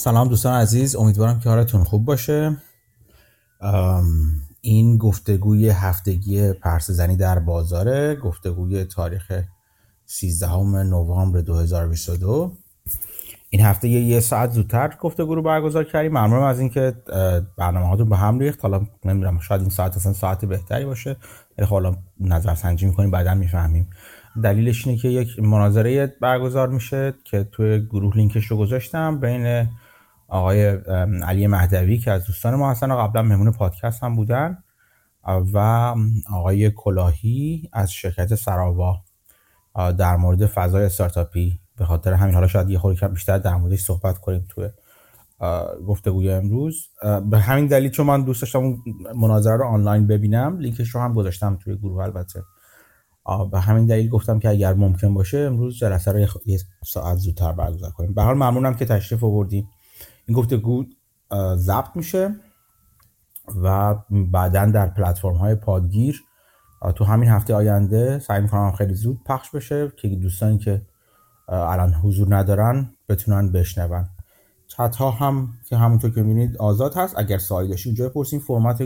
سلام دوستان عزیز امیدوارم که حالتون خوب باشه. این گفتگوی هفتگی پرس زنی در بازاره گفتگوی تاریخ 13 نوامبر 2022 این هفته یه ساعت زودتر گفتگو رو برگزار کردیم. ممنونم از اینکه برنامه هاتون به هم ریخت. حالا نمی‌دونم شاید این ساعت اصلا ساعت بهتری باشه. ولی خب حالا نظر سنجی می‌کنیم بعدا می‌فهمیم. دلیلش اینه که یک مناظره برگزار میشه که توی گروه لینکش رو گذاشتم بین آقای علی مهدوی که از دوستان ما هستن. قبلا مهمون پادکست هم بودن. و آقای کلاهی از شرکت سراوا. در مورد فضای استارتاپی. به خاطر همین حالا شاید یه خورده بیشتر در موردش صحبت کنیم توی گفتگوی امروز. به همین دلیل چون من دوست داشتم مناظره رو آنلاین ببینم لینکش رو هم گذاشتم توی گروه البته. به همین دلیل گفتم که اگر ممکن باشه امروز جلسه رو یه ساعت زودتر برگزار کنیم. به حال ممنونم که تشریف آوردیم این گفتگو ضبط میشه و بعدا در پلتفرم های پادگیر تو همین هفته آینده سعی می‌کنم خیلی زود پخش بشه که دوستانی که الان حضور ندارن بتونن بشنون. چت ها هم که همونطور که می‌بینید آزاد هست. اگر سوالی داشتید اونجا بپرسین. فرمت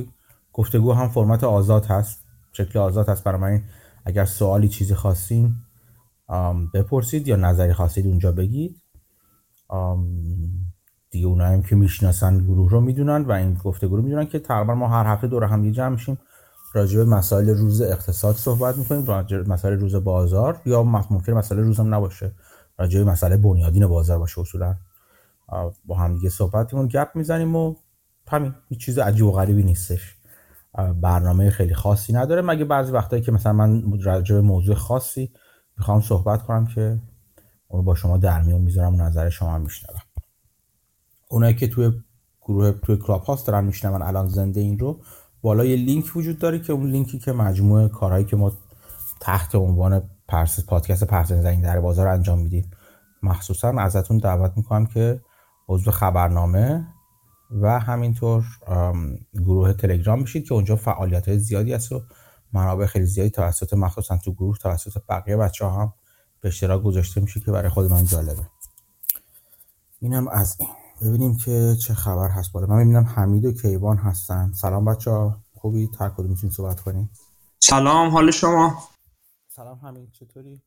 گفتگو هم فرمت آزاد هست. شکل آزاد هست برای من. اگر سوالی چیزی خواستین بپرسید یا نظری خواستید اونجا بگید. دیگه اونایی که می‌شناسن گروه رو می‌دونن و این گفتگو رو می‌دونن که تقریبا ما هر هفته دور هم جمع میشیم. راجع به مسائل روز اقتصاد صحبت می‌کنیم راجع به مسائل روز بازار یا ممکن مسائل روزم نباشه. راجع به مسئله بنیادین بازار باشه اصولا. با هم دیگه صحبتمون گپ می‌زنیم و همین هیچ چیز عجیب و غریبی نیستش. برنامه خیلی خاصی نداره. مگه بعضی وقتایی که مثلا من راجع به موضوع خاصی می‌خوام صحبت کنم که اون با شما در میون می‌ذارم نظر شما میشنوم. اونایی که توی گروه توی کلاب هاست دارن میشنون الان زنده این رو بالا یه لینک وجود داره که اون لینکی که مجموعه کارهایی که ما تحت عنوان پرس پادکست پرس زنگ در بازار انجام میدیم. مخصوصا ازتون دعوت می‌کنم که عضو خبرنامه و همینطور گروه تلگرام بشید که اونجا فعالیت های زیادی هست و منابع خیلی زیادی توسط مخصوصا تو گروه توسط بقیه بچه هم به اشتراک گذاشته میشه که برای خود من جالبه. اینم از این. ببینیم که چه خبر هست بالا. من می‌بینم حمید و کیوان هستن. سلام بچه ها. خوبی؟ تر کدوم می‌تونیم صحبت کنیم سلام حال شما؟ سلام حمید چطوری؟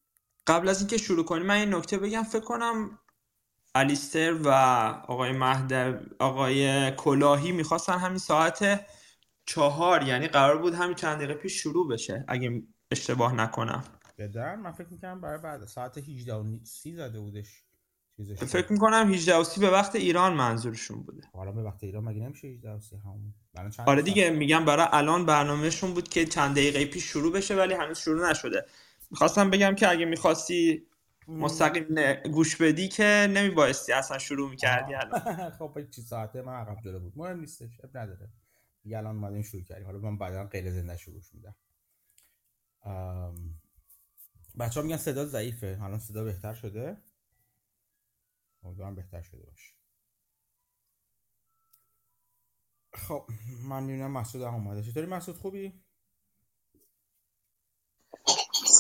قبل از اینکه شروع کنیم من این نکته بگم. فکر کنم الیستر و آقای مهدو آقای کلاهی می‌خواستن همین ساعت چهار یعنی قرار بود همین چند دقیقه پیش شروع بشه اگه اشتباه نکنم. بدن من فکر می‌کنم برای بعد. ساعت 18 و 30 زده بودش. فکر می‌کنم 18 و 30 به وقت ایران منظورشون بوده. حالا به وقت ایران مگه نمیشه 18 و 30 همون؟ آره دیگه میگم برای الان برنامهشون بود که چند دقیقه پیش شروع بشه ولی هنوز شروع نشده. می‌خواستم بگم که اگه می‌خواستی مستقیم گوش بدی که نمیبایستی اصلا شروع می‌کردی الان. خب چی ساعته من عقب جلو بود. مهم نیستش اب نداره. دیگه الان اومدیم شروع کردیم. حالا من بعدا غیر زنده گوش میدم. بچه ها میگن صدا ضعیفه. الان صدا بهتر شده. امیدوارم بهتر شده باشه. خب من می‌بینم مسعود هم اومده. چطوری مسعود؟ خوبی؟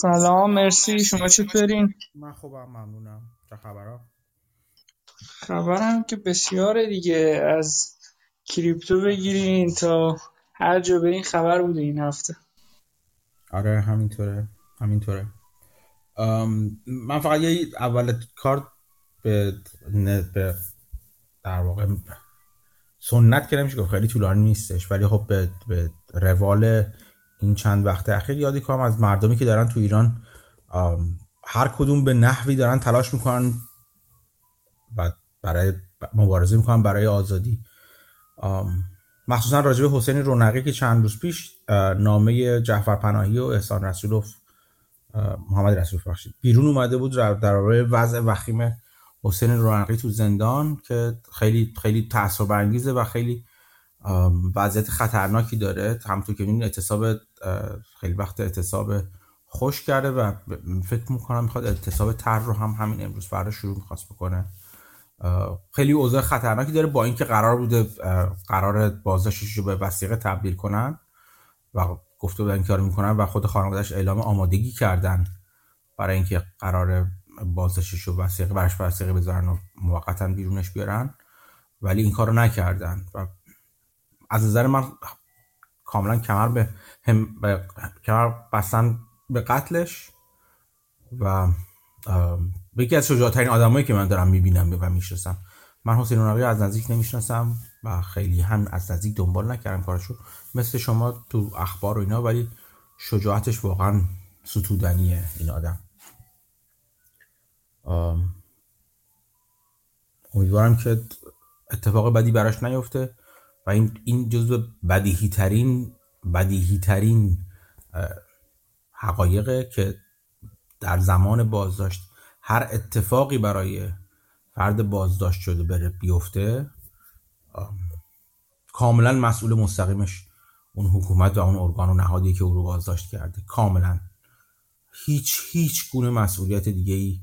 سلام مرسی. شما چطورین؟ من خوبم ممنونم. چه خبرها؟ خبرم که بسیاره دیگه. از کریپتو بگیرین تا هر جا برین خبر بوده این هفته. آره همینطوره همینطوره. من فقط یه اول کار به به در واقع سنت که نمیشه خیلی طولانی نیستش. ولی خب به, به روال این چند وقت اخیر یادی کنم از مردمی که دارن تو ایران هر کدوم به نحوی دارن تلاش می‌کنن و برای مبارزه می‌کنن برای آزادی. مخصوصا راجع به حسین رونقی که چند روز پیش نامه جعفر پناهی و احسان رسولوف محمد رسول بخشید. بیرون اومده بود در وضع وخیم حسین رونقی تو زندان که خیلی خیلی تاثیر برانگیزه و خیلی وضعیت خطرناکی داره. همونطور که می‌دونید اعتصاب خیلی وقت اعتصاب خوش کرده و فکر می‌کنم می‌خواد اعتصاب تر رو هم همین امروز فردا شروع می‌خواست بکنه. خیلی اوضاع خطرناکی داره با اینکه قرار بوده قرار بازداشتش رو به وسیقه تبدیل کنن و گفته بودن کار می‌کنن و خود خانوادهش اعلام آمادگی کردن برای اینکه قرار بازداشتش رو وسیقه برش وسیقه بذارن و موقتا بیرونش بیارن. ولی این کار رو نکردن و از نظر من کاملا کمر به, هم به کمر بستن به قتلش و یکی از شجاعترین آدمایی که من دارم می‌بینم و می‌شناسم. من حسین رونقی از نزدیک نمی‌شناسم و خیلی هم از نزدیک دنبال نکردم کارشو. مثل شما تو اخبار و اینا ولی شجاعتش واقعا ستودنیه این آدم. امیدوارم که اتفاق بدی براش نیفته و این این جزو بدیهی ترین بدیهی ترین حقایقه که در زمان بازداشت هر اتفاقی برای فرد بازداشت شده بره بیفته کاملا مسئول مستقیمش اون حکومت و اون ارگان و نهادی که او رو بازداشت کرده. کاملا. هیچ هیچ گونه مسئولیت دیگه ای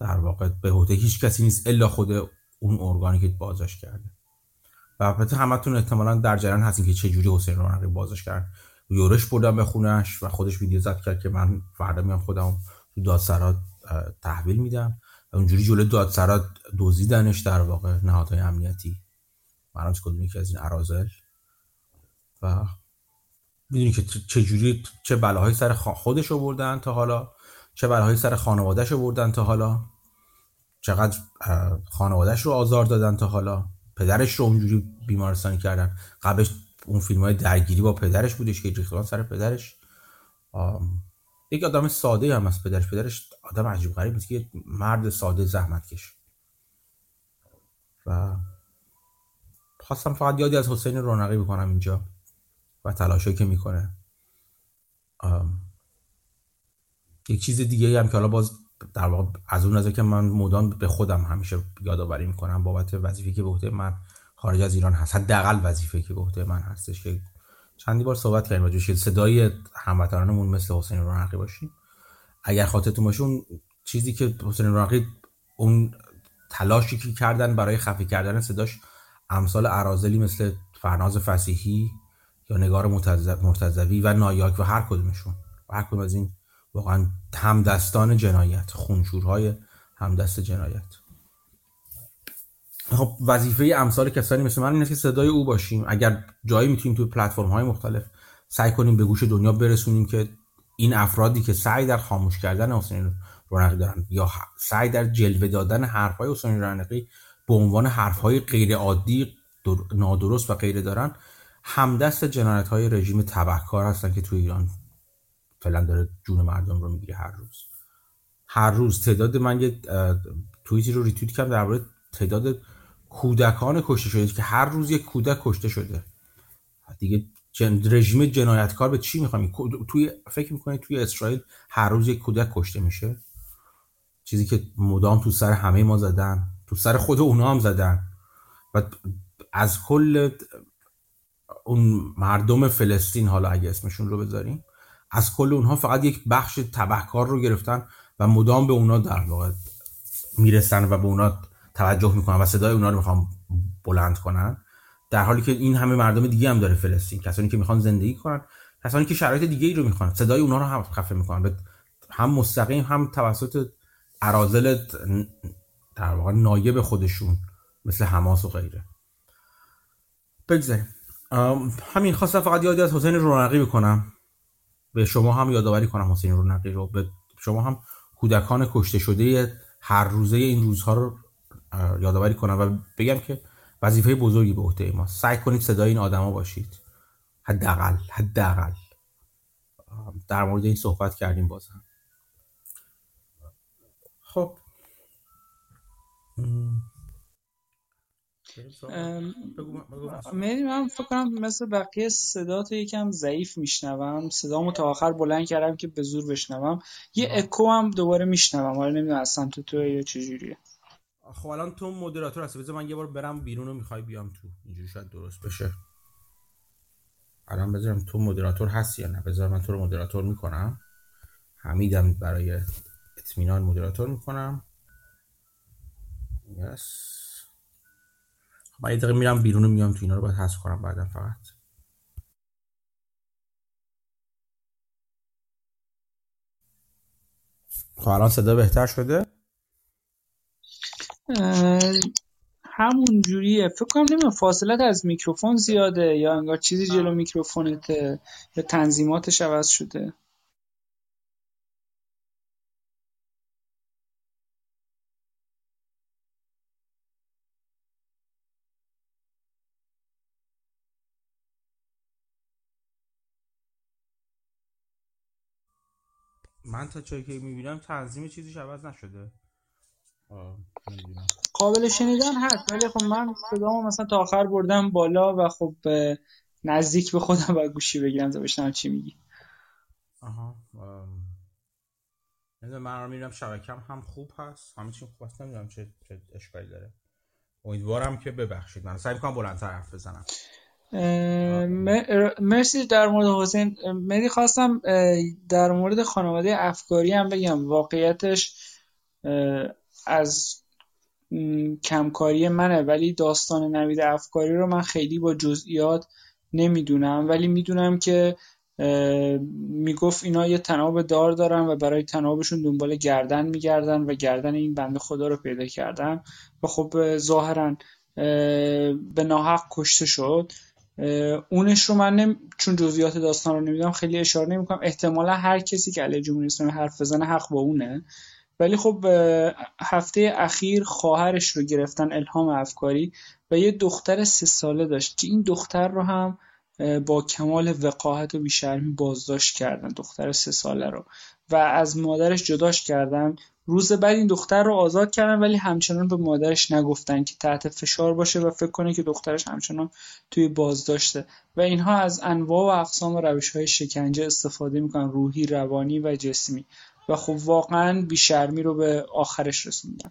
در واقع به عهده هیچ کسی نیست الا خود اون ارگانی که بازداشت کرده. و البته همتون احتمالا در جریان هستین که چه جوری حسین رونقی بازداشت کرد. یورش بردم به خونش و خودش ویدیو زد کرد که من فردا میام خودم تو دادسرا تحویل میدم. و اونجوری جلو دادسرا دزدیدنش در واقع نهادهای امنیتی. مرام کدومی که از این ارازل و می‌دونی که چه جوری چه بلاهایی سر خودش آوردن تا حالا. چه بلاهایی سر خانوادهش آوردن تا حالا؟ چقدر خانوادهش رو آزار دادن تا حالا؟ پدرش رو اونجوری بیمارستانی کردن. قبلش اون فیلم های درگیری با پدرش بودش که ریختان سر پدرش. یک آدم ساده هم از پدرش. پدرش آدم عجیب غریب نیست که مرد ساده زحمت کش و خواستم فقط یادی از حسین رونقی بکنم اینجا و تلاشایی که می‌کنه. یک چیز دیگه هم که حالا باز در واقع از اون نظر که من مدام به خودم همیشه یادآوری می‌کنم بابت وظیفه که به عهده من خارج از ایران هست. حداقل وظیفه که به عهده من هستش که چندی بار صحبت کردیم راجعش که صدای هموطنانمون مثل حسین رونقی باشیم. اگر خاطرتون باشه اون چیزی که حسین رونقی اون تلاشی که کردن برای خفی کردن صداش امثال ارازلی مثل فرناز فسیحی یا نگار مرتضوی و نایاک و هر کدومشون. و هر کدوم از این واقعا همدستان جنایت خونشورهای همدست جنایت. خب وظیفه امثال کسانی مثل من اینه که صدای او باشیم. اگر جایی می‌تونیم توی پلتفرم های مختلف سعی کنیم به گوش دنیا برسونیم که این افرادی که سعی در خاموش کردن حسین رونقی دارن یا سعی در جلوه دادن حرفهای حسین رونقی به عنوان حرفهای غیر عادی نادرست و غیره دارن همدست جنایت های رژیم تبهکار هستن که توی ایران فعلا داره جون مردم رو می‌گیره هر روز. هر روز تعداد من یه توییتی رو ریتویت کردم درباره تعداد کودکان کشته شده که هر روز یک کودک کشته شده. دیگه جن... رژیم جنایتکار به چی می‌خوام؟ توی فکر می‌کنه توی اسرائیل هر روز یک کودک کشته میشه؟ چیزی که مدام تو سر همه ما زدن تو سر خود اونا هم زدن. و از کل اون مردم فلسطین حالا اگه اسمشون رو بذاریم از کل اونها فقط یک بخش تبهکار رو گرفتن و مدام به اونا در واقع می‌رسن و به اونا توجه می‌کنن و صدای اونا رو می‌خوان بلند کنن. در حالی که این همه مردم دیگه هم داره فلسطین کسانی که می‌خوان زندگی کنن کسانی که شرایط دیگه ای رو می‌خوان صدای اونا رو هم خفه می‌کنن. هم مستقیم هم توسط ارازل در واقع نایب خودشون مثل حماس و غیره. بگذاریم. همین خواستم فقط یادی از حسین رونقی بکنم. به شما هم یادآوری کنم حسین رونقی رو. به شما هم کودکان کشته شده هر روزه این روزها رو یادآوری کنم و بگم که وظیفه بزرگی به عهده ما سعی کنید صدای این آدما باشید. حداقل حداقل. در مورد این صحبت کردیم بازم. خب. میدیم من فکر کنم مثل بقیه صدا تو یکم ضعیف میشنوم. صدامو تا آخر بلند کردم که به زور بشنوم. یه اکو هم دوباره میشنوم. حالا نمی‌دونم از سمت تو یا چجوریه خب الان تو مدیراتور هستی. بذار من یه بار برم بیرون و می‌خوای بیام تو. اینجوری شاید درست بشه. الان بذارم تو مدیراتور هستی یا نه؟ بذار من تو رو مدیراتور می‌کنم. حمیدم برای اطمینان مدیراتور می‌کنم. یس من یه دقیقه میرم بیرون و میام تو اینا رو باید حذف کنم بعدا فقط. خب الان صدا بهتر شده؟ همون جوریه. فکر کنم نمی‌دونم فاصلت از میکروفون زیاده یا انگار چیزی جلو میکروفونته یا تنظیماتش عوض شده. من تا چایی که می‌بینم تنظیم چیزیش عوض نشده. قابل شنیدن هست ولی خب من صدامو مثلا تا آخر بردم بالا و خب نزدیک به خودم و گوشی بگیرم تا بشنم چی میگی. آها. نمی‌دونم من رو میرم شبکم هم خوب هست. همه چی خوب هست. نمی‌دونم چه, چه اشکالی داره. امیدوارم که ببخشید. من سعی می‌کنم بلندتر حرف بزنم. مرسی در مورد حسین. مری خواستم در مورد خانواده افکاری هم بگم. واقعیتش از کمکاری منه ولی داستان نوید افکاری رو من خیلی با جزئیات نمی‌دونم. ولی می‌دونم که می‌گفت اینا یه تناب دار دارن و برای تنابشون دنبال گردن میگردن و گردن این بنده خدا رو پیدا کردن. و خب ظاهرا به ناحق کشته شد. اونش رو من نم... چون جزئیات داستان رو نمی‌دونم خیلی اشاره نمی‌کنم. احتمالا هر کسی که علیه جمهوری اسلامی حرف بزنه حق با اونه. ولی خب هفته اخیر خواهرش رو گرفتن الهام افکاری و یه دختر سه ساله داشت که این دختر رو هم با کمال وقاحت و بیشرمی بازداشت کردن دختر سه ساله رو. و از مادرش جداش کردن. روز بعد این دختر رو آزاد کردن ولی همچنان به مادرش نگفتن که تحت فشار باشه و فکر کنه که دخترش همچنان توی بازداشته. و اینها از انواع و اقسام و روش های شکنجه استفاده می‌کنن روحی روانی و جسمی. و خب واقعا بیشرمی رو به آخرش رسوندن.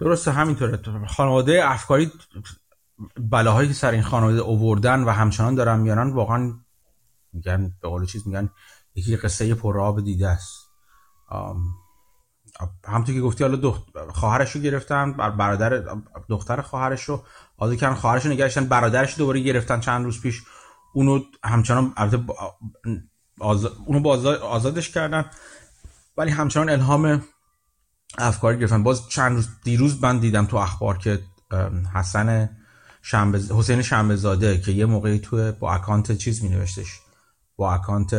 درسته همینطوره. خانواده افکاری بلاهایی که سر این خانواده اووردن و همچنان دارن میارن واقعا میگن به قول چیز میگن یکی قصه پر آب دیده است. همونطور که گفتی حالا دخت... خواهرش رو گرفتن برادر دختر خواهرش رو آزاد کردن خواهرش رو نگرشتن برادرش دوباره گرفتن چند روز پیش. اونو همچنان آز... اونو باز... آزادش کردن. ولی همچنان الهام افکار گرفتن. باز چند روز دیروز من دیدم تو اخبار که حسن شنبه حسین شنبه زاده که یه موقعی تو با اکانت چیز می نوشتش با اکانت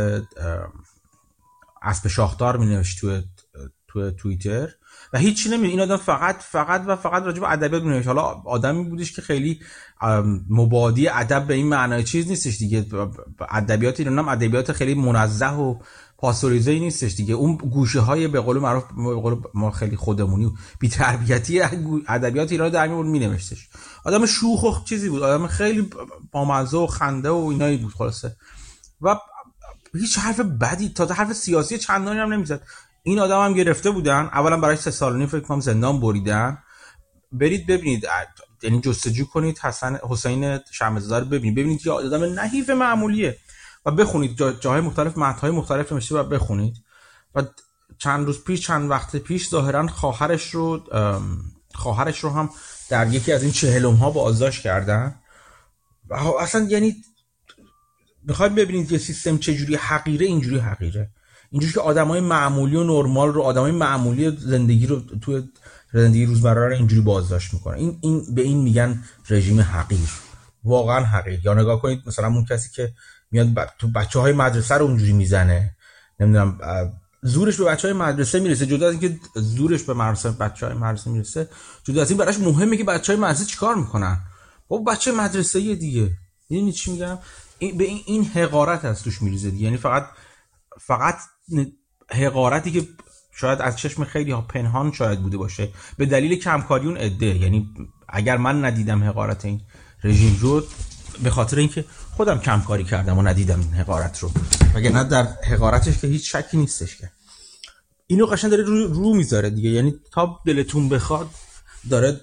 اسب شاختار می نوشت تو تو توییتر و هیچی نمی این آدم فقط فقط و فقط راجع به ادبیات می حالا آدمی بودش که خیلی مبادی ادب به این معنای چیز نیستش دیگه. ادبیات ایران هم ادبیات خیلی منزه و پاسوریزه نیستش دیگه. اون گوشه های به قول معروف ما خیلی خودمونی و بی تربیتی ادبیات ایران در میون می نوشتش آدم شوخ و چیزی بود. آدم خیلی بامزه و خنده و اینایی بود خلاصه. و هیچ حرف بدی تا حرف سیاسی چندانی هم نمی‌زد. این آدم هم گرفته بودن اولا برای سه سال فکر کنم زندان بریدن. برید ببینید یعنی جستجو کنید حسن حسین شمزاده رو ببینید. ببینید که آدم نحیف معمولیه. و بخونید جا جاهای مختلف متن‌های مختلف نوشته و بخونید. و چند روز پیش چند وقت پیش ظاهرا خواهرش رو خواهرش رو هم در یکی از این چهلم ها بازداشت کردن. و اصلا یعنی می‌خواید ببینید یه سیستم چجوری حقیره اینجوری حقیره. اینجوری که آدمای معمولی و نرمال رو آدمای معمولی زندگی رو تو زندگی روزمره رو اینجوری بازداشت می‌کنه. این این به این میگن رژیم حقیر. واقعا حقیر. یا نگاه کنید مثلا اون کسی که میاد تو بچه های مدرسه رو اونجوری می‌زنه. نمی‌دونم زورش به بچه های مدرسه می‌رسه. جدا از اینکه زورش به مدرسه بچه های مدرسه می‌رسه جدا از این براش مهمه که بچه های مدرسه چیکار می‌کنن؟ بابا بچه مدرسه دیگه. می‌دونی چی میگم؟ این به این این حقارت از توش میریزه یعنی فقط فقط حقارتی که شاید از چشم خیلی ها پنهان شاید بوده باشه. به دلیل کمکاری اون عده. یعنی اگر من ندیدم حقارت این رژیم رو به خاطر اینکه خودم کمکاری کردم و ندیدم این حقارت رو. نه در حقارتش که هیچ شکی نیستش که. اینو قشنگ داره رو, رو می‌ذاره دیگه. یعنی تا دلتون بخواد داره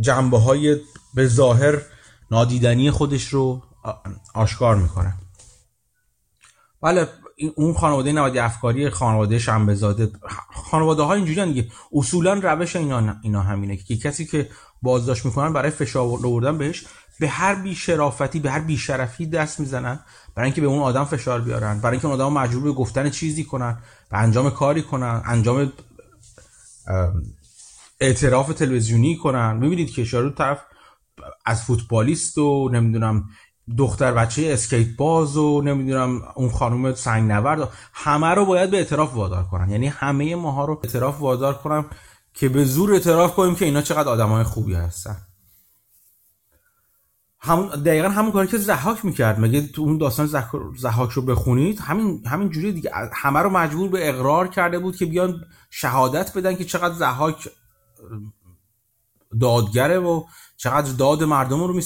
جنبه های به ظاهر نادیدنی خودش رو آشکار می‌کنه. بله اون خانواده نوادی افکاری خانواده شنبهزاده خانواده ها اینجوری دیگه. اصولا روش اینا اینا همینه که کسی که بازداشت می‌کنن برای فشار آوردن بهش به هر بی شرافتی به هر بی شرفی دست می‌زنن برای اینکه به اون آدم فشار بیارن برای اینکه اون آدم مجبور به گفتن چیزی کنن به انجام کاری کنن انجام اعتراف تلویزیونی کنن. می‌بینید که شارو طرف از فوتبالیست و نمی‌دونم دختر بچه اسکیت باز و نمی‌دونم اون خانم سنگ نورد همه رو باید به اعتراف وادار کنن. یعنی همه ماها رو اعتراف وادار کنم که به زور اعتراف کنیم که اینا چقدر آدمای خوبی هستن. همون دقیقا همون کاری که زحاک می‌کرد. مگه تو اون داستان زحاک رو بخونید؟ همین همین جوری دیگه. همه رو مجبور به اقرار کرده بود که بیان شهادت بدن که چقدر زحاک دادگره و چقدر داد مردم رو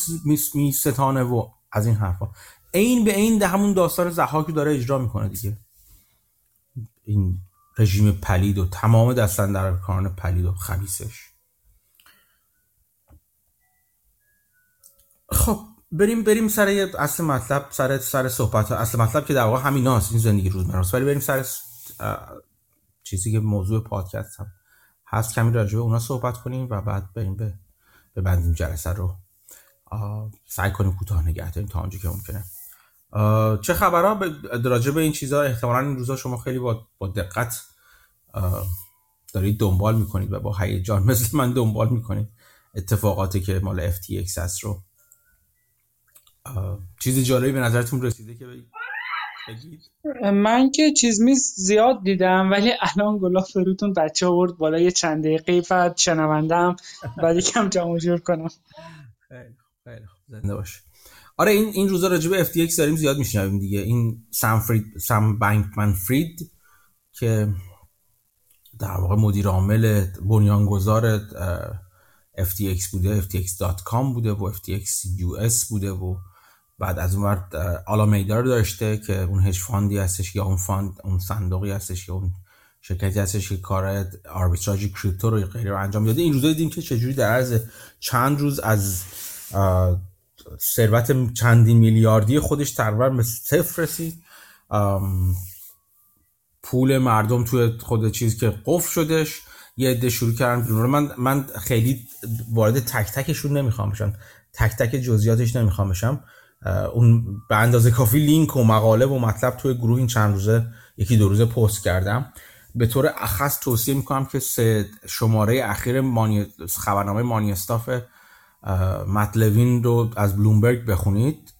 میستانه و از این حرفا. این به این ده همون داستان زحاک داره اجرا می‌کنه دیگه. این رژیم پلید و تمام دستن در کاران پلید و خبیسش خب بریم بریم سر اصل مطلب سر سر صحبت اصل مطلب که در واقع همین هست این زندگی روزمره ولی بریم سر چیزی که موضوع پادکست هم هست. کمی راجع به اونا صحبت کنیم و بعد بریم به ببندیم جلسه رو. سعی کنیم کوتاه نگه داریم تا آنجا که ممکنه. چه خبرها؟ راجع به این چیزها احتمالا این روزا شما خیلی با, با دقت دارید دنبال می‌کنید و با هیجان مثل من دنبال می‌کنید اتفاقاتی که مال FTX هست رو. چیزی جالبی به نظرتون رسیده که بگید؟ من که چیز میز زیاد دیدم ولی الان گلا فروتون بچه آورد بالا یه چند دقیقه بعد شنوندم بعد یکم جمع جور کنم. خیلی خیلی زنده باشه آره این این روزا راجع به FTX داریم زیاد میشنویم دیگه. این سام فرید سام بانکمن فرید که در واقع مدیر عامل بنیانگذار FTX بوده FTX.com بوده و FTX US بوده و بعد از اون ور Alameda رو داشته که اون hedge fund ی هستش یا اون fund اون صندوقی هستش یا اون شرکتی هستش که کار آربیتراژ کریپتو رو غیره انجام میده. این روزا دیدیم که چجوری در عرض چند روز از ثروت چندین میلیاردی خودش تقریبا به صفر رسید. پول مردم توی خود چیز که قفل شدش یه عده شروع کردن. من من خیلی وارد تک تکشون نمی‌خوام بشم. تک تک جزئیاتش نمی‌خوام بشم. اون به اندازه کافی لینک و مقاله و مطلب توی گروه این چند روزه یکی دو روزه پست کردم. به طور اخص توصیه می‌کنم که سه شماره اخیر مانی... خبرنامه مانی استاف مطلوین رو از بلومبرگ بخونید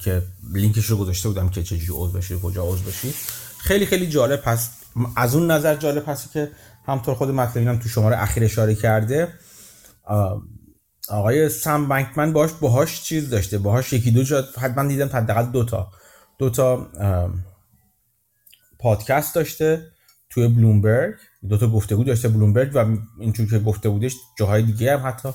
که لینکش رو گذاشته بودم که چجوری عضو بشید کجا عضو بشید خیلی خیلی جالب هست. از اون نظر جالب هست که همطور خود مطلوین هم تو شماره اخیر اشاره کرده آقای سم بانکمن باش باهاش چیز داشته باهاش یکی دو جا حتما دیدم حداقل دو تا. دو تا پادکست داشته توی بلومبرگ. دو تا گفتگو داشته بلومبرگ و اینجور که گفته بودش جاهای دیگه هم حتی.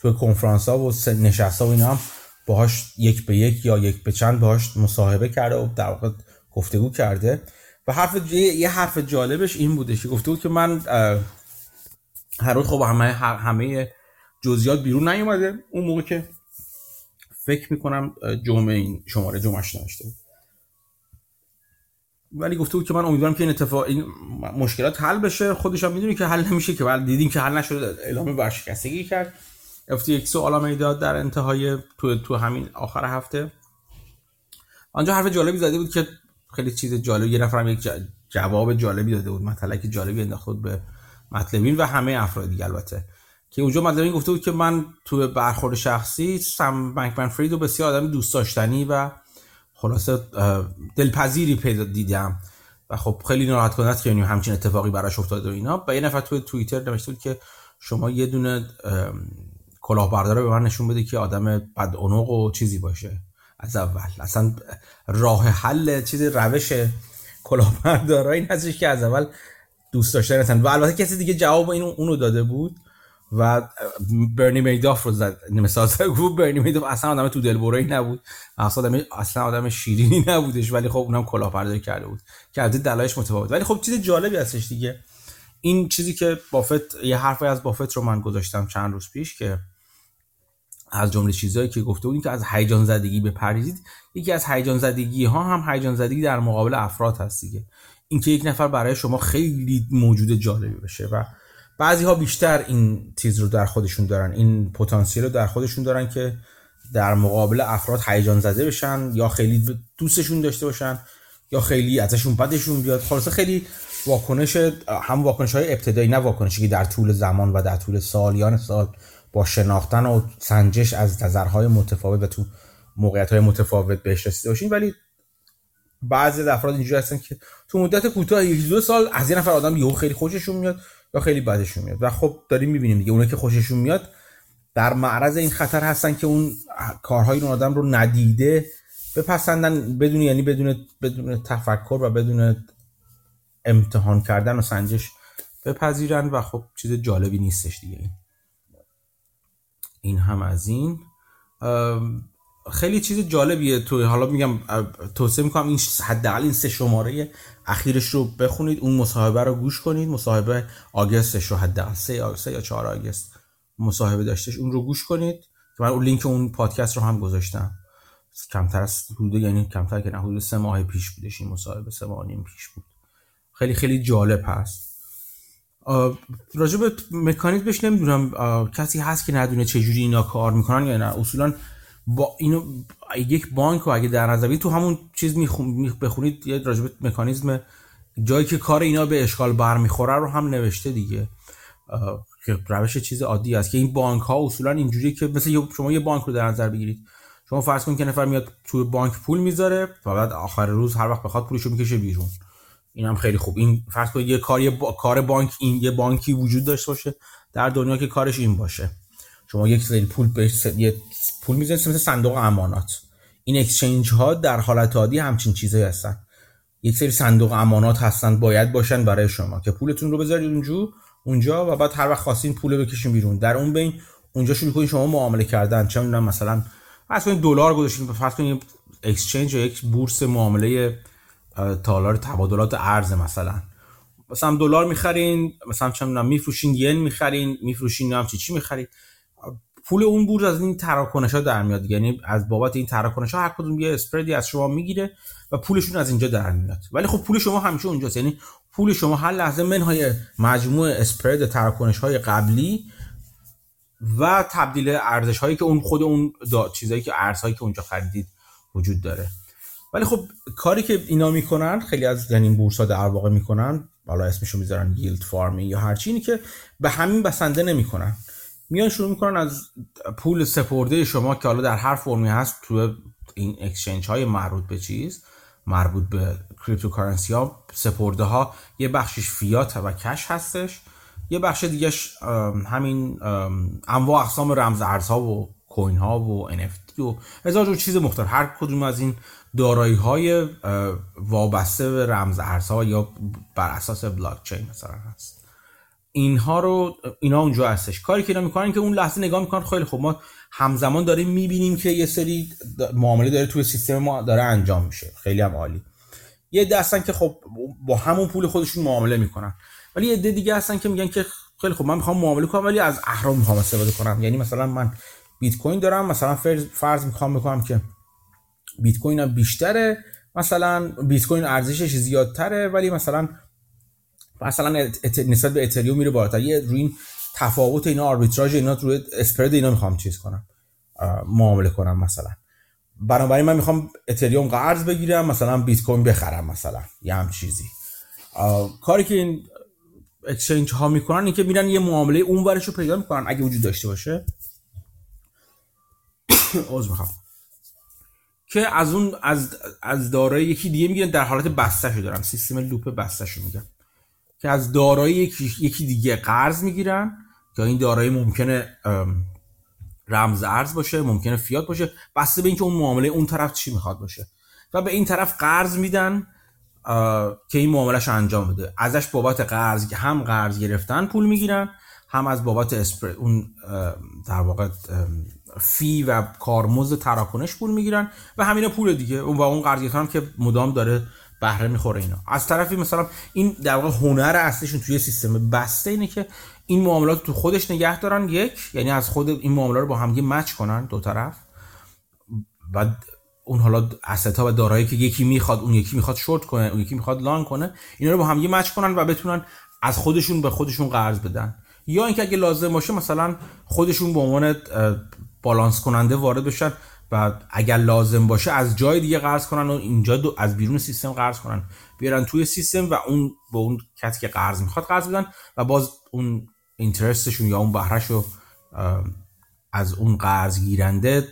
توی کنفرانس ها و نشست ها و اینا هم باهاش یک به یک یا یک به چند باهاش مصاحبه کرده و در واقع گفتگو کرده. و حرف یه حرف جالبش این بودش که گفته بود که من هر روز خب همه همه جزئیات بیرون نیومده. اون موقع که فکر می‌کنم جمعه این شماره جمعش نوشته بود. ولی گفته بود که من امیدوارم که این اتفاق این مشکلات حل بشه. خودش هم می‌دونی که حل نمیشه که. ولی دیدیم که حل نشده. اعلام ورشکستگی کرد. FTX و آلا می‌داد در انتهای تو تو همین آخر هفته. آنجا حرف جالبی زده بود که خیلی چیز جالب یه نفرم یک جواب جالبی داده بود مطلقی که جالبی انداخت به مطلبین و همه افراد البته. که اونجا مطلبین گفته بود که من تو برخورد شخصی سم بانکمن فرید رو بسیار آدم دوست داشتنی و خلاصه دلپذیری پیدا دیدم. و خب خیلی ناراحت کننده که همچین اتفاقی براش افتاده و اینا. و یه نفر تو توییتر نوشته بود که شما یه دونه کلاهبردار به من نشون بده که آدم بد و چیزی باشه. از اول. اصلا راه حل چیز روش کلاهبردارا این هستش که از اول دوست داشتن هستن. و البته کسی دیگه جواب این اونو داده بود و برنی میداف رو زد. مثال گفت برنی میداف. اصلا آدم تو دلبرایی نبود. اصلا آدم اصلا آدم شیرینی نبودش ولی خب اونم کلاهبرداری کرده بود. که از دلایلش متفاوت. ولی خب چیز جالبی هستش دیگه. این چیزی که بافت یه حرفی از بافت رو من گذاشتم چند روز پیش که از جمله چیزهایی که گفته بودیم که از هیجان زدگی بپریزید یکی از هیجان زدگی ها هم هیجان زدگی در مقابل افراد هست دیگه. اینکه یک نفر برای شما خیلی موجود جالبی بشه و بعضی ها بیشتر این چیز رو در خودشون دارن این پتانسیل رو در خودشون دارن که در مقابل افراد هیجان زده بشن یا خیلی دوستشون داشته باشن یا خیلی ازشون بدشون بیاد. خلاصه خیلی واکنش هم واکنش های ابتدایی نه واکنشی که در طول زمان و در طول سالیان سال با شناختن و سنجش از نظرهای متفاوت و تو موقعیت های متفاوت بهش رسیده باشین. ولی بعضی از افراد اینجوری هستن که تو مدت کوتاه یک دو سال از این نفر آدم یهو خیلی خوششون میاد یا خیلی بدشون میاد. و خب داریم می‌بینیم دیگه اونایی که خوششون میاد در معرض این خطر هستن که اون کارهای اون آدم رو ندیده بپسندن بدون یعنی بدون بدون تفکر و بدون امتحان کردن و سنجش بپذیرن. و خب چیز جالبی نیستش دیگه. این این هم از این. خیلی چیز جالبیه تو حالا میگم توصیه می‌کنم این حداقل این سه شماره اخیرش رو بخونید اون مصاحبه رو گوش کنید. مصاحبه آگستش رو حداقل سه, سه یا چهار آگست مصاحبه داشتش اون رو گوش کنید. که من اون لینک اون پادکست رو هم گذاشتم. کمتر از حدود یعنی کمتر که نه حدود سه ماه پیش بودش این مصاحبه سه ماه نیم پیش بود. خیلی خیلی جالب هست. راجع به مکانیزمش نمی‌دونم کسی هست که ندونه چجوری اینا کار می‌کنن یا نه. اصولا با اینو یک بانک رو اگه در نظر تو همون چیز بخونید یه راجع به مکانیزم جایی که کار اینا به اشکال برمیخوره رو هم نوشته دیگه. که روش چیز عادی است. که این بانک ها اصولا اینجوری که مثل شما یه بانک رو در نظر بگیرید. شما فرض کنید که نفر میاد توی بانک پول می‌ذاره و بعد آخر روز هر وقت بخواد پولشو می‌کشه بیرون. این هم خیلی خوب. این فرض کنید یه کاری با... کار بانک این یه بانکی وجود داشته باشه در دنیا که کارش این باشه. شما یک سری پول بهش یه پول می‌ذارید مثل صندوق امانات. این اکسچنج ها در حالت عادی همچین چیزایی هستن. یک سری صندوق امانات هستن باید باشن برای شما که پولتون رو بذارید اونجا اونجا و بعد هر وقت خواستین پول بکشین بیرون. در اون بین اونجا شروع کنید شما معامله کردن. چه می‌دونم مثلا فرض کنید دلار گذاشتین فرض کنید اکسچنج یک بورس معامله تالار تبادلات ارز مثلا. مثلا دلار می‌خرین مثلا چه میفروشین ین می‌خرین میفروشین نام چی چی می‌خرین. پول اون بورس از این تراکنش ها در میاد یعنی از بابت این تراکنش ها هر کدوم یه اسپردی از شما می‌گیره و پولشون از اینجا در میاد. ولی خب پول شما همیشه اونجاست یعنی پول شما هر لحظه منهای مجموع اسپرد تراکنش های قبلی و تبدیل ارزش هایی که اون خود اون چیزایی که ارزهایی که اونجا خریدید وجود داره. ولی خب کاری که اینا می‌کنن خیلی از یعنی بورس ها در واقع می‌کنن حالا اسمشو می‌ذارن ییلد فارمی یا هرچی اینی که به همین بسنده نمی‌کنن. میان شروع می‌کنن از پول سپرده شما که حالا در هر فرمی هست تو این اکسچنج های مربوط به چیز مربوط به cryptocurrency ها سپرده ها یه بخشش فیات و cash هستش. یه بخش دیگهش همین انواع اقسام رمز ارزها و coin ها و NFT و هزار جور چیز مختلف. هر کدوم از این دارایی های وابسته به رمز ارزها یا بر اساس بلاک چین مثلا هست. اینها رو اینا اونجا هستش. کاری که اینا می‌کنن که اون لحظه نگاه می‌کنن خیلی خب ما همزمان داریم می‌بینیم که یه سری معامله داره توی سیستم ما داره انجام میشه. خیلی هم عالی. یه دستن که خب با همون پول خودشون معامله می‌کنن. ولی یه ده دیگه هستن که میگن که خیلی خب من می‌خوام معامله کنم ولی از اهرام می‌خوام استفاده کنم. یعنی مثلا من بیت کوین دارم مثلا فرض, فرض می‌خوام بکنم که بیت کوین بیشتره. مثلا بیت کوین ارزشش زیادتره ولی مثلا مثلا نسبت به اتریوم میره بالاتر. یه روی این تفاوت اینا آربیتراژ اینا روی اسپرد اینا می‌خوام چیز کنم معامله کنم مثلا. بنابراین من می‌خوام اتریوم قرض بگیرم مثلا بیت کوین بخرم مثلا. یه هم چیزی. کاری که این اکسچنج ها می‌کنن این که میرن یه معامله اون ورش رو پیدا می‌کنن اگه وجود داشته باشه. عذر می‌خوام. که از اون از از دارایی یکی دیگه می‌گیرن در حالت بسته شو دارم سیستم لوپ بسته شو میگم که از دارایی یکی, یکی دیگه قرض می‌گیرن. که این دارایی ممکنه رمز ارز باشه ممکنه فیات باشه. بسته به اینکه اون معامله اون طرف چی می‌خواد باشه. و به این طرف قرض میدن که این معاملهش انجام بده. ازش بابت قرض هم قرض گرفتن پول می‌گیرن هم از بابت اسپرد اون در واقع فی و کارمزد تراکنش پول می‌گیرن و همین پول دیگه. و اون قرض هم که مدام داره بهره می‌خوره اینا. از طرفی مثلا این در واقع هنر اصلیشون توی سیستم بسته اینه که این معاملات تو خودش نگه دارن. یک یعنی از خود این معاملات رو با همگی مچ کنن دو طرف. و اون حالا استا و دارایی که یکی می‌خواد اون یکی می‌خواد شورت کنه اون یکی می‌خواد لانگ کنه اینا رو با همگی مچ کنن و بتونن از خودشون به خودشون قرض بدن. یا اینکه اگه لازم باشه مثلا خودشون به عنوان بالانس کننده وارد بشن و اگر لازم باشه از جای دیگه قرض کنن و اینجا دو از بیرون سیستم قرض کنن. بیارن توی سیستم و اون به اون کسی که قرض می‌خواد قرض بدن و باز اون اینترستشون یا اون بهرهش رو از اون قرض گیرنده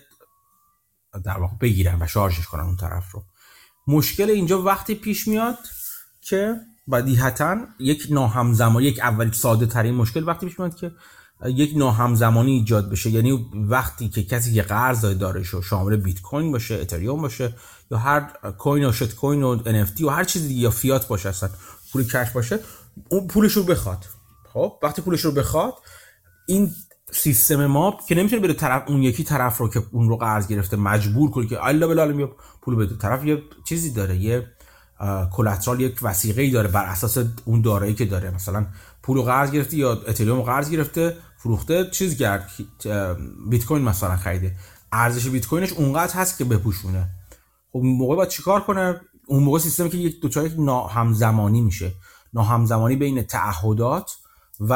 در واقع بگیرن و شارژش کنن اون طرف رو. مشکل اینجا وقتی پیش میاد که بدیهتا یک ناهمزمانی یک اول ساده ترین مشکل وقتی پیش میاد که یک ناهمزمانی ایجاد بشه. یعنی وقتی که کسی که قرض داره شو شامل بیت کوین باشه اتریوم باشه یا هر کوین و شت کوین و NFT و هر چیزی یا فیات باشه اصلا پول کش باشه اون پولش رو بخواد. خب وقتی پولش رو بخواد این سیستم ما که نمی‌تونه بره طرف اون یکی طرف رو که اون رو قرض گرفته مجبور کنه که الله بلا پول بده. طرف یه چیزی داره یه کلاترال یک وسیقه ای داره بر اساس اون دارایی که داره. مثلا پول قرض گرفته یا اتریوم قرض گرفته فروخته چیز کرد بیت کوین مثلا خریده. ارزش بیت کوینش اونقدر هست که بپوشونه. خب موقع باید چیکار کنه؟ اون موقع سیستمی که یک دوچار ناهمزمانی میشه. ناهمزمانی بین تعهدات و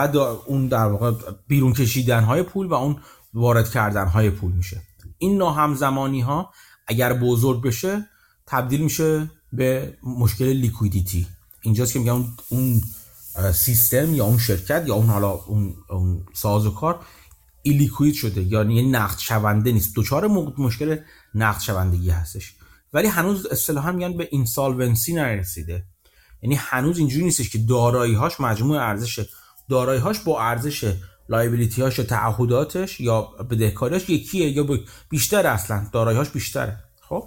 اون در واقع بیرون کشیدن های پول و اون وارد کردن های پول میشه. این ناهمزمانی ها اگر بزرگ بشه تبدیل میشه به مشکل لیکویدیتی. اینجاست که میگم اون سیستم یا اون شرکت یا اون حالا اون, اون کار ایلیکوید شده. یعنی نقد شونده نیست. دوچار مشکل نقد شوندگی هستش. ولی هنوز اصطلاحا میگن به اینسالونسی نرسیده. یعنی هنوز اینجوری نیستش که دارایی‌هاش مجموع ارزش دارایی‌هاش با ارزش لایبیلیتی‌هاش یا تعهداتش یا بدهکاریاش یکیه یا بیشتر اصلا. دارایی‌هاش بیشتره. خب؟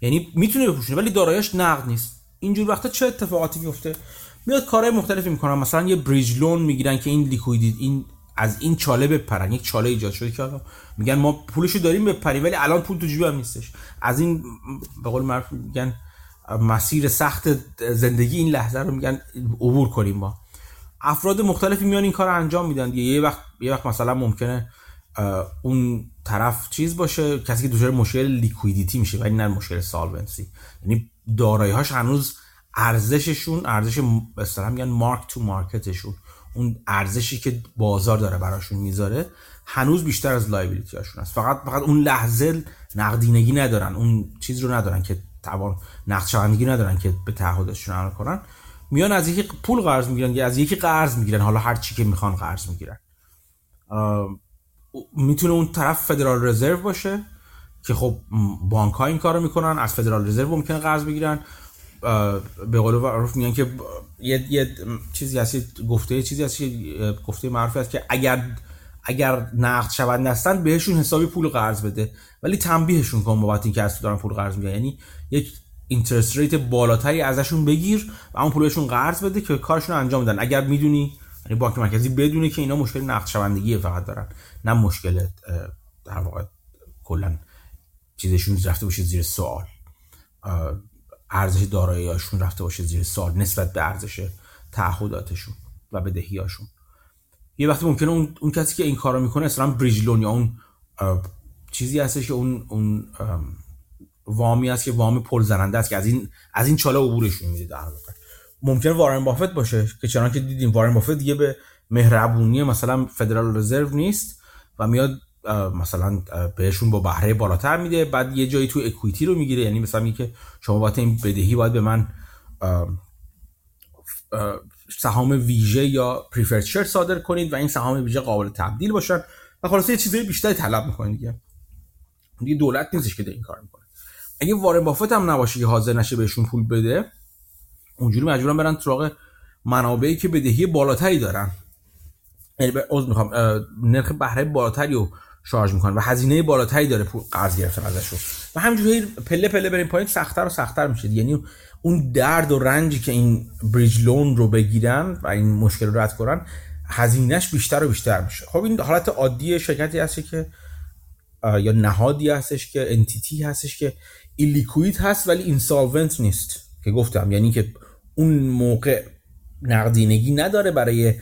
یعنی می‌تونه بپوشونه ولی داراییش نقد نیست. اینجور وقتا چه اتفاقاتی میفته میاد کارهای مختلفی می‌کنن. مثلا یه bridge loan می‌گیرن که این liquidity این از این چاله بپرن. یک چاله ایجاد شده که میگن ما پولشو داریم بپریم ولی الان پول تو جیبم نیستش. از این به قول معروف میگن مسیر سخت زندگی این لحظه رو میگن عبور کنیم ما. افراد مختلفی میان این کار رو انجام میدن یه وقت یه وقت مثلا ممکنه اون طرف چیز باشه کسی که دچار مشکل liquidity میشه ولی نه مشکل solvency یعنی دارایی‌هاش هنوز ارزششون ارزش اصطلاحا میگن مارک تو مارکتشون اون ارزشی که بازار داره براشون می‌ذاره هنوز بیشتر از لایبیلیتی هاشون است فقط فقط اون لحظه نقدینگی ندارن. اون چیز رو ندارن که توان نقد ندارن که به تعهدشون عمل کنن. میان از یکی پول قرض می‌گیرن از یکی قرض می‌گیرن. حالا هر چی که می‌خوان قرض می‌گیرن. می‌تونه اون طرف فدرال رزرو باشه که خب بانک ها این کارو می‌کنن. از فدرال رزرو ممکنه قرض بگیرن. به قول معروف میگن که یه, یه چیزی هست گفته چیزی هست گفته معروفی هست که اگر اگر نقد شوند هستن بهشون حسابی پول قرض بده. ولی تنبیهشون کن بابت اینکه از دارن پول قرض میگن. یعنی یک اینترست ریت بالاتری ازشون بگیر و اون پولشون قرض بده که کارشون انجام بدن. اگر می‌دونی یعنی بانک مرکزی بدونه که اینا مشکل نقد شوندگی فقط دارن. نه مشکل در واقع کلا چیزشون رفته باشه زیر سوال. ارزش داراییاشون رفته باشه زیر سوال نسبت به ارزش تعهداتشون و بدهیاشون یه وقتی ممکنه اون, اون کسی که این کارو می‌کنه اصلا بریج لون یا اون چیزی هستش که اون اون وامی هست که وام پل زننده است که از این از این چاله عبورشون میده در واقع. ممکن وارن بافت باشه که چنان که دیدیم. وارن بافت دیگه به مهربونی مثلا فدرال رزرو نیست و میاد مثلا بهشون با بهره بالاتر میده بعد یه جایی تو اکویتی رو می‌گیره. یعنی مثلا میگه که شما باید این بدهی باید به من سهام ویژه یا پریفرد شیر صادر کنید و این سهام ویژه قابل تبدیل باشن. و خلاصه یه چیزای بیشتری طلب می‌کنید دیگه. دیگه دولت نیستش که این کار می‌کنه. اگه وارن بافت هم نباشه که حاضر نشه بهشون پول بده اونجوری مجبورن برن سراغ منابعی که بدهی بالاتری دارن. یعنی به می‌خوام نرخ بهره بالاتری رو شارژ می‌کنن و هزینه بالاتری داره پول قرض گرفتن ازشون و همینجوری پله پله بریم پایین سختتر و سختتر میشه. یعنی اون درد و رنجی که این بریج لون رو بگیرن و این مشکل رو رد کنن هزینهش بیشتر و بیشتر میشه. خب این حالت عادی شرکتی هست که یا نهادی هستش که انتیتی هستش که ایلیکوید هست ولی اینسالونت نیست. که گفتم یعنی که اون موقع نقدینگی نداره برای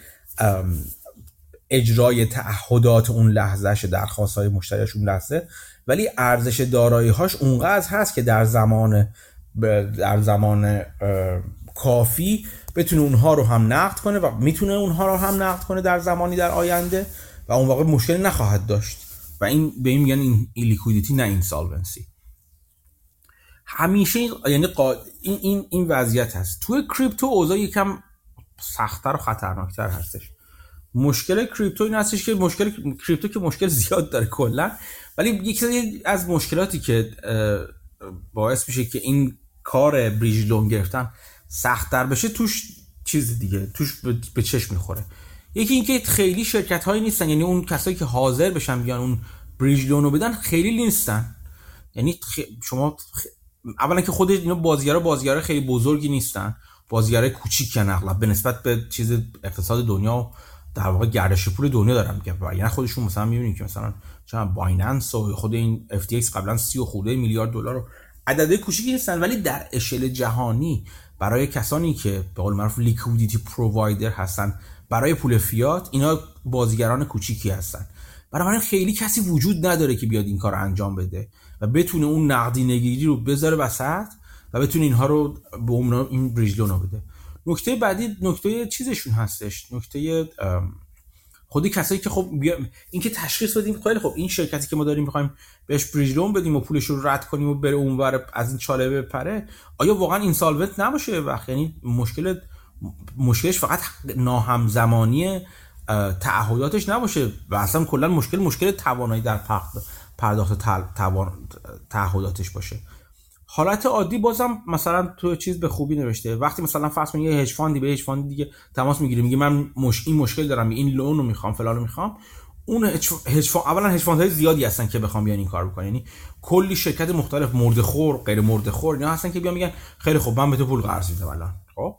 اجرای تعهدات اون لحظهش درخواست های مشتریش اون لحظه. ولی ارزش دارایی هاش اونقدر هست که در زمان در زمان کافی بتونه اونها رو هم نقد کنه و می‌تونه اونها رو هم نقد کنه در زمانی در آینده و اون واقع مشکلی نخواهد داشت. و این به این میگن illiquidity نه insolvency همیشه یعنی این این این وضعیت هست. توی کریپتو اوضاع یکم سختتر و خطرناکتر هستش. مشکل کریپتو این هستش که مشکل کریپتو که مشکل زیاد داره کلا. ولی یکی از مشکلاتی که باعث میشه که این کار bridge loan گرفتن سختتر بشه توش چیز دیگه توش به چشم می‌خوره. یکی اینکه خیلی شرکت هایی نیستن یعنی اون کسایی که حاضر بشن بیان اون بریج لونو بدن خیلی نیستن. یعنی شما اولا که خود اینا بازیگرا بازیگرا خیلی بزرگی نیستن. بازیگرا کوچیکن اغلب به نسبت به چیز اقتصاد دنیا در واقع گردش پول دنیا دارم میگم یعنی خودشون مثلا می‌بینید که مثلا چون بایننس و خود این FTX قبلا 30 و خورده میلیارد دلار رو عدده کوچیکی نیستن ولی در اشل جهانی برای کسانی که به قول معروف liquidity provider هستن برای پول فیات اینا بازیگران کوچیکی هستن. برای خیلی کسی وجود نداره که بیاد این کار انجام بده و بتونه اون نقدینگی رو بذاره وسط و بتونه اینها رو به این bridge بده. نکته بعدی نکته چیزشون هستش نکته خودی کسایی که خب. این که تشخیص بدیم خیلی خب این شرکتی که ما داریم می‌خوایم بهش bridge loan بدیم و پولش رو رد کنیم و بره اونور از این چاله بپره آیا واقعا insolvent نباشه وقت یعنی مشکل مشکلش فقط ناهمزمانی تعهداتش نباشه و اصلا کلا مشکل مشکل توانایی در پرداخت تعهداتش باشه حالت عادی بازم مثلا تو چیز به خوبی نوشته. وقتی مثلا فرض یه hedge fund ی به hedge fund ی دیگه تماس می‌گیره میگه من مش... این مشکل دارم این loan رو می‌خوام فلان رو می‌خوام. اون hedge fund اولا هج های زیادی هستن که بخوام بیان این کار بکنن. یعنی کلی شرکت مختلف مرد خور غیر مرد خور اینا هستن که بیان میگن خیلی خوب من به تو پول قرض میدم الان. خب؟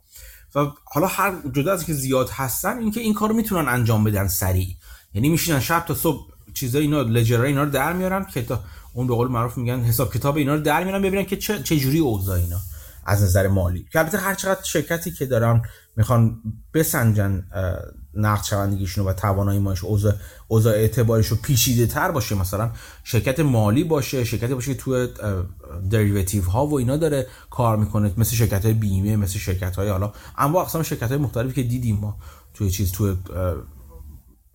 و حالا هر جدا از که زیاد هستن اینکه این کارو می‌تونن انجام بدن سریع. یعنی میشینن شب تا صبح چیزای اینا لجرای اینا رو در میارن که تا اون به قول معروف میگن حساب کتاب اینا رو در میارن ببینن که چه, چه جوری اوضاع اینا از نظر مالی. که البته هر چقدر شرکتی که دارن می‌خوان بسنجن نقد شوندگیشون و توانایی ماش اوضاع اوضاع اعتبارش رو پیچیده تر باشه مثلا شرکت مالی باشه شرکتی باشه که تو دریوتیو ها و اینا داره کار می‌کنه مثل شرکت های بیمه مثل شرکت های حالا اما اقسام شرکت های مختلفی که دیدیم ما توی چیز تو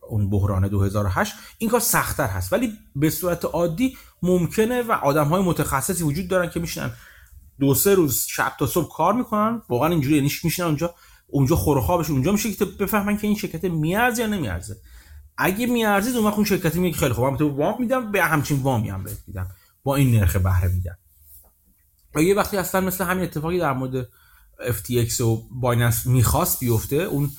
اون بحران 2008 این کار سختتر هست. ولی به صورت عادی ممکنه و آدم های متخصصی وجود دارن که میشنن دو سه روز شب تا صبح کار می‌کنن واقعا اینجوری یعنی میشنن اونجا اونجا خوابشون اونجا میشه که بفهمن که این شرکت میارزه یا نمیارزه. اگه میارزید اون وقت اون شرکت میگه خیلی خوب من وام میدم به همچین وامی هم بهت میدم. با این نرخ بهره میدم. و یه وقتی هستن مثل همین اتفاقی در مورد FTX و بایننس می‌خواست بیفته اون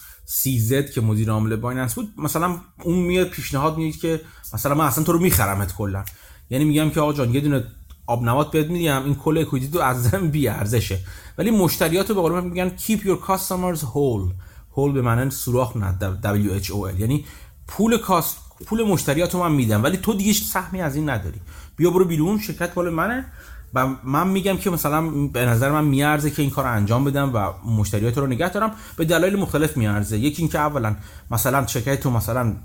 زد که مدیر عامل بایننس بود مثلا اون میاد پیشنهاد میاد که مثلا من اصلا تو رو میخرمت کلا. یعنی میگم که آقا جان یه دونه آب نبات بهت میدیم این کل اکویتی تو از زن بی ارزشه. ولی مشتریات رو به قول میگن keep your customers whole. Whole به معنی سوراخ نه W H O L. یعنی پول کاست پول مشتریات رو من میدم ولی تو دیگه سهمی از این نداری. بیا برو بیرون شرکت مال منه. و من میگم که مثلا به نظر من میارزه که این کار انجام بدم و مشتریات رو نگه دارم. به دلایل مختلف میارزه. یکی اینکه اولا مثلا شرکت تو مثلا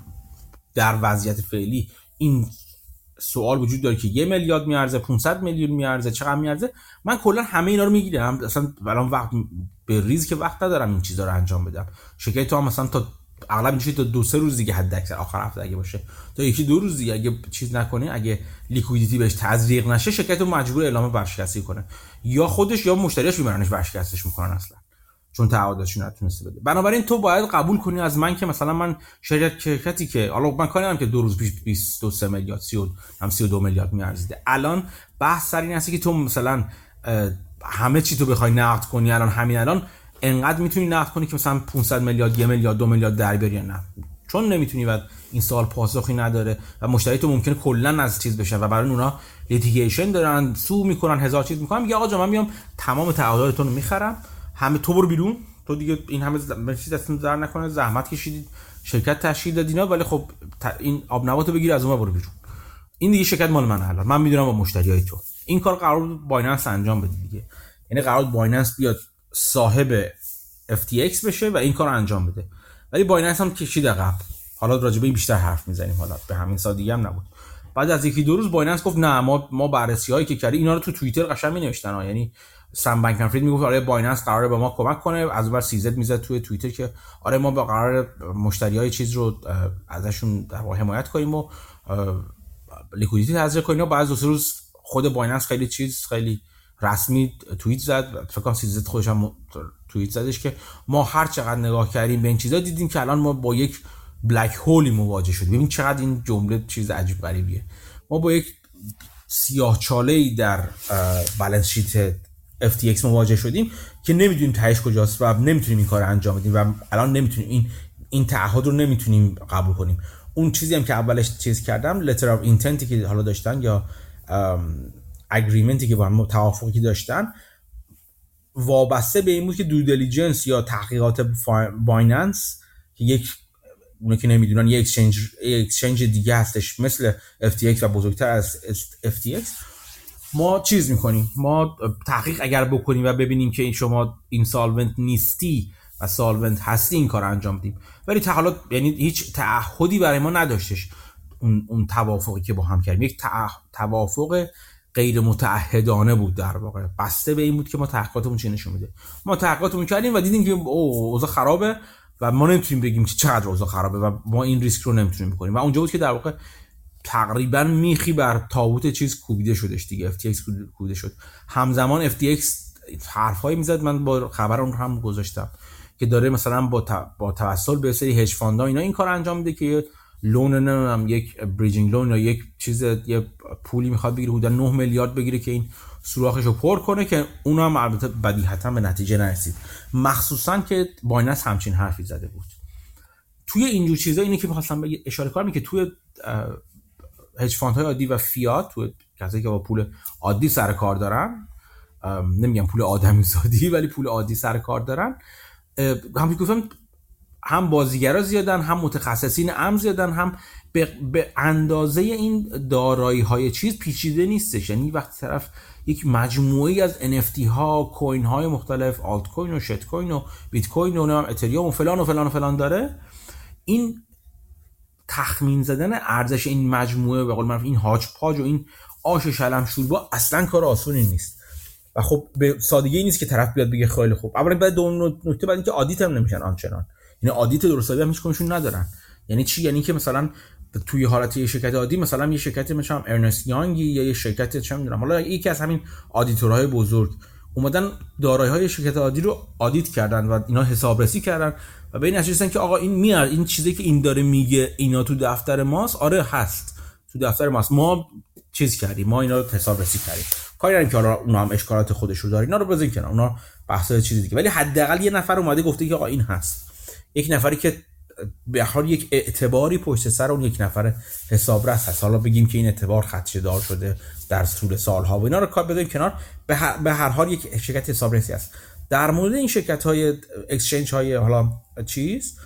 در وضعیت فعلی این سوال وجود داره که یه میلیارد میارزه 500 میلیون میارزه چقدر میارزه. من کلا همه اینا رو می‌گیرم. اصلا الان وقت به ریز که وقت ندارم این چیزا رو انجام بدم. شرکت تو هم مثلا تا اغلب میشه تا دو سه روز دیگه حد اکثر آخر هفته اگه باشه. تا یکی دو روز دیگه اگه چیز نکنه اگه liquidity بهش تزریق نشه شرکت رو مجبور اعلام ورشکستگی کنه. یا خودش یا مشتریاش میبرنش ورشکستش می‌کنن اصلا. چون تعهداتشون نتونسته بده. بنابراین تو باید قبول کنی از من که مثلا من شرکت شرکتی که حالا من کاری که دو روز پیش 23 میلیارد 30 هم 32 میلیارد میارزیده. الان بحث سر این هستش که تو مثلا همه چی تو بخوای نقد کنی الان همین الان انقدر می‌تونی نقد کنی که مثلا 500 میلیارد یه میلیارد دو میلیارد در بیاری نه؟ چون نمی‌تونی بعد این سوال پاسخی نداره و مشتری تو ممکنه کلا از چیز بشه و برای اونا litigation دارن sue می‌کنن هزار چیز می‌کنن میگه آقا من میام تمام تعهداتتون رو می‌خرم همه تو برو بیرون. تو دیگه این همه چیز دستتون در نکنه زحمت کشیدید شرکت تشکیل دادینا ولی خب این آب نباتو بگیر از اون برو بیرون. این دیگه شرکت مال منه الان. من می‌دونم با مشتریای تو. این کار قراره Binance انجام بده دیگه. یعنی قراره Binance بیاد صاحب FTX بشه و این کار انجام بده. ولی Binance هم کشید عقب حالا راجع به بیشتر حرف می‌زنیم. حالا به همین سادگی هم نبود. بعد از یکی دو روز Binance گفت نه ما ما بررسی هایی که کردی اینا رو تو توییتر قشنگ می نوشتن یعنی سم بنکن می‌گفت آره Binance قراره به ما کمک کنه. از اون CZ می‌زد توی توییتر که آره ما با قرار مشتری های چیز رو ازشون در حمایت کنیم و liquidity تزریق کنین بعد دو روز خود Binance خیلی چیز خیلی رسمی توییت زد فکر کنم CZ خودش هم توییت زدش که ما هر چقدر نگاه کردیم به این چیزا دیدیم که الان ما با یک black hole ی مواجه شدیم. ببین چقدر این جمله چیز عجیب غریبیه. ما با یک سیاه چاله ای در balance sheet FTX مواجه شدیم که نمی‌دونیم تهش کجاست و نمی‌تونیم این کار انجام بدیم و الان نمی‌تونیم این این تعهد رو نمی‌تونیم قبول کنیم. اون چیزی هم که اولش چیز کردم letter of intent که حالا داشتن یا agreement ی که با هم توافقی داشتن وابسته به این بود که due diligence یا تحقیقات بایننس که یک اونه که نمی‌دونن یک exchange exchange دیگه هستش مثل FTX و بزرگتر از FTX ما چیز می‌کنیم؟ ما تحقیق اگر بکنیم و ببینیم که این شما اینسالونت نیستی و سالونت هستی این کار انجام بدیم. ولی تا حالا یعنی هیچ تعهدی برای ما نداشتش اون, اون توافقی که با هم کردیم. یک توافق غیر متعهدانه بود در واقع. بسته به این بود که ما تحقیقاتمون چی نشون میده. ما تحقیقاتمون کردیم و دیدیم که او اوضاع خرابه و ما نمی‌تونیم بگیم که چقدر اوضاع خرابه و ما این ریسک رو نمی‌تونیم بکنیم. و اونجا بود که در واقع تقریبا میخی بر تابوت چیز کوبیده شدش دیگه. FTX کوبیده شد. همزمان FTX حرفایی می‌زد. من با خبر اون هم گذاشتم که داره مثلا با, با توسل به سری هج اینا این کار انجام میده که loan نمی‌دونم یک bridging loan یا یک چیز یه پولی می‌خواد بگیره حدود 9 میلیارد بگیره که این سوراخش رو پر کنه که اون هم البته بدیهتا به نتیجه نرسید. مخصوصا که بایننس همچین حرفی زده بود. توی اینجور چیزا اینه که می‌خواستم اشاره کنم که توی هج های عادی و فیات توی کسایی که با پول عادی سر کار دارن نمیگم پول آدمی زادی ولی پول عادی سر کار دارن هم گفتم هم بازیگرا زیادن هم متخصصین ام زیادن هم به, اندازه این دارایی های چیز پیچیده نیستش. یعنی وقتی طرف یک مجموعی از NFT ها کوین های مختلف آلت کوین و شت کوین و بیت کوین و اتریوم و فلان و فلان و فلان داره. این تخمین زدن ارزش این مجموعه به قول معروف این هاج پاج و این آش شلم شوربا اصلا کار آسونی نیست. و خب به سادگی نیست که طرف بیاد بگه خیلی خوب. اولا بعد دو نکته بعد اینکه audit هم نمیشن آنچنان. یعنی audit درست هم هیچ ندارن. یعنی چی؟ یعنی که مثلا توی حالت یه شرکت عادی مثلا یه شرکت مثلا ارنست یانگی یا یه شرکت چه می‌دونم. حالا یکی از همین آدیتورهای بزرگ اومدن دارایی های شرکت عادی رو آدیت کردن و اینا حسابرسی کردن و به این نتیجه که آقا این میاد این چیزی که این داره میگه اینا تو دفتر ماست آره هست. تو دفتر ماست. ما چیز کردیم ما اینا رو حسابرسی کردیم. کاری نداریم که حالا اونا هم اشکالات خودش رو داره اینا رو بزنین کنار اونا بحث چیزی دیگه. ولی حداقل یه نفر اومده گفته که آقا این هست. یک نفری که به حال یک اعتباری پشت سر اون یک نفر حسابرس هست. حالا بگیم که این اعتبار خدشه دار شده در طول سالها و اینا رو کار بدیم کنار. به هر, به هر حال یک شرکت حسابرسی است در مورد این شرکت های exchange های حالا چیز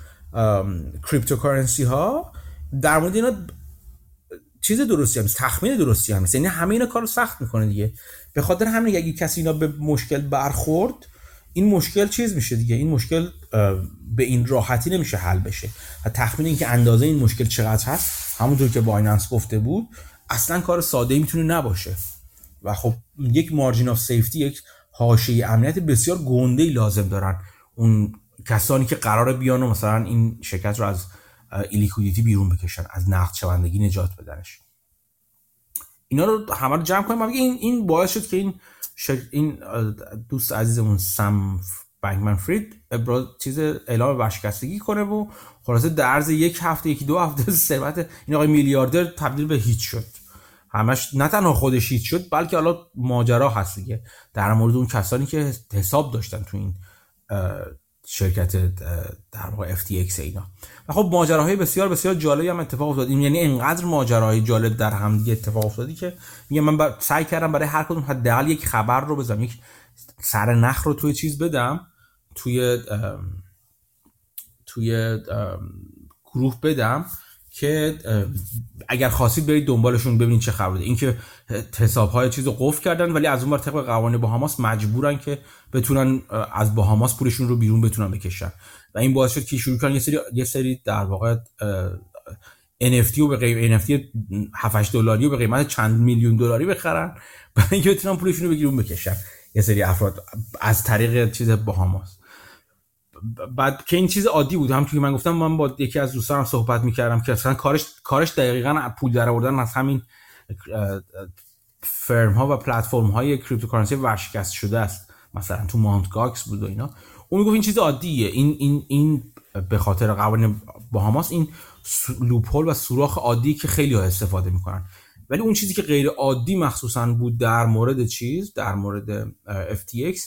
cryptocurrency ها در مورد اینا چیز درستی هم تخمین درستی هم یعنی همه اینا کارو سخت می‌کنه دیگه. به خاطر همین اگه کسی اینا به مشکل برخورد این مشکل چیز میشه دیگه؟ این مشکل به این راحتی نمیشه حل بشه. و تخمین اینکه اندازه این مشکل چقدر هست همونطور که بایننس گفته بود اصلا کار ساده می‌تونه نباشه. و خب یک margin of safety یک حاشیه امنیت بسیار گنده لازم دارن. اون کسانی که قرار بیان و مثلا این شرکت رو از illiquidity بیرون بکشن از نقد شوندگی نجات بدنش. اینا رو همه رو جمع کنیم. این این باعث شد که این این دوست عزیزمون سم بنکمن فرید ابراز چیز اعلام ورشکستگی کنه و خلاصه در عرض یک هفته یکی دو هفته ثروت این آقای میلیاردر تبدیل به هیچ شد. همش نه تنها خودش هیچ شد بلکه حالا ماجرا هست دیگه. در مورد اون کسانی که حساب داشتن تو این شرکت در واقع FTX اینا. و خب ماجراهای بسیار بسیار جالبی هم اتفاق افتاد یعنی انقدر ماجراهای جالب در هم دیگه اتفاق افتادی که میگم من سعی کردم برای هر کدوم حداقل یک خبر رو بزنم یک سر نخ رو توی چیز بدم توی توی گروه بدم که اگر خواستید برید دنبالشون ببینید چه خبره اینکه حساب های چیز رو قفل کردن ولی از اون بر طبق قوانین باهاماس مجبورن که بتونن از باهاماس پولشون رو بیرون بتونن بکشن. و این باعث شد که شروع کنن یه سری یه سری در واقع NFT و به قیمت NFT 7 دلاری و به قیمت چند میلیون دلاری بخرن برای اینکه بتونن پولشون رو بیرون بکشن. یه سری افراد از طریق چیز باهاماس. بعد که این چیز عادی بود هم که من گفتم من با یکی از دوستانم صحبت می‌کردم که اصلا کارش کارش دقیقا پول در آوردن از همین فرم ها و پلتفرم های cryptocurrency ورشکست شده است. مثلا تو مانت گاکس بود و اینا. اون می‌گفت این چیز عادیه. این این این به خاطر قوانین باهاماس این لوپول و سوراخ عادی که خیلی ها استفاده می‌کنن. ولی اون چیزی که غیر عادی مخصوصا بود در مورد چیز در مورد FTX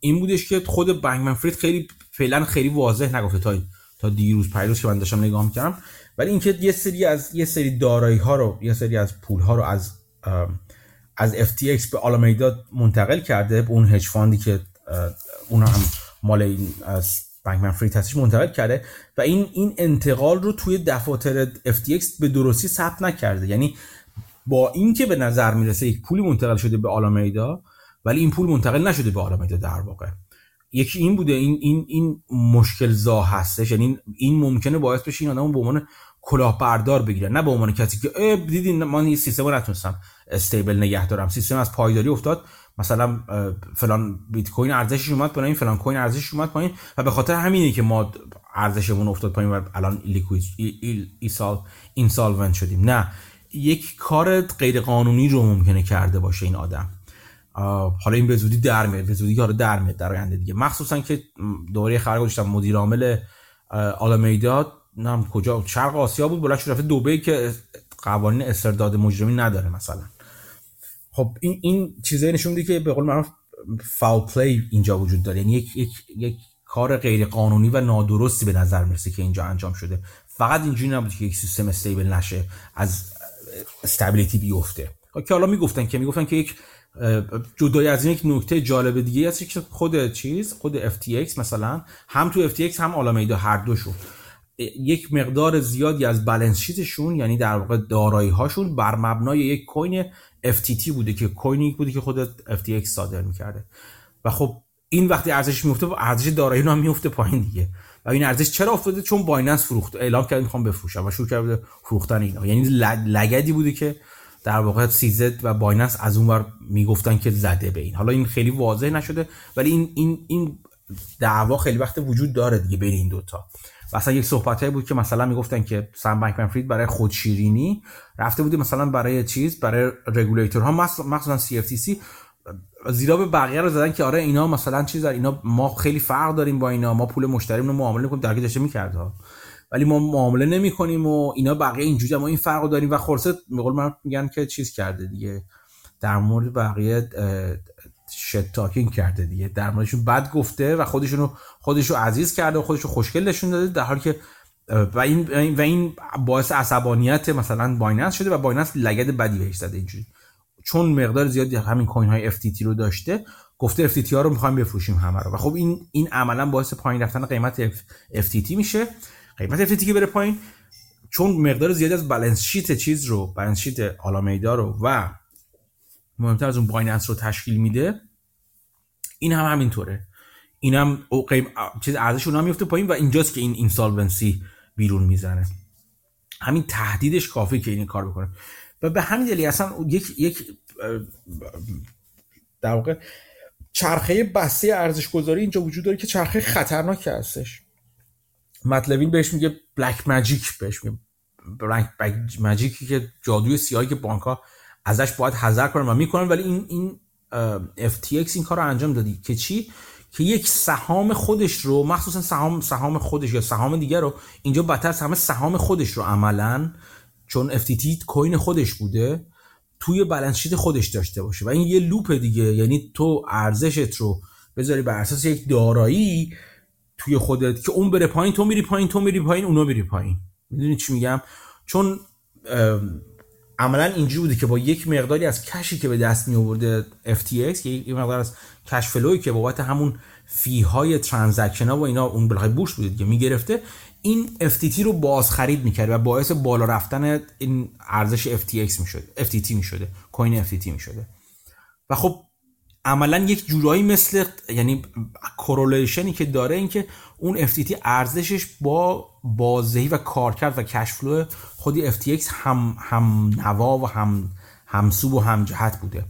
این بودش که خود بنگمن فرید خیلی فعلا خیلی واضح نگفته تا تا دیروز پیروز که من داشتم نگاه می‌کردم. ولی اینکه یه سری از یه سری دارایی ها رو یه سری از پول ها رو از از FTX به آلامیدا منتقل کرده به اون هج فاندی که اون هم مال این از بنکمن فری هستش منتقل کرده. و این این انتقال رو توی دفاتر FTX به درستی ثبت نکرده. یعنی با اینکه به نظر می‌رسه یک پولی منتقل شده به آلامیدا ولی این پول منتقل نشده به آلامیدا در واقع. یکی این بوده این این این مشکل زا هستش. یعنی این ممکنه باعث بشه این آدمو به عنوان کلاهبردار بگیرن نه به عنوان کسی که دیدین من این سیستم رو نتونستم استیبل نگه دارم. سیستم از پایداری افتاد. مثلا فلان بیت کوین ارزشش اومد پایین فلان کوین ارزشش اومد پایین. و به خاطر همینه که ما ارزشمون افتاد پایین و الان لیکوید ایسال اینسالونت شدیم. نه. یک کار غیر قانونی رو ممکنه کرده باشه این آدم. حالا این به زودی در میاد به زودی در میاد در آینده دیگه. مخصوصا که دوره خبر گذاشتم مدیر عامل آلامیدا نم کجا شرق آسیا بود بلند رفته که قوانین استرداد مجرمی نداره مثلا. خب این این چیزایی نشون میده که به قول معروف فاول پلی اینجا وجود داره. یعنی یک یک یک کار غیر قانونی و نادرستی به نظر می‌رسه که اینجا انجام شده. فقط اینجوری نبود که یک سیستم استیبل نشه از استابیلیتی بیفته. که حالا می‌گفتن که می‌گفتن که یک جدای از این یک نکته جالب دیگه هست که خود چیز خود FTX مثلا هم تو FTX هم آلامیدا هر دوشون یک مقدار زیادی از بالانس شیتشون یعنی در واقع دارایی هاشون بر مبنای یک کوین FTT بوده که کوینی بوده که خود FTX صادر می‌کرده. و خب این وقتی ارزش میفته ارزش دارایی هم میفته پایین دیگه. و این ارزش چرا افتاده؟ چون بایننس فروخت. اعلام کرد می‌خوام بفروشم و شروع کرده فروختن اینا. یعنی لگدی بوده که در واقع سیزد و بایننس از اونور می‌گفتن که زده به این. حالا این خیلی واضح نشده ولی این این این دعوا خیلی وقت وجود داره دیگه بین این دوتا. و اصلا یک صحبت بود که مثلا می‌گفتن که سم بانک فرید برای خودشیرینی رفته بودی مثلا برای چیز برای رگولیتورها مخصوصا سی اف تی سی زیرا به بقیه رو زدن که آره اینا مثلا چیز اینا ما خیلی فرق داریم با اینا ما پول مشتریمون رو معامله کنیم درگیر داشته می‌کرد ولی ما معامله نمی کنیم و اینا بقیه اینجوری ما این فرق داریم و خلاصه میگل من میگن که چیز کرده دیگه. در مورد بقیه shit talking کرده دیگه. در موردشون بد گفته و خودشونو خودشو عزیز کرده و خودشو خوشگل نشون داده در حالی که و این و این باعث عصبانیت مثلا بایننس شده و بایننس لگد بدی بهش زده اینجوری. چون مقدار زیادی همین coin های FTT رو داشته گفته FTT ها رو می‌خوایم بفروشیم همه رو. و خب این این عملا باعث پایین رفتن قیمت FTT میشه. قیمت FTT که بره پایین. چون مقدار زیادی از balance sheet چیز رو balance sheet آلامیدا رو و مهمتر از اون بایننس رو تشکیل میده این هم همینطوره. این هم قیم... چیز ارزش اونها میفته پایین و اینجاست که این اینسالونسی بیرون می‌زنه. همین تهدیدش کافی که این کار بکنه. و به همین دلیل اصلا یک یک در واقع چرخه بسته ارزش گذاری اینجا وجود داره که چرخه خطرناک هستش. مطلبین بهش میگه بلک ماجیک بهش میگه بلک ماجیکی که جادوی سیاهی که بانک ها ازش باید حذر کنن و می‌کنن. ولی این این FTX این کار انجام دادی. که چی؟ که یک سهام خودش رو مخصوصا سهام سهام خودش یا سهام دیگر رو اینجا بدتر همه سهام خودش رو عملا چون FTT کوین خودش بوده توی شیت خودش داشته باشه. و این یه لوپ دیگه. یعنی تو ارزشت رو بذاری بر اساس یک دارایی توی خودت که اون بره پایین تو میری پایین تو میری پایین اونو میری پایین. می‌دونی چی میگم؟ چون عملا اینجوری بوده که با یک مقداری از cash ی که به دست می آورده FTX یک مقدار از cash flow ی که بابت همون fee های transaction ها و اینا اون بلخی بورس بوده دیگه می‌گرفته این FTT رو باز خرید می‌کرد و باعث بالا رفتن این ارزش FTX می‌شد FTT می‌شده coin FTT می‌شده. و خب عملا یک جورایی مثل یعنی کورولیشنی که داره این که اون FTT ارزشش با بازدهی و کارکرد و کشفلو خودی FTX هم هم نوا و هم همسو و هم جهت بوده.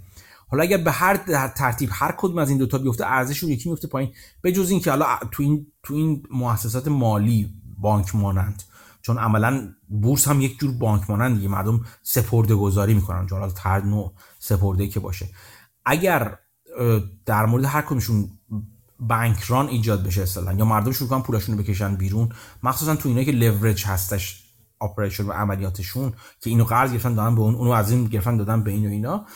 حالا اگر به هر ترتیب هر کدوم از این دوتا بیفته ارزششون یکی میفته پایین. به جز اینکه حالا تو این تو این مؤسسات مالی بانک مانند چون عملا بورس هم یک جور بانک مانند دیگه مردم سپرده گذاری می‌کنن. جالب هر نوع سپرده که باشه. اگر در مورد هر کدومشون bank run ایجاد بشه اصلا یا مردم شروع کنن پولاشون رو بکشن بیرون مخصوصا تو اینا که لورج هستش operation و عملیاتشون که اینو قرض گرفتن دادن به اون اونو از این گرفتن دادن به این و اینا.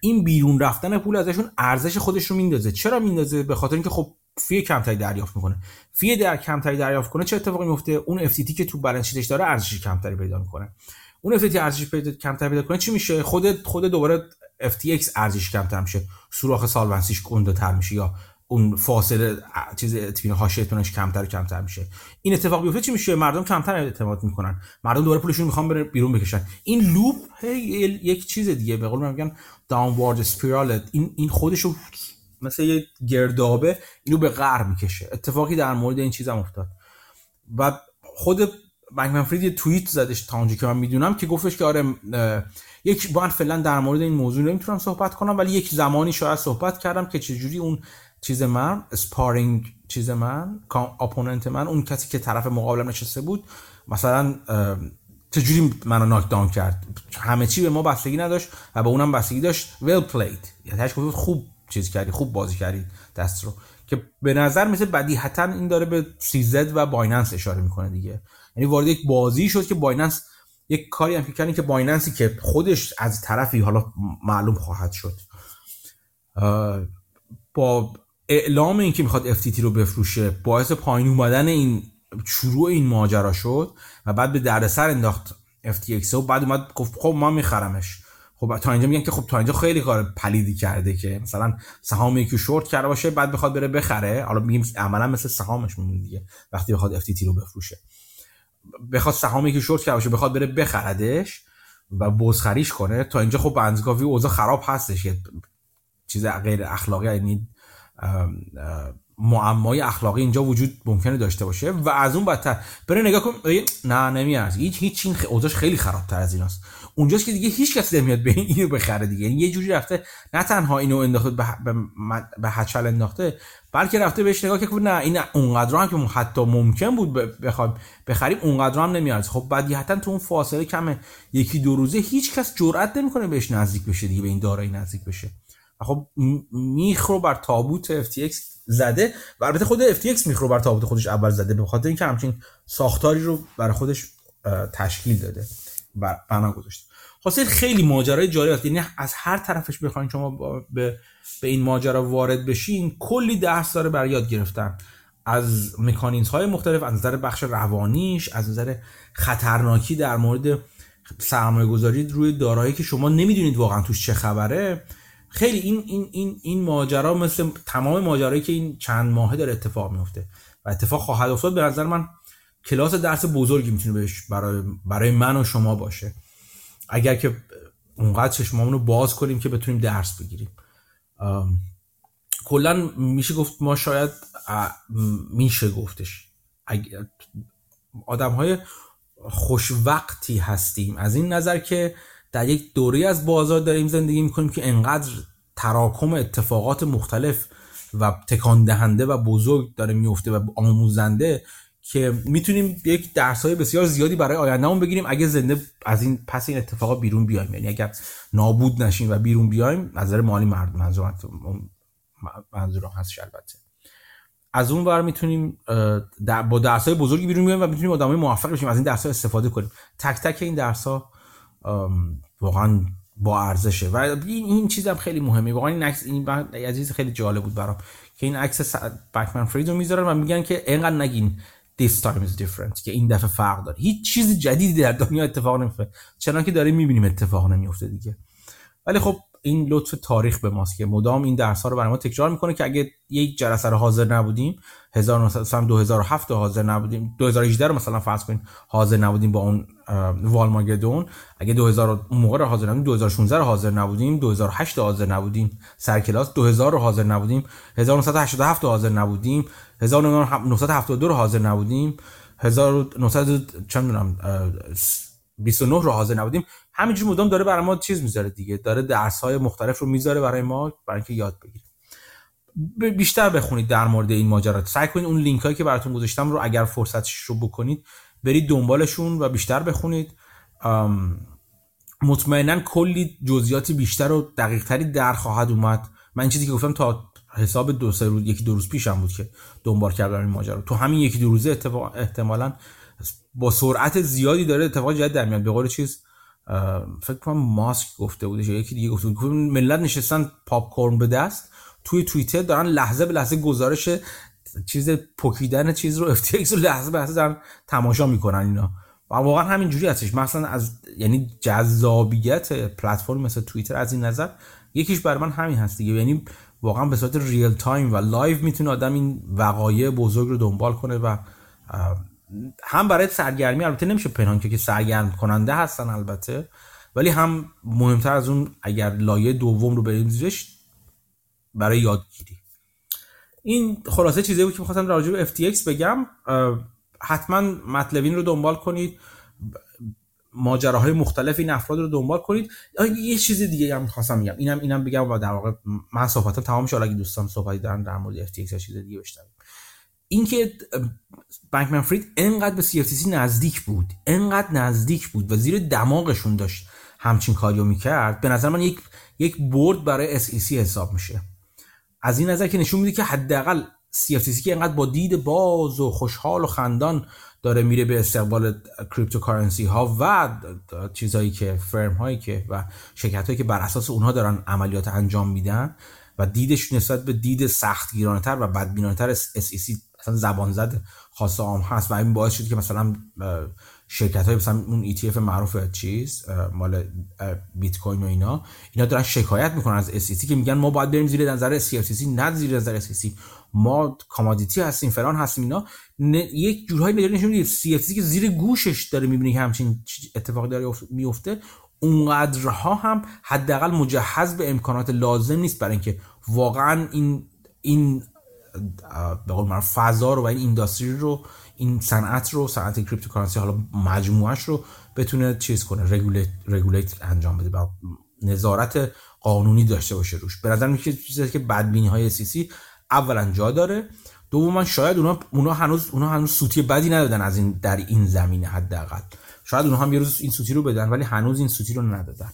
این بیرون رفتن پول ازشون ارزش خودش رو میندازه. چرا میندازه؟ به خاطر اینکه خب fee کمتری دریافت می‌کنه. fee در کمتری دریافت کنه چه اتفاقی میفته اون FTT که تو بالانس داره ارزش کمتری پیدا می‌کنه. اون اف ارزش پیدا کمتری پیدا کنه چی میشه؟ خود خود دوباره FTX ارزش کمتر میشه سوراخ سالونسیش تر میشه یا اون فاصله چیز اطمینان حاشیه‌تونش کمتر کمتر میشه. این اتفاق بیفته چی میشه؟ مردم کمتر اعتماد می‌کنن. مردم دوباره پولشون می‌خوان بره بیرون بکشن. این لوپ یک چیز دیگه. به قول من میگن داونوارد اسپیرال این این خودشو مثل یه گردابه اینو به غر می‌کشه. اتفاقی در مورد این چیزم افتاد. و خود بنکمن فرید یه توییت زدش تا اونجا که من می‌دونم که گفتش که آره یک بار فعلا در مورد این موضوع نمی‌تونم صحبت کنم ولی یک زمانی شاید صحبت کردم که چجوری اون چیز من سپارینگ چیز من اپوننت من اون کسی که طرف مقابلم نشسته بود مثلا چجوری منو ناک داون کرد؟ همه چی به ما بستگی نداشت و به اونم بستگی داشت. ویل پلید یعنی خوب چیز کردی خوب بازی کردی دست رو. که به نظر مثل بدیهتا این داره به سیزد و بایننس اشاره می‌کنه دیگه. یعنی وارد یک بازی شد که بایننس یک کاری هم کردن که بایننسی که خودش از طرفی حالا معلوم خواهد شد. با اعلام اینکه می‌خواد FTT رو بفروشه باعث پایین اومدن این شروع این ماجرا شد و بعد به دردسر انداخت FTX و بعد اومد گفت خب ما میخرمش. خب تا اینجا میگن که خب تا اینجا خیلی کار پلیدی کرده که مثلا سهام یکی شورت کرده باشه بعد بخواد بره بخره. حالا میگیم عملا مثل سهامش میمونه دیگه وقتی بخواد FTT رو بفروشه. بخواد سهام یکی شورت کرده باشه بخواد بره بخردش و بزخریش کنه تا اینجا خب بنزگاوی اوضاع خراب هستش یه چیز غیر اخلاقی یعنی معمای اخلاقی اینجا وجود ممکنه داشته باشه. و از اون بدتر بره نگاه کن نه نمیارز هیچ هیچ این اوضاعش خیلی خرابتر از ایناست. اونجاست که دیگه هیچ کس نمیاد به اینو بخره دیگه. یعنی یه جوری رفته نه تنها اینو انداخته به به هچل انداخته بلکه رفته بهش نگاه که نه این اونقدر هم که حتی ممکن بود بخوایم بخریم اونقدر هم نمیارزه خب بدیهتا تو اون فاصله کم یکی دو روزه هیچ کس جرئت نمی‌کنه بهش نزدیک بشه دیگه به این دارایی نزدیک بشه. خب میخ رو بر تابوت FTX زده. و البته خود میخ رو بر تابوت خودش اول زده به خاطر اینکه همچین ساختاری رو برای خودش تشکیل داده. و بنا گذاشته خاصه خیلی ماجرای جالب است. یعنی از هر طرفش بخواین شما به, به این ماجرا وارد بشین کلی درس داره برای یاد گرفتن. از مکانیزم های مختلف از نظر بخش روانیش از نظر خطرناکی در مورد سرمایه گذاری روی دارایی که شما نمی‌دونید واقعا توش چه خبره. خیلی این این این این ماجرا مثل تمام ماجرایی که این چند ماهه داره اتفاق میفته و اتفاق خواهد افتاد به نظر من کلاس درس بزرگی می‌تونه برای برای من و شما باشه. اگر که اونقدر چشمامون رو باز کنیم که بتونیم درس بگیریم. کلا میشه گفت ما شاید میشه گفتش. آدم های خوشوقتی هستیم. از این نظر که در یک دوره از بازار داریم زندگی می‌کنیم که انقدر تراکم اتفاقات مختلف و تکان دهنده و بزرگ داره میفته و آموزنده که می‌تونیم یک درس های بسیار زیادی برای آیندهمون بگیریم. اگه زنده از این پس این اتفاقا بیرون بیایم. یعنی اگر نابود نشیم و بیرون بیایم نظر مالی مرد منظور منظور هست البته. از اون ور می‌تونیم با درس های بزرگی بیرون بیایم و می‌تونیم آدمای موفق بشیم از این درس ها استفاده کنیم. تک تک این درس ها واقعا با ارزشه. و این این چیزم خیلی مهمه. واقعا این عکس این عزیز خیلی جالب بود برام. که این عکس بکمن فرید رو می‌ذارن و میگن که اینقدر نگین. This time is different. که این دفعه فرق داره. هیچ چیز جدیدی در دنیا اتفاق نمیفته. چنانکه داریم می‌بینیم اتفاق نمیفته دیگه. ولی خب این لطف تاریخ به ماست که مدام این درس ها رو برای ما تکرار می‌کنه که اگه یک جلسه رو حاضر نبودیم 2007 حاضر نبودیم. 2018 رو مثلا فرض کنیم حاضر نبودیم با اون والماگدون اگه 2000 اون موقع رو حاضر نبودیم 2016 رو حاضر نبودیم 2008 رو حاضر نبودیم. سر کلاس 2000 رو حاضر نبودیم 1987 رو حاضر نبودیم 1972 رو حاضر نبودیم 1900 چند می‌دونم 29 رو حاضر نبودیم. همینجور مدام داره برای ما چیز می‌ذاره دیگه. داره درس های مختلف رو می‌ذاره برای ما برای اینکه یاد بگیریم. بیشتر بخونید در مورد این ماجرا. سعی کنید اون لینک هایی که براتون گذاشتم رو اگر فرصتش رو بکنید برید دنبالشون و بیشتر بخونید. مطمئنا کلی جزئیات بیشتر و دقیق تری در خواهد اومد. من چیزی که گفتم تا حساب دو سه روز یکی دو روز پیشم بود که دنبال کردم این ماجرا. تو همین یکی دو روزه احتمالا با سرعت زیادی داره اتفاق جدید در میاد. به قول چیز فکر کنم ماسک گفته بودش یکی دیگه گفته بود. ملت نشستن پاپ کورن به دست. توی توییتر دارن لحظه به لحظه گزارش چیز پوکیدن چیز رو FTX رو لحظه به لحظه دارن تماشا می‌کنن اینا. و واقعا همین جوری هستش. مثلا از یعنی جذابیت پلتفرم مثل توییتر از این نظر یکیش بر من همین هست دیگه. یعنی واقعا به صورت real time و live می‌تونه آدم این وقایع بزرگ رو دنبال کنه و هم برای سرگرمی البته نمیشه پنهان که سرگرم کننده هستن البته ولی هم مهمتر از اون اگر لایه دوم رو بریم زیرش برای یادگیری. این خلاصه چیزی بود که می‌خواستم راجع به FTX بگم. حتما مطلبین رو دنبال کنید. ماجراهای مختلف این افراد رو دنبال کنید. یه چیز دیگه هم می‌خواستم بگم. اینم اینم بگم و در واقع من صحبتم تمام شد. اگه دوستان صحبتی دارن در مورد FTX یا چیز دیگه بشنویم اینکه بانکمن فرید انقدر به CFTC نزدیک بود. انقدر نزدیک بود و زیر دماغشون داشت همچین کاریو می‌کرد. به نظر من یک یک برد برای SEC حساب میشه. از این نظر که نشون میده که حداقل CFTC که انقدر با دید باز و خوشحال و خندان داره میره به استقبال cryptocurrency ها و چیزهایی که فرم هایی که و شرکت هایی که بر اساس اونها دارن عملیات انجام میدن و دیدش نسبت به دید سخت گیرانه تر و بدبینانه تر SEC اصلا زبان زد خاص عام هست و این باعث شد که مثلا شرکت های مثلا اون ETF معروف چیز مال بیت کوین و اینا اینا دارن شکایت می‌کنن از SEC که میگن ما باید بریم زیر نظر CFTC نه زیر نظر SEC ما کامادیتی هستیم فلان هستیم اینا. یک جورهایی نگاه نشون میده CFTC که زیر گوشش داره می‌بینی که همچین اتفاقی داره میفته اونقدرها هم حداقل مجهز به امکانات لازم نیست برای اینکه واقعا این این به قول فضا رو و این industry رو این صنعت رو صنعت cryptocurrency حالا مجموعش رو بتونه چیز کنه regulate, انجام بده و نظارت قانونی داشته باشه روش. به نظر میاد چیزی که بدبینی های SEC اولا جا داره. دوما شاید اونا اونا هنوز اونا هنوز سوتی بدی ندادن از این در این زمینه حداقل. شاید اونها هم یه روز این سوتی رو بدن ولی هنوز این سوتی رو ندادن.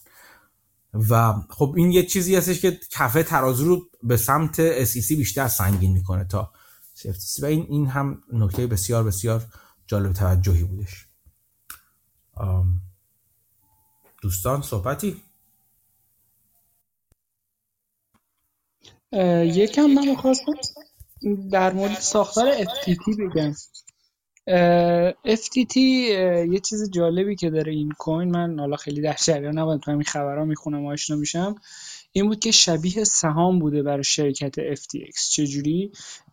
و خب این یه چیزی هستش که کفه ترازو رو به سمت SEC بیشتر سنگین می‌کنه تا و این این هم نکته بسیار بسیار جالب توجهی بودش. دوستان صحبتی؟ یکم من خواستم در مورد ساختار FTT بگم. FTT یه چیز جالبی که داره این کوین من حالا خیلی در جریان نبودم تو همین خبرها می‌خونم آشنا میشم این بود که شبیه سهام بوده برای شرکت FTX چجوری؟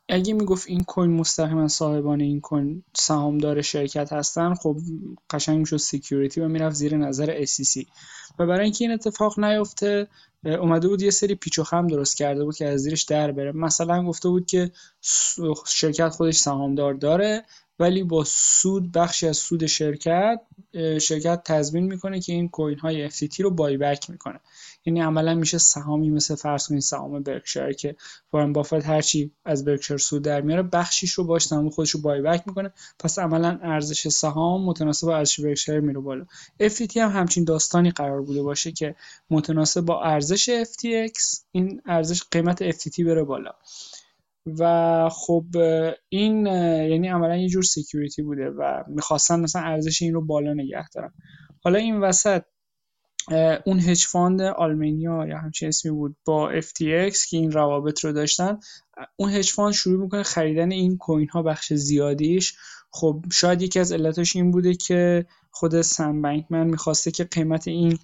اگه می‌گفت این coin مستقیما صاحبان این coin سهامدار شرکت هستن خب قشنگ می‌شد security و می‌رفت زیر نظر SEC و برای اینکه این اتفاق نیفته اومده بود یه سری پیچ و خم درست کرده بود که از زیرش در بره. مثلا گفته بود که شرکت خودش سهامدار داره. ولی با سود بخشی از سود شرکت شرکت تضمین می‌کنه که این coin های FTT رو buy back می‌کنه. یعنی عملا میشه سهامی مثل فرض کنید سهام برکشایر که وارن بافت هرچی از برکشایر سود در میاره بخشیش رو باش سهام خودش رو buy back می‌کنه. پس عملا ارزش سهام متناسب با ارزش برکشایر میره بالا. FTT هم همچین داستانی قرار بوده باشه که متناسب با ارزش FTX این ارزش قیمت FTT بره بالا. و خب این یعنی عملا یه جور security بوده و می‌خواستن مثلا ارزش این رو بالا نگه دارن. حالا این وسط اون hedge fund Alameda یا همچین اسمی بود با FTX که این روابط رو داشتن اون hedge fund شروع می‌کنه خریدن این coin ها بخش زیادیش. خب شاید یکی از علتاش این بوده که خود سم بنکمن می‌خواسته که قیمت این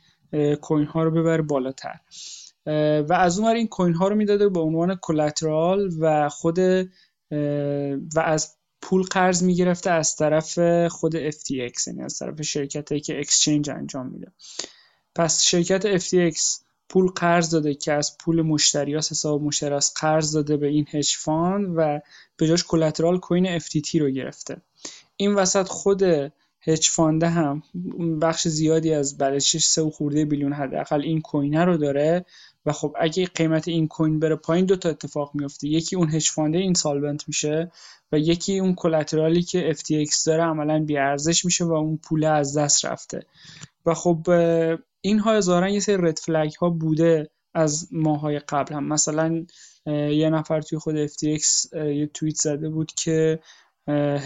coin ها رو ببره بالاتر. و از اون این coin ها رو می‌داده به عنوان collateral و خود و از پول قرض می‌گرفته از طرف خود FTX یعنی از طرف شرکتی که exchange انجام میده. پس شرکت FTX پول قرض داده که از پول مشتریاس حساب مشتریاس قرض داده به این hedge fund و به جاش collateral coin FTT رو گرفته. این وسط خود hedge fund ه هم بخش زیادی از balance sheet ش سه و خورده billion حداقل این coin ه رو داره و خب اگه قیمت این coin بره پایین دو تا اتفاق میفته. یکی اون hedge fund ه insolvent میشه و یکی اون collateral ی که FTX داره عملا بی ارزش میشه و اون پوله از دست رفته. و خب اینها ظاهرا یه سری red flag ها بوده از ماهای قبل هم. مثلا یه نفر توی خود FTX یه توییت زده بود که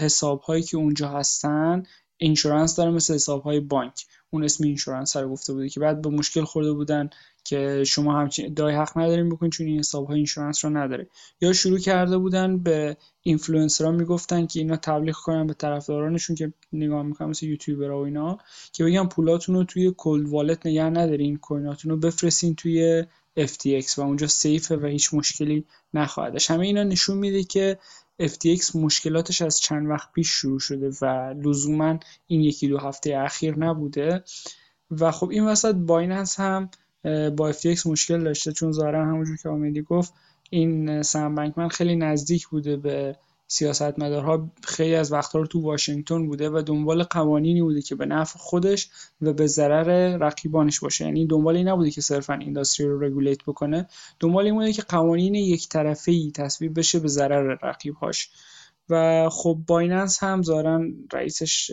حساب هایی که اونجا هستن insurance داره مثل حساب های بانک. اون اسم insurance رو گفته بوده که بعد به مشکل خورده بودن که شما همچین ادعای حق نداریم بکنید چون این حساب های insurance رو نداره. یا شروع کرده بودن به اینفلوئنسرها می‌گفتن که اینا تبلیغ کنن به طرفدارانشون که نگاه می‌کنن مثل یوتیوبرها و اینا که بگن پولاتون رو توی cold wallet نگه ندارین coin اتون رو بفرستین توی FTX و اونجا safe ه و هیچ مشکلی نخواهدش همه اینا نشون میده که FTX مشکلاتش از چند وقت پیش شروع شده و لزوما این یکی دو هفته اخیر نبوده. و خب این وسط Binance هم با FTX مشکل داشته چون ظاهرا همونجور که آمدی گفت این سم بنکمن خیلی نزدیک بوده به سیاستمدارها خیلی از وقتها رو تو واشنگتن بوده و دنبال قوانینی بوده که به نفع خودش و به ضرر رقیبانش باشه. یعنی دنبال این نبوده که صرفا اینداستری رو رگولیت بکنه. دنبال این بوده که قوانین یک طرفه ای تصویب بشه به ضرر رقیبهاش. و خب بایننس هم ظاهرا رئیسش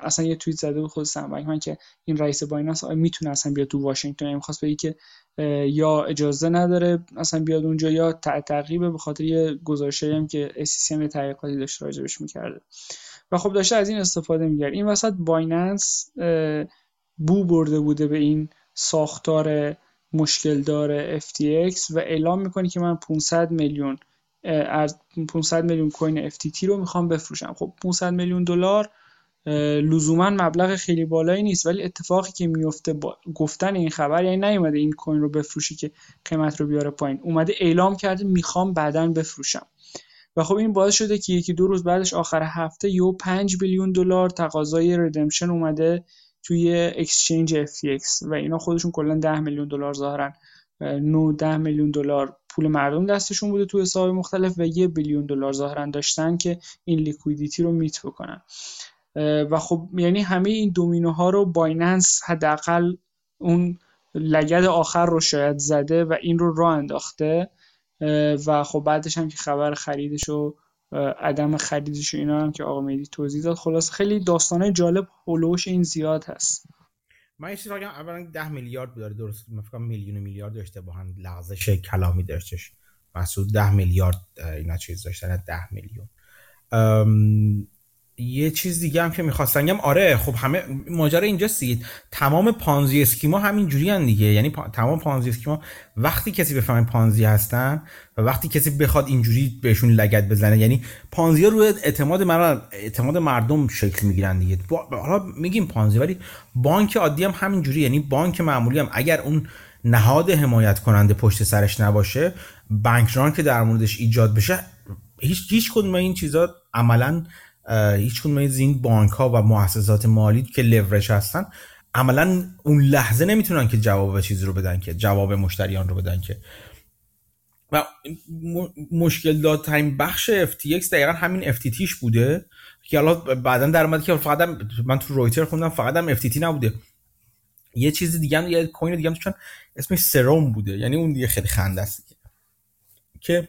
اصلا یه توییت زده بود خود سم که این رئیس بایننس می‌تونه اصلا بیاد تو واشنگتن. یعنی می‌خواست بگه که یا اجازه نداره اصلا بیاد اونجا یا تعقیبه به خاطر یه گزارشی هم که SEC هم تحقیقاتی داشته راجبش می‌کرده. و خب داشته از این استفاده می‌کرد این وسط بایننس بو برده بوده به این ساختار مشکل داره FTX و اعلام می‌کنه که من 500 میلیون از 500 میلیون کوین FTT رو می‌خوام بفروشم. خب 500 میلیون دلار لزوما مبلغ خیلی بالایی نیست ولی اتفاقی که میفته با گفتن این خبر یعنی نیومده این کوین رو بفروشی که قیمت رو بیاره پایین اومده اعلام کرده می‌خوام بعدا بفروشم. و خب این باعث شده که یکی دو روز بعدش آخر هفته یو 5 بیلیون دلار تقاضای ردمشن اومده توی اکسچنج FTX و اینا خودشون کلا 10 میلیون دلار ظاهرن 9 10 میلیون دلار پول مردم دستشون بوده تو حساب مختلف و یه billion دلار ظاهرا داشتن که این liquidity رو meet بکنن. و خب یعنی همه این دومینوها رو Binance حداقل اون لگد آخر رو شاید زده و این رو راه انداخته و خب بعدش هم که خبر خریدش و عدم خریدش و اینا هم که آقا مهدی توضیح داد خلاص خیلی داستانه جالب حول و حوش این زیاد هست. من یه چیز اولا 10 میلیارد داره درست من فکر میلیون میلیارد داشته با هم لغزش کلامی داشتش محسود 10 میلیارد اینا چیز داشتن 10 میلیون. یه چیز دیگه هم که می‌خواستن گم آره خب همه ماجرا اینجاست دیگه تمام پانزی اسکیما همین جوری هن دیگه. یعنی تمام پانزی اسکیما وقتی کسی بفهمه پانزی هستن و وقتی کسی بخواد اینجوری بهشون لگت بزنه یعنی پانزی ها روی اعتماد مردم اعتماد مردم شکل می‌گیرن دیگه. حالا میگیم پانزی ولی بانک عادی هم همین جوری یعنی بانک معمولی هم اگر اون نهاد حمایت کننده پشت سرش نباشه بانک که در موردش ایجاد بشه هیچ هیچ کدوم این چیزا عملا هیچ از این بانک ها و مؤسسات مالی که لورج هستن عملا اون لحظه نمی‌تونن که جواب چیزی رو بدن که جواب مشتریان رو بدن که. و مشکل دادترین بخش FTX دقیقا همین FTTش بوده که حالا بعدا در اومد که فقط من تو رویتر خوندم فقط هم FTT نبوده. یه چیز دیگه هم یه کوین دیگه هم چون اسمش سروم بوده. یعنی اون دیگه خیلی خنده است که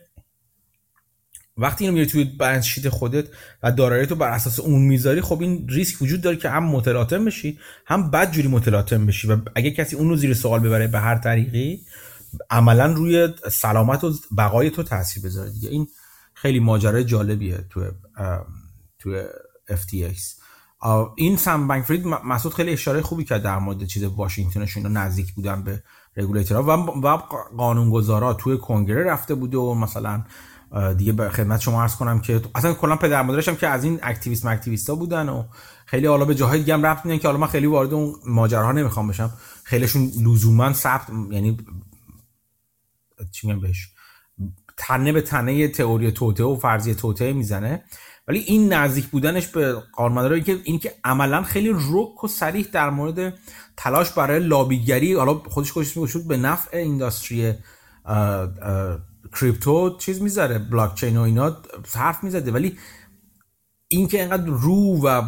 وقتی اینو میری توی بالانس شیت خودت و دارایی تو بر اساس اون می‌ذاری خب این ریسک وجود داره که هم متلاطم بشی هم بد جوری متلاطم بشی و اگه کسی اون رو زیر سوال ببره به هر طریقی عملا روی سلامت و بقای تو تاثیر بذاره دیگه. این خیلی ماجرای جالبیه تو تو FTX این سم بنکفرید مسعود خیلی اشاره خوبی کرد در مورد چیز واشنگتنش اینا نزدیک بودن به رگولیتورها و و قانونگذارا توی کنگره رفته بوده و مثلا دیگه به خدمت شما عرض کنم که اصلا کلا پدر مادرش هم که از این اکتیویست اکتیویستا بودن و خیلی حالا به جاهای دیگه هم رفت میدن که حالا من خیلی وارد اون ماجراها نمی‌خوام بشم. خیلیشون لزوما ثبت یعنی چی میگم بهش؟ تنه به تنه تئوری توته و فرضیه توته می‌زنه. ولی این نزدیک بودنش به قانونمدارا که این که عملا خیلی رک و صریح در مورد تلاش برای لابیگری حالا خودش خودش میگه به نفع اینداستری کریپتو چیز می‌ذاره بلاک چین و اینا حرف می‌زده. ولی اینکه اینقدر رو و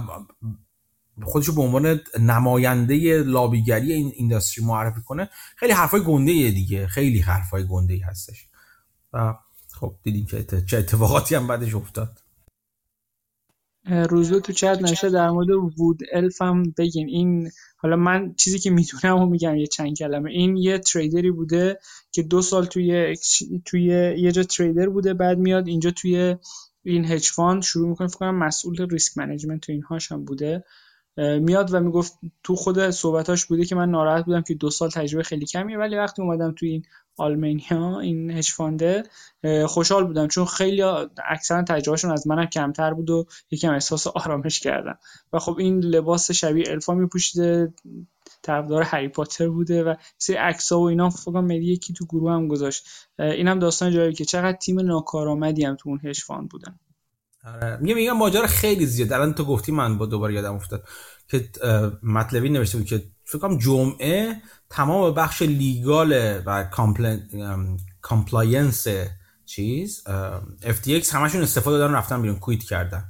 خودش به عنوان نماینده لابیگری این اینداستری معرفی کنه خیلی حرفای گنده دیگه. خیلی حرفای گنده ای هستش. و خب دیدیم که چه اتفاقاتی هم بعدش افتاد. روزو تو چت نوشته در مورد wood elf هم بگین این حالا من چیزی که می‌تونم و میگم یه چند کلمه این یه trader ی بوده که دو سال توی توی یه جا trader بوده بعد میاد اینجا توی این hedge fund شروع می‌کنه فکر کنم مسئول risk management تو اینهاش هم بوده. میاد و می‌گفت تو خود صحبتاش بوده که من ناراحت بودم که دو سال تجربه خیلی کمیه ولی وقتی اومدم تو این Alameda این hedge fund ه خوشحال بودم چون خیلی اکثرا تجربهشون از منم کمتر بود و یکم احساس آرامش کردم. و خب این لباس شبیه الفا میپوشیده طرفدار هری پاتر بوده و سری عکس‌ها و اینا فکر کنم یکی تو گروه هم گذاشت. اینم داستان جالبی که چقدر تیم ناکارآمدی هم تو اون hedge fund بودن. آره. میگم میگم ماجرا خیلی زیاد. الان تو گفتی من با دوباره یادم افتاد که مطلبی نوشته بود که فکر کنم جمعه تمام بخش legal و compliance چیز FTX همشون استعفا دادن رفتن بیرون quit کردن.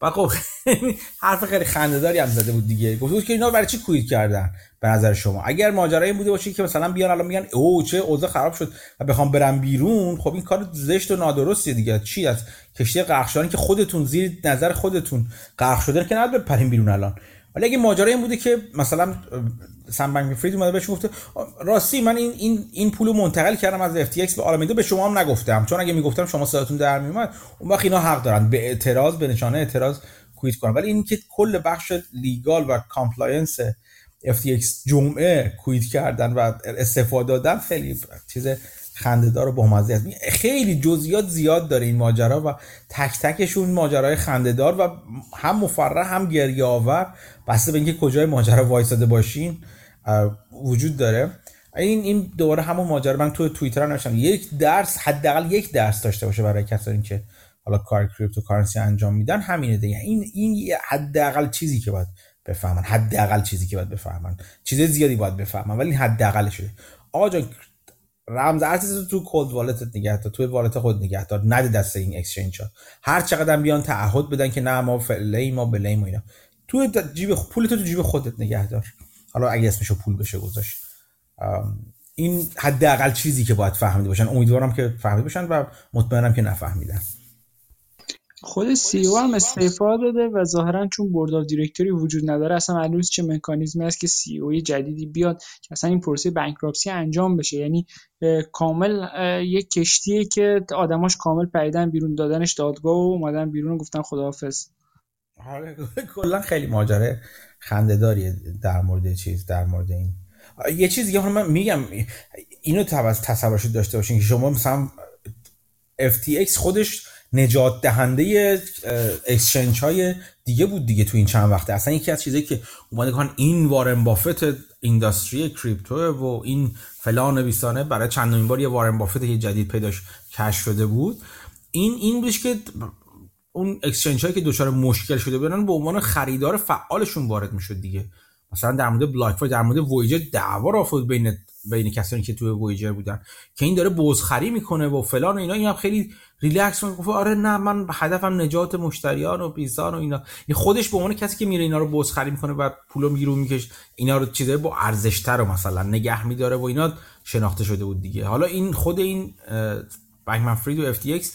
و خب حرف خیلی خنده‌داری هم زده بود دیگه. گفت که اینا برای چی quit کردن به نظر شما؟ اگر ماجرا این بوده باشه که مثلا بیان الان میگن اوه چه اوضاع خراب شد و بخوام برم بیرون. خب این کار زشت و نادرستیه دیگه. چی از کشتی غرق که خودتون زیر نظر خودتون غرق شده که نباید بپرین بیرون الان. ولی اگه ماجرا این بوده که مثلا سم بنک فرید اومده بهش گفته راستی من این این این پولو منتقل کردم از FTX به Alameda به شما هم نگفتم. چون اگه می‌گفتم شما صداتون در میومد اون وقت اینا حق دارن به اعتراض به نشانه اعتراض quit کنن. ولی این که کل بخش legal و compliance FTX جمعه کویت کردن و استفاده دادن خیلی چیز خندهدار و بامزه است. خیلی جزئیات زیاد داره این ماجرا و تک تکشون ماجرای خندهدار و هم مفرح هم گریه آور بسته به اینکه کجای ماجرا وایساده باشین وجود داره. این این دوباره همون ماجرا من تو توییتر نوشتم. یک درس حداقل یک درس داشته باشه برای کسانی که حالا کار کریپتو کارنسی انجام میدن همینه دیگه. این این حداقل چیزی که باید بفهمن حداقل چیزی که باید بفهمن. چیز زیادی باید بفهمن ولی حداقلشه. آقا جان رمز ارزش تو کولد والتت نگه دار توی والت خود نگه دار. نده دست این اکسچنج ها. هر چقدر بیان تعهد بدن که نه ما فعلی ما بلیم و اینا. تو جیب پولت تو جیب خودت نگه دار حالا اگه اسمشو پول بشه گذاشت. این حداقل چیزی که باید فهمیده باشن. امیدوارم که فهمیده باشن و مطمئنم که نفهمیدن. خود سی او هم استعفا داده و ظاهرا چون بورد دیرکتوری وجود نداره اصلا معلوم چه مکانیزمی است که سی او جدیدی بیاد که اصلا این پروسه بانکراپسی انجام بشه. یعنی کامل یک کشتیه که آدماش کامل پیدن بیرون دادنش دادگاه و اومدن بیرون و گفتن خداحافظ. آره، کلا خیلی ماجره خنده داریه در مورد چیز در مورد این. یه چیز دیگه من میگم اینو تصورش داشته باشین که شما مثلا FTX خودش نجات دهنده exchange های دیگه بود دیگه تو این چند وقته. اصلا یکی از چیزایی که اومده کن این وارن بافت industry crypto و این فلان بیستانه برای چندمین بار یه وارن بافت یه جدید پیداش کش شده بود. این این بودش که اون exchange هایی که دچار مشکل شده بودن به عنوان خریدار فعالشون وارد می‌شد دیگه. مثلا در مورد بلاک در مورد وویجر دعوا راه بین بین کسانی که توی وویجر بودن که این داره بزخری می‌کنه و فلان و اینا. این خیلی ریلکس گفت آره نه من هدفم نجات مشتریان و بیزان و اینا. این خودش به عنوان کسی که میره اینا رو بزخری می‌کنه و پولو می‌گیره میکش اینا رو چیزای با ارزشتر رو مثلا نگه میداره و اینا شناخته شده بود دیگه. حالا این خود این بنکمن فرید و FTX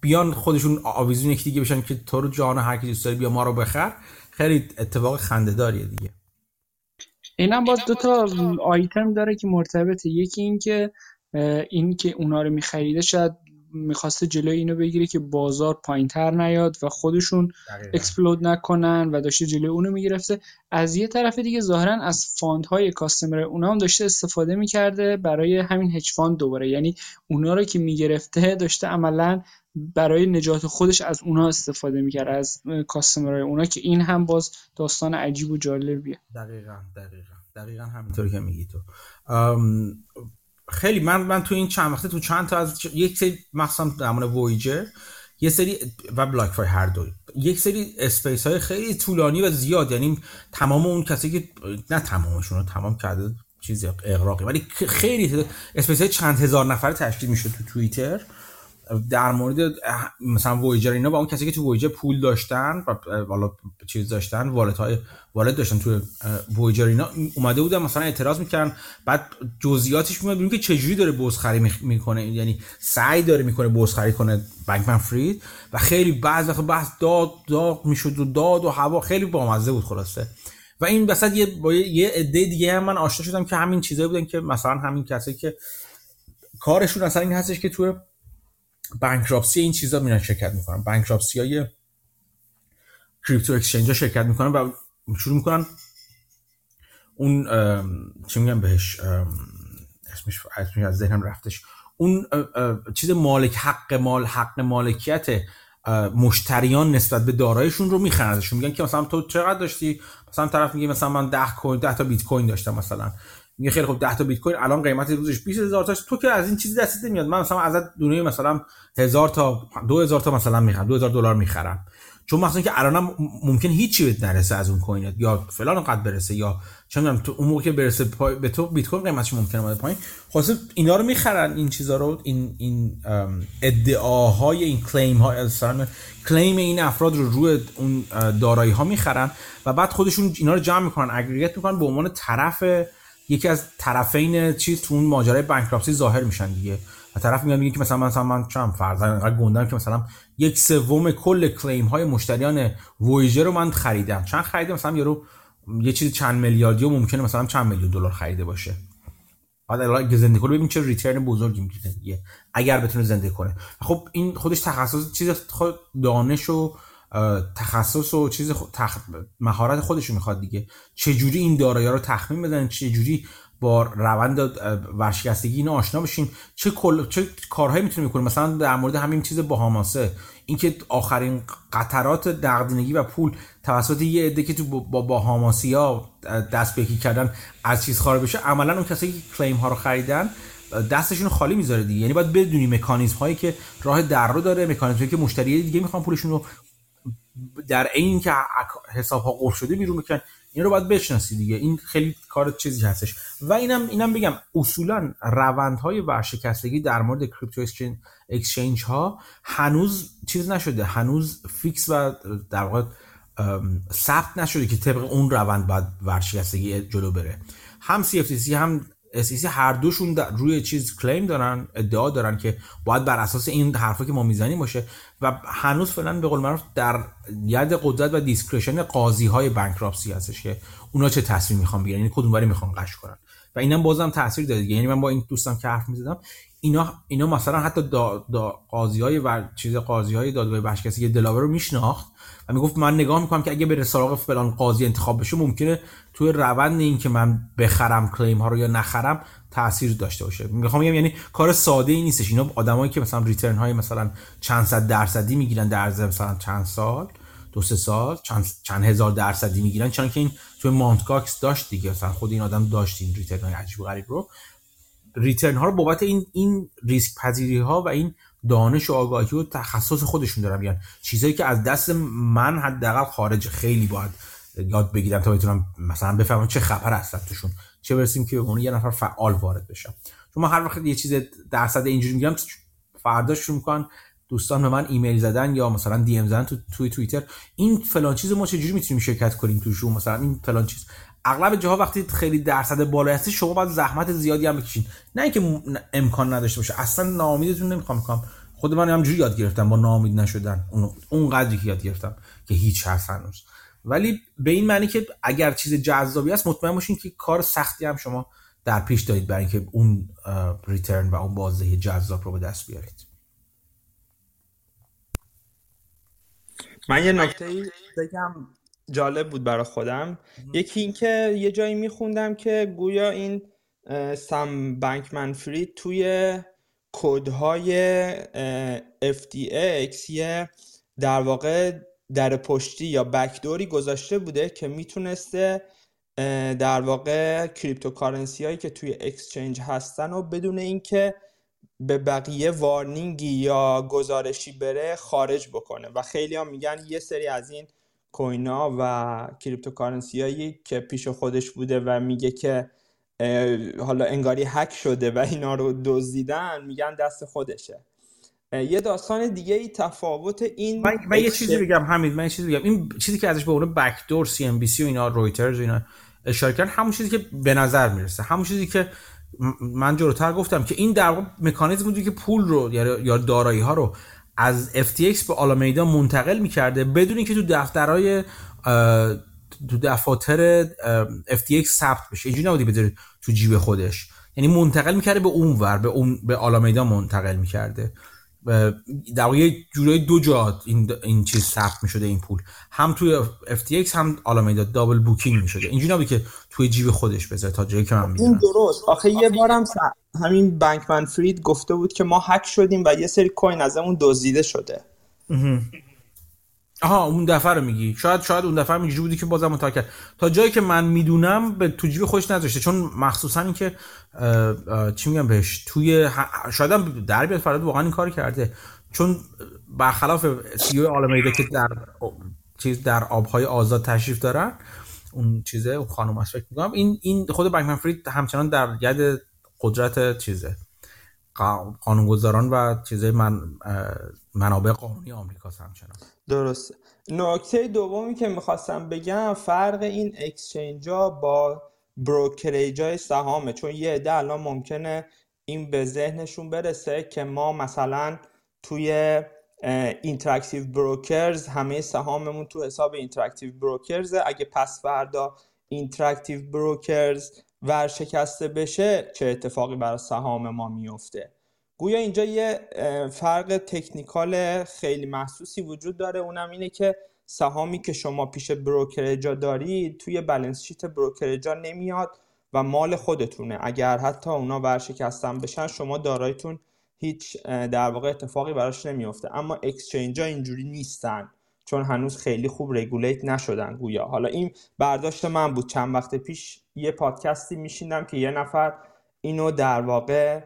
بیان خودشون آویزون یکی دیگه بشن که تو رو جان هر کی دوست داری بیا ما رو بخر. خیلی اتفاق خنده داریه دیگه. اینم باز دو تا آیتم داره که مرتبطه. یکی این که این که اونا رو میخریده شاید می‌خواسته جلوی اینو بگیره که بازار پایینتر نیاد و خودشون explode نکنن و داشته جلوی اونو می‌گرفته. از یه طرف دیگه ظاهرا از fund های customer اونا هم داشته استفاده می‌کرده برای همین hedge fund دوباره. یعنی اونا رو که می‌گرفته داشته عملا برای نجات خودش از اونا استفاده می‌کرد از customer های اونا که این هم باز داستان عجیب و جالبیه. دقیقا دقیقا. دقیقا همینطوری که میگی تو. خیلی من من تو این چند وقته تو چند تا از یک سری مخصوصا در مورد وویجر یه سری و بلاک فای هر دو. یک سری space های خیلی طولانی و زیاد یعنی تمام اون کسی که نه تمامشون رو تمام کرده چیز اغراقیه ولی خیلی space های چند هزار نفر تشکیل میشه تو توییتر. در مورد مثلا وویجر اینا با اون کسی که تو وویجر پول داشتن والا چیز داشتن والت های والت داشتن تو وویجر اینا اومده بودن مثلا اعتراض می‌کردن. بعد جزئیاتش میاد ببینیم که چجوری داره بزخری می‌کنه یعنی سعی داره می‌کنه بزخری کنه بانکمن فرید و خیلی بعض وقت بحث داد داد می‌شد و داد و هوا خیلی بامزه بود خلاصه. و این وسط یه با یه عده دیگه هم من آشنا شدم که همین چیزایی بودن که مثلا همین کسی که کارشون اصلا این هستش که تو بانکراپسی این چیزا میرن شرکت می‌کنن. بانکراپسی های کریپتو اکسچنج ها شرکت می‌کنن و شروع می‌کنن اون چی میگم بهش؟ اسمش اسمش از ذهنم رفتش. اون چیز مالک حق مال حق مالکیت مشتریان نسبت به دارایشون رو می‌خرن ازشون. میگن که مثلا تو چقدر داشتی؟ مثلا طرف میگه مثلا من 10 کوین 10 تا بیت کوین داشتم مثلا. میگه خیلی خوب 10 تا بیت کوین الان قیمت روزش 20000 تاش. تو که از این چیزی دستت نمیاد. من مثلا ازت دونه مثلا 1000 تا 2000 تا مثلا می‌خرم 2000 دلار می‌خرم. چون مثلا که الانم ممکن هیچی بهت نرسه از اون کوینت یا فلان قد برسه یا چه می‌دونم تو اون موقع که برسه پای... به تو بیت کوین قیمتش ممکنه اومده پایین. خلاص اینا رو می‌خرن این چیزا رو این این ادعاهای این کلیم ها اصلا کلیم این افراد رو روی اون دارایی ها می‌خرن. و بعد خودشون اینا رو جمع می‌کنن اگریگیت می‌کنن به عنوان طرف یکی از طرفین چیز تو اون ماجرای بانکراپسی ظاهر میشن دیگه. و طرف میاد میگه که مثلا مثلا من چم فرضاً انقدر گندم که مثلا یک سوم کل کلیم های مشتریان وویجر رو من خریدم. چند خریدم؟ مثلا یارو یه چیز چند میلیاردی ممکنه مثلا چند میلیون دلار خریده باشه. بعد اگه زنده کنه ببین چه ریترن بزرگی می‌گیره اگر بتونه زنده کنه. خب این خودش تخصص چیز خود دانش و تخصص و چیز تخ... مهارت خودش می‌خواد دیگه. چه جوری این دارایی رو تخمین بدن؟ چه جوری با روند ورشکستگی اینو آشنا بشیم؟ چه کل... چه کارهایی می‌تونه می‌کنه مثلا در مورد همین چیز باهاماسه. اینکه آخرین قطرات نقدینگی و پول توسط یه عده که تو با باهاماسی ها دست بکی کردن از چیز خارج بشه عملا اون کسایی که کلیم ها رو خریدن دستشون خالی می‌ذاره دیگه. یعنی باید بدونی مکانیزم هایی که راه در رو داره مکانیزم هایی که مشتری دیگه می‌خوان پولشون رو در این که حساب ها قفل شده بیرون می‌کنن این رو باید بشناسی دیگه. این خیلی کار چیزی هستش. و اینم اینم بگم اصولا روندهای ورشکستگی در مورد crypto exchange ها هنوز چیز نشده. هنوز fix و در واقع ثبت نشده که طبق اون روند باید ورشکستگی جلو بره. هم CFTC هم SEC هر دوشون روی چیز claim دارن ادعا دارن که باید بر اساس این حرفا که ما می‌زنیم باشه و هنوز فعلا به قول معروف در ید قدرت و discretion قاضی های bankruptcy هستش که اونا چه تصمیم می‌خوان بگیرن یعنی کدوم می‌خوان غش کنن. و اینم بازم تاثیر داره یعنی من با این دوستم که حرف می‌زدم اینا اینا مثلا حتی دا, دا قاضی های و چیز قاضی های دادگاه بخش که Delaware رو میشناخت و می‌گفت من نگاه می‌کنم که اگه بره سراغ فلان قاضی انتخاب بشه ممکنه توی روند این که من بخرم claim ها رو یا نخرم تاثیر داشته باشه. می‌خوام بگم یعنی کار ساده ای نیستش. اینا آدمایی که مثلا return های مثلا چند صد درصدی می‌گیرن در عرض مثلا چند سال دو سه سال چند, چند هزار درصدی می‌گیرن. چون که این توی مانت کاکس داشت دیگه. مثلا خود این آدم داشت این return های عجیب غریب رو. return ها رو بابت این این ریسک پذیری ها و این دانش و آگاهی و تخصص خودشون دارن می‌گیرن. چیزایی که از دست من حداقل خارج خیلی باید یاد بگیرم تا بتونم مثلا بفهمم چه خبر هست توشون چه برسیم که اون یه نفر فعال وارد بشم. چون من هر وقت یه چیز درصد اینجوری میگم فردا شروع می‌کنن دوستان به من ایمیل زدن یا مثلا دی ام زدن تو توی توییتر. این فلان چیز ما چجوری می‌تونیم شرکت کنیم توشون مثلا این فلان چیز. اغلب جاها وقتی خیلی درصد بالا هستی شما باید زحمت زیادی هم بکشین. نه اینکه امکان نداشته باشه. اصلا ناامیدتون نمی‌خوام. می‌کنم خود من همجوری یاد گرفتم با ناامید نشدن. اون اون قدری که یاد گرفتم که هیچ هست هنوز. ولی به این معنی که اگر چیز جذابی است مطمئن باشین که کار سختی هم شما در پیش دارید برای اینکه اون ریترن و اون بازدهی جذاب رو به دست بیارید. من یه نکته بگم جالب بود برای خودم. یکی اینکه یه جایی میخوندم که گویا این سم بانکمن فرید توی کدهای FTX یه در واقع در پشتی یا backdoor ی گذاشته بوده که می‌تونسته در واقع cryptocurrency هایی که توی exchange هستن و بدون اینکه به بقیه warning ی یا گزارشی بره خارج بکنه. و خیلی هم میگن یه سری از این coin ا و cryptocurrency هایی که پیش خودش بوده و میگه که حالا انگاری هک شده و اینا رو دزدیدن میگن دست خودشه. یه داستان دیگه ای تفاوت این من, من یه چیزی بگم همین من یه چیزی بگم. این چیزی که ازش به عنوان بکدور سی ام بی سی و اینا رویترز و اینا اشاره کردن همون چیزی که به نظر می‌رسه. همون چیزی که من جلوتر گفتم که این در واقع مکانیزم بودی که پول رو یا دارایی ها رو از FTX به آلامیدا منتقل می‌کرده بدون اینکه تو دفترهای تو دفاتر FTX ثبت بشه. اینجوری نبودی بذاره تو جیب خودش. یعنی منتقل می‌کرده به اون ور به اون به آلامیدا منتقل می‌کرده. در واقع جورای دو جا این, این چیز ثبت می این پول. هم توی FTX هم آلامیدا دابل بوکینگ می شده اینجوری نبود که توی جیب خودش بذاره تا جایی که من این درست. آخه یه بارم س... همین بانکمن فرید گفته بود که ما هک شدیم و یه سری کوین ازمون دزدیده شده. آها اون دفعه رو میگی. شاید شاید اون دفعه اینجوری بودی که بازم متاکد کرد تا جایی که من می‌دونم به تو جیب خودش نذاشته. چون مخصوصا اینکه چی میگم بهش؟ توی شاید هم در بیاد فراد واقعا این کار کرده. چون برخلاف سی او عالمیده که در چیز در آبهای آزاد تشریف دارن اون چیزه اون خانم فکر می‌کنم این این خود بانک فرید همچنان در ید قدرت چیزه. قانونگذاران و چیزه من منابع قانونی آمریکا همچنان. درسته. نکته دومی که می‌خواستم بگم فرق این exchange ها با brokerage های سهامه. چون یه عده الان ممکنه این به ذهنشون برسه که ما مثلا توی Interactive Brokers همه سهاممون تو حساب Interactive Brokers اگه پس فردا Interactive Brokers ورشکسته بشه چه اتفاقی برای سهام ما میفته گویا اینجا یه فرق تکنیکال خیلی محسوسی وجود داره. اونم اینه که سهامی که شما پیش بروکرجا دارید توی بلنس شیت بروکرجا نمیاد و مال خودتونه. اگر حتی اونا ورشکستن بشن شما دارایتون هیچ در واقع اتفاقی براش نمیفته اما اکسچنج ها اینجوری نیستن چون هنوز خیلی خوب رگولیت نشدن گویا. حالا این برداشت من بود. چند وقت پیش یه پادکستی میشیندم که یه نفر اینو در واقع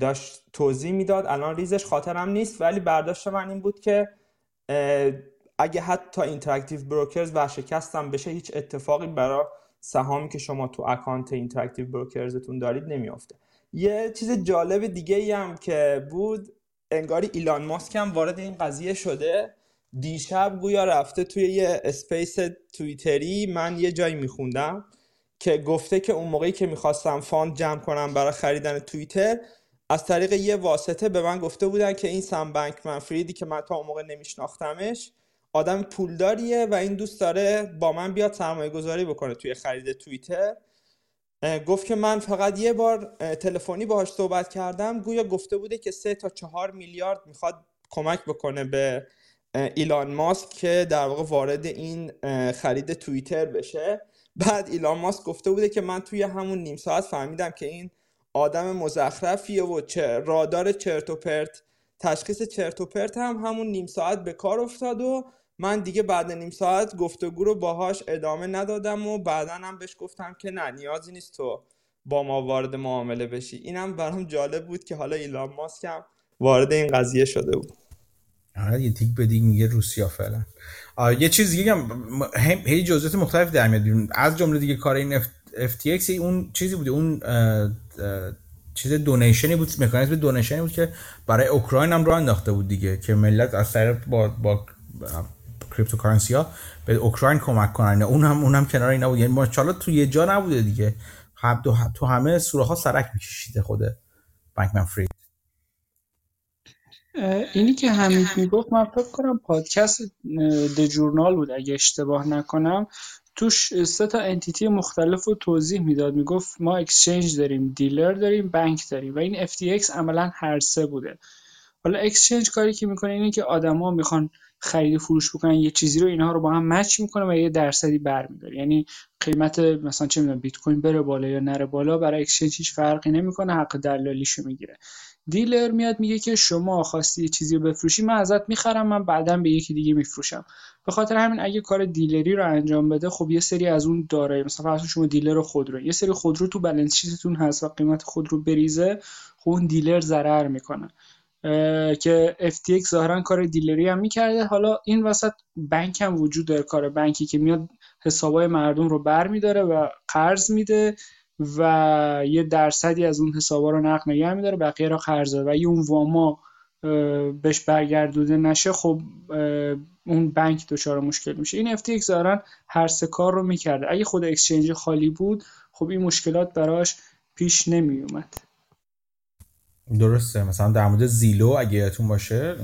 داشت توضیح می‌داد. الان ریزش خاطرم نیست ولی برداشت من این بود که اگه حتی Interactive Brokers ورشکستم بشه هیچ اتفاقی برای سهامی که شما تو account Interactive Brokers تون دارید نمیافته. یه چیز جالب دیگه ای هم که بود انگاری ایلان ماسک هم وارد این قضیه شده. دیشب گویا رفته توی یه space تویتری من یه جایی میخوندم. که گفته که اون موقعی که می‌خواستم فاند جمع کنم برای خریدن توییتر از طریق یه واسطه به من گفته بودن که این سم بانک منفریدی که من تا اون موقع نمیشناختمش آدم پولداریه و این دوست داره با من بیاد سرمایه گذاری بکنه توی خرید توییتر. گفت که من فقط یه بار تلفنی باهاش صحبت کردم گویا گفته بوده که سه تا چهار میلیارد می‌خواد کمک بکنه به ایلان ماسک که در واقع وارد این خرید توییتر بشه. بعد ایلان ماسک گفته بوده که من توی همون نیم ساعت فهمیدم که این آدم مزخرفیه و چه رادار چرت و پرت تشخیص چرت و پرت هم همون نیم ساعت به کار افتاد و من دیگه بعد نیم ساعت گفتگو رو باهاش ادامه ندادم و بعدا هم بهش گفتم که نه نیازی نیست تو با ما وارد معامله بشی. اینم برام جالب بود که حالا ایلان ماسک هم وارد این قضیه شده بود. آره یه تیک بدی میگه روسیا فعلا. یه چیز دیگه هم هی جزئیات مختلف در میاد. از جمله دیگه کار این FTX اون چیزی بود اون چیز donation ی بود مکانیزم donation ی بود که برای اوکراین هم راه انداخته بود دیگه که ملت از طریق با با cryptocurrency ها به اوکراین کمک کنن. اون هم اون هم کنار اینا بود. یعنی ماشاءالله تو یه جا نبوده دیگه. تو همه سوراخ ها سرک میکشیده خود بانکمن فرید. اینی که حمید می‌گفت من فکر کنم پادکست The Journal بود. اگه اشتباه نکنم توش سه تا entity مختلف رو توضیح می‌داد. می‌گفت ما exchange داریم dealer داریم بانک داریم و این FTX عملا هر سه بوده. حالا exchange کاری که می‌کنه اینه که آدما می‌خوان خرید و فروش بکنن یه چیزی رو اینها رو با هم match می‌کنه و یه درصدی برمیداره. یعنی قیمت مثلا چه می‌دونم بیت کوین بره بالا یا نره بالا برای اکسچنج هیچ فرقی نمی‌کنه حق دلالیشو می‌گیره. دیلر میاد میگه که شما خواستی یه چیزی رو بفروشی من ازت می‌خرم من بعدا به یکی دیگه میفروشم. به خاطر همین اگه کار دیلری رو انجام بده خب یه سری از اون دارایی مثلا فرض شما دیلر خودرو یه سری خودرو تو بالانس شیتتون هست و قیمت خودرو بریزه خب اون دیلر ضرر می‌کنه. که FTX ظاهرا کار دیلری هم می‌کرده. حالا این وسط بانک هم وجود داره کار بانکی که میاد حسابای مردم رو بر میداره و قرض میده. و یه درصدی از اون حسابا رو نقد نگه میداره بقیه رو قرض و یه اون واما بهش برگردوده نشه خب اون بانک دچار مشکل میشه. این FTX ظاهرا هر سه کار رو می‌کرده. اگه خود اکسچنج خالی بود خب این مشکلات براش پیش نمیومد درسته. مثلا در مورد زیلو اگه یادتون باشه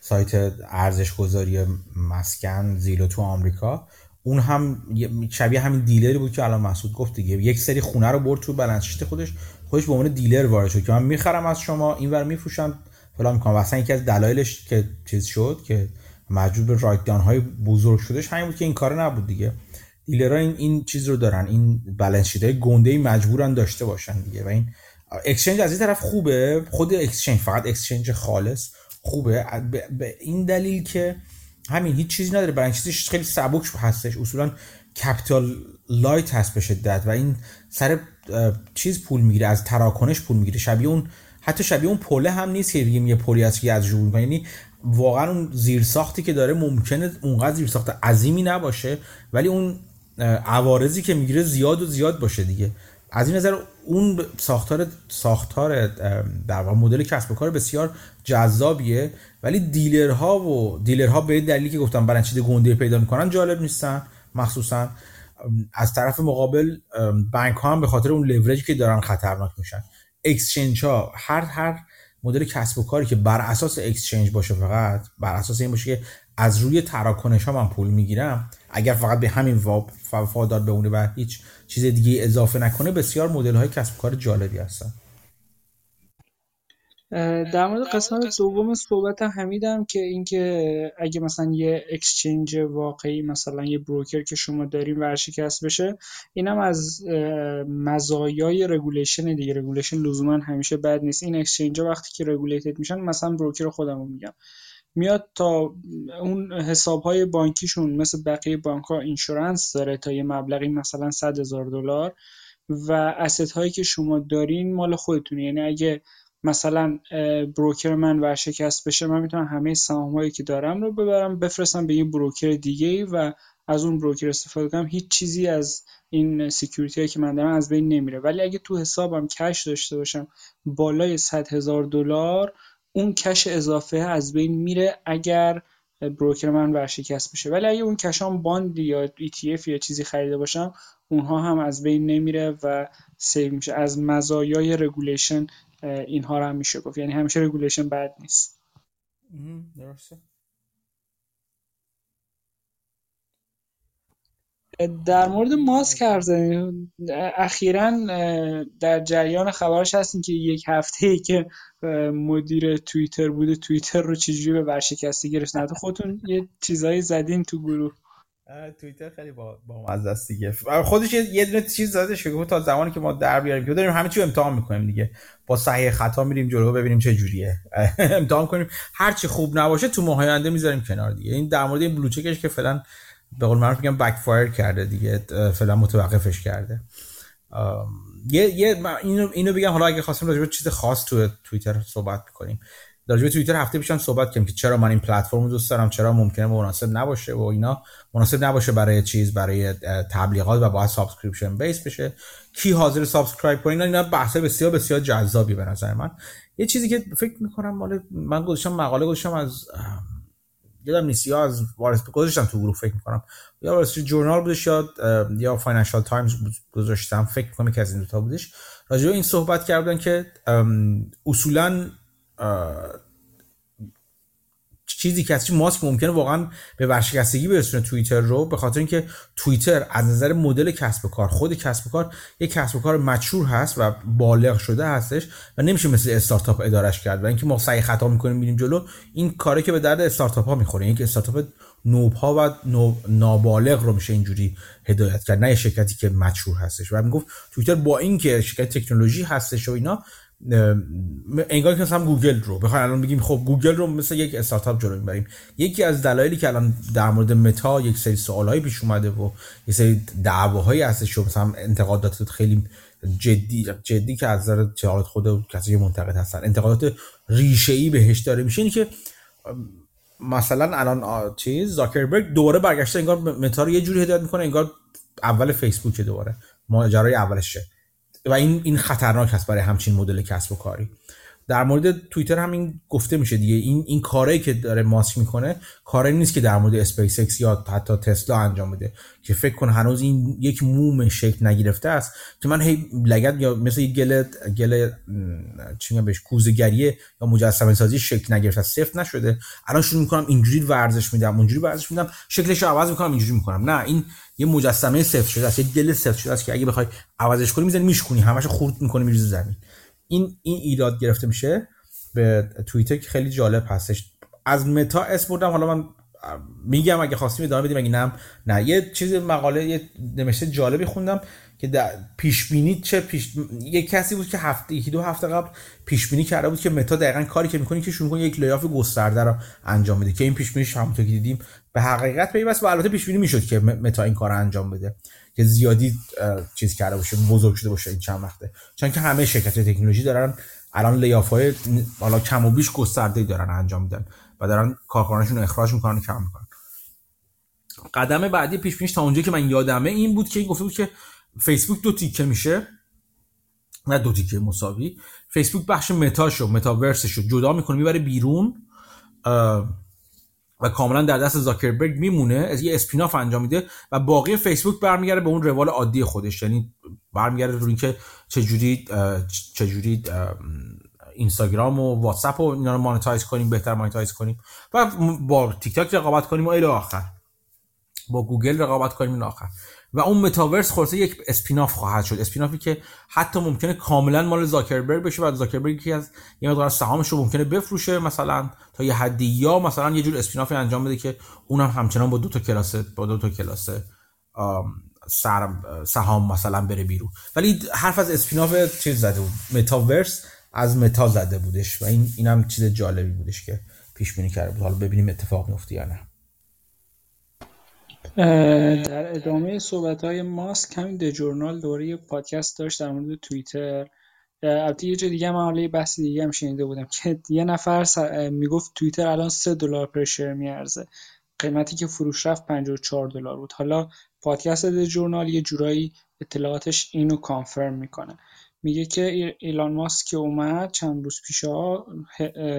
سایت ارزش گذاری مسکن زیلو تو آمریکا اون هم شبیه همین دیلری بود که الان مسعود گفت دیگه. یک سری خونه رو برد تو بالانس خودش خودش به عنوان دیلر وارد شد که من می‌خرم از شما اینور میفروشم فلان می‌کنم. اصلا یکی از دلایلش که چیز شد که مجبور به رایت های بزرگ شدش همین بود که این کار نبود دیگه. دیلرها این این چیز رو دارن این بالانس شیت های گنده مجبورن داشته باشن دیگه. و این exchange از این طرف خوبه. خود exchange فقط exchange خالص خوبه. به این دلیل که همین هیچ چیزی نداره. برای چیزش خیلی سبک هستش. اصولا capital light هست به شدت و این سر چیز پول می‌گیره از تراکنش پول می‌گیره. شبیه اون حتی شبیه اون پله هم نیست که بگیم یه پلی هست که از جور یعنی واقعا اون زیرساختی که داره ممکنه اونقدر زیرساخت عظیمی نباشه ولی اون عوارضی که می‌گیره زیاد و زیاد باشه دیگه. از این نظر اون ساختار ساختار در واقع مدل کسب و کار بسیار جذابیه ولی دیلرها و دیلرها به دلیلی که گفتم برنچید گنده پیدا می‌کنن جالب نیستن مخصوصا از طرف مقابل بانک ها هم به خاطر اون لورجی که دارن خطرناک میشن. اکسچنج ها هر هر مدل کسب و کاری که بر اساس اکسچنج باشه فقط بر اساس این باشه که از روی تراکنش ها من پول می‌گیرم اگر فقط به همین وفادار بمونه و هیچ چیز دیگه اضافه نکنه بسیار مدل های کسب کار جالبی هستن. در مورد قسمت دوم صحبت حمیدم که اینکه اگه مثلا یه exchange واقعی مثلا یه broker که شما داریم ورشکست بشه اینم از مزایای regulation دیگه. regulation لزوما همیشه بد نیست. این exchange وقتی که regulated میشن مثلا broker خودم رو میگم. میاد تا اون حساب های بانکیشون مثل بقیه بانک ها insurance داره تا یه مبلغی مثلا 100 هزار دلار و asset هایی که شما دارین مال خودتونه. یعنی اگه مثلا broker من ورشکست بشه من می‌تونم همه سهامهایی که دارم رو ببرم بفرستم به یه broker دیگه و از اون broker استفاده کنم. هیچ چیزی از این security هایی که من دارم از بین نمیره. ولی اگه تو حسابم cash داشته باشم بالای 100 هزار دلار اون cash اضافه از بین میره اگر broker من ورشکست بشه. ولی اگه اون cash ام bond یا ETF یا چیزی خریده باشم اونها هم از بین نمیره و save میشه. از مزایای regulation اینها رو هم میشه گفت. یعنی همیشه regulation بد نیست. درسته. در مورد ماسک حرف اخیرا در جریان خبرش هستیم که یک هفته ای که مدیر توییتر بوده توییتر رو چجوری به ورشکسته گرفت نه خودتون یه چیزایی زدین تو گروه. توییتر خیلی با با است دیگه. خودش یه دونه چیز زده که تا زمانی که ما در بیاریم که داریم همه چی امتحان می‌کنیم دیگه. با صحیح خطا میریم جلو ببینیم چه جوریه. امتحان کنیم. هر چی خوب نباشه تو ماه آینده می‌ذاریم کنار دیگه. این در مورد این بلوچکش که فعلا به قول معروف میگم backfire کرده دیگه فعلا متوقفش کرده. یه یه اینو اینو بگم حالا اگه خواستیم راجع به چیز خاص تو توییتر صحبت کنیم. در توییتر هفته پیشم صحبت کردیم که چرا من این پلتفرم دوست دارم چرا ممکنه مناسب نباشه و اینا. مناسب نباشه برای چیز برای تبلیغات و باید subscription base بشه. کی حاضر subscribe کنه اینا بحث بسیار بسیار جذابی به نظر من. یه چیزی که فکر می‌کنم مال من گذاشتم مقاله گذاشتم از یادم نیست یا از وال استریت گذاشتم تو گروه فکر می‌کنم. یا وارس جورنال بودش یا یا فاینانشال تایمز گذاشتم. فکر می‌کنم که از این دو تا بودش. راجع این صحبت کردن که اصولا چیزی که از ماسک ممکنه واقعا به ورشکستگی برسونه توییتر رو به خاطر اینکه توییتر از نظر مدل کسب و کار خود کسب و کار یک کسب و کار مشهور هست و بالغ شده هستش و نمیشه مثل استارتاپ ادارش کرد و اینکه ما سعی خطا می‌کنیم میریم جلو این کاری که به درد استارتاپ ها می‌خوره اینکه استارتاپ نوپا و نابالغ رو میشه اینجوری هدایت کرد نه شرکتی که مشهور هستش. و می‌گفت توییتر با اینکه شرکت تکنولوژی هستش و اینا انگار که مثلا گوگل رو بخوایم الان بگیم خب گوگل رو مثل یک استارتاپ جلو می‌بریم. یکی از دلایلی که الان در مورد متا یک سری سوالایی پیش اومده و یک سری دعواهایی هستش و مثلا انتقادات خیلی جدی جدی که از نظر charter خود کسی منتقد هستن انتقادات ریشه ای بهش داره میشه. که مثلا الان چیز زاکربرگ دوباره برگشته انگار متا رو یه جوری هدایت می‌کنه انگار اول فیسبوک دوباره. ماجرای اولشه. و این این خطرناک هست برای همچین مدل کسب و کاری. در مورد توییتر هم این گفته میشه دیگه. این این کاری که داره ماسک می‌کنه کاری نیست که در مورد اسپیس اکس یا حتی تسلا انجام بده. که فکر کن هنوز این یک موم شکل نگرفته است که من هی لگد یا مثل یک گل گل چی بهش کوزگری یا مجسمه سازی شکل نگرفته صفر نشده. الان شروع می‌کنم اینجوری ورزش میدم اونجوری ورزش میدم شکلش رو عوض می‌کنم اینجوری می‌کنم. نه این یه مجسمه صفر شده است یه گل صفر شده است که اگه بخوای عوضش کنی می‌زنی میشکنی همش خورد می‌کنی میریزی زمین. این این ایراد گرفته میشه به توییتر که خیلی جالب هستش. از متا اسم بردم حالا من میگم اگه خواستیم ادامه بدیم اگه نه نه. یه چیز مقاله یه نوشته جالبی خوندم که در پیش بینی چه پیش یه کسی بود که هفته یکی دو هفته قبل پیش بینی کرده بود که متا دقیقا کاری که می‌کنه که شروع کنه یک لیاف گسترده رو انجام بده که این پیش بینیش همونطور که دیدیم به حقیقت پیوست و البته پیش بینی می‌شد که متا این کار رو انجام بده. که زیادی چیز کرده باشه بزرگ شده باشه این چند وقته. چون که همه شرکت تکنولوژی دارن الان لیاف های حالا کم و بیش گسترده دارن انجام میدن و دارن کارکنانشون اخراج می‌کنن و کم می‌کنن. قدم بعدی پیش بینیش تا اونجا که من یادمه این بود که این گفته بود که فیسبوک دو تیکه میشه. نه دو تیکه مساوی. فیسبوک بخش متاشو متاورسشو جدا می‌کنه می‌بره بیرون. و کاملا در دست زاکربرگ میمونه از یه اسپیناف انجام میده و باقی فیسبوک برمیگرده به اون روال عادی خودش. یعنی برمیگرده رو اینکه چجوری چجوری اینستاگرام و واتساپ و اینا رو monetize کنیم بهتر monetize کنیم و با تیک تاک رقابت کنیم و الی آخر. با گوگل رقابت کنیم الی آخر. و اون متاورس خودش یک spin-off خواهد شد. spin-off ی که حتی ممکنه کاملا مال زاکربرگ بشه و زاکربرگ یکی از یه مقدار سهامش رو ممکنه بفروشه مثلا تا یه حدی یا مثلا یه جور spin-off ی انجام بده که اونم همچنان با دو تا کلاس با دو تا کلاس سهام مثلا بره بیرون. ولی حرف از اسپیناف چیز زده بود. متاورس از متا زده بودش و این اینم چیز جالبی بودش که پیش بینی کرده بود. حالا ببینیم اتفاق میفته یا نه. در ادامه صحبت های ماسک همین د جورنال دوره پادکست داشت در مورد توییتر. البته یه جا دیگه من حالا بحث دیگه هم شنیده بودم که یه نفر می‌گفت توییتر الان 3 دلار پر شیر میارزه. قیمتی که فروش رفت 54 دلار بود. حالا پادکست د جورنال یه جورایی اطلاعاتش اینو confirm می‌کنه. میگه که ایلان ماسک که اومد چند روز پیش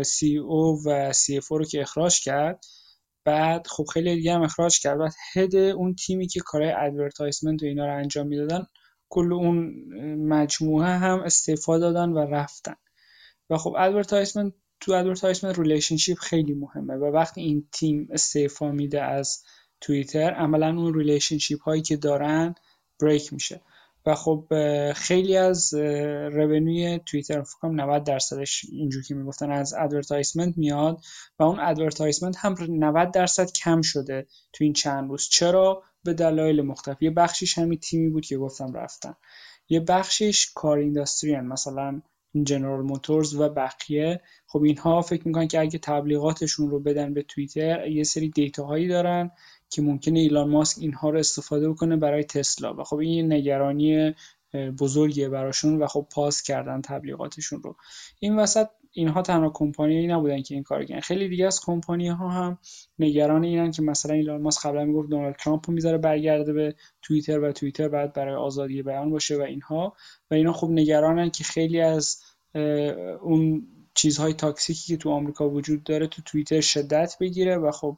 CEO و CFO رو که اخراج کرد بعد خب خیلی دیگه هم اخراج کرد. بعد head اون تیمی که کارهای advertisement و اینا رو انجام می‌دادن کل اون مجموعه هم استعفا دادن و رفتن. و خب advertisement تو advertisement relationship خیلی مهمه و وقتی این تیم استعفا میده از توییتر عملا اون relationship هایی که دارن break میشه. و خب خیلی از revenue ی توییتر فکرم 90 درصدش اینجور که می‌گفتن از advertisement میاد و اون advertisement هم 90 درصد کم شده تو این چند روز. چرا؟ به دلایل مختلف. یه بخشیش همین تیمی بود که گفتم رفتن. یه بخشیش car industry ان مثلا جنرال موتورز و بقیه. خب اینها فکر می‌کنن که اگه تبلیغاتشون رو بدن به توییتر یه سری دیتاهایی دارن که ممکنه ایلان ماسک اینها رو استفاده بکنه برای تسلا. و خب این نگرانی بزرگیه براشون و خب پاس کردن تبلیغاتشون رو. این وسط اینها تنها کمپانی نبودن که این کار کردن. خیلی دیگه از کمپانی ها هم نگران اینن که مثلا ایلان ماسک قبلا می‌گفت دونالد ترامپ رو می‌ذاره برگرده به توییتر و توییتر بعد برای آزادی بیان باشه و اینها. و اینا خب نگرانن که خیلی از اون چیزهای تاکسیکی که تو آمریکا وجود داره تو توییتر شدت بگیره و خب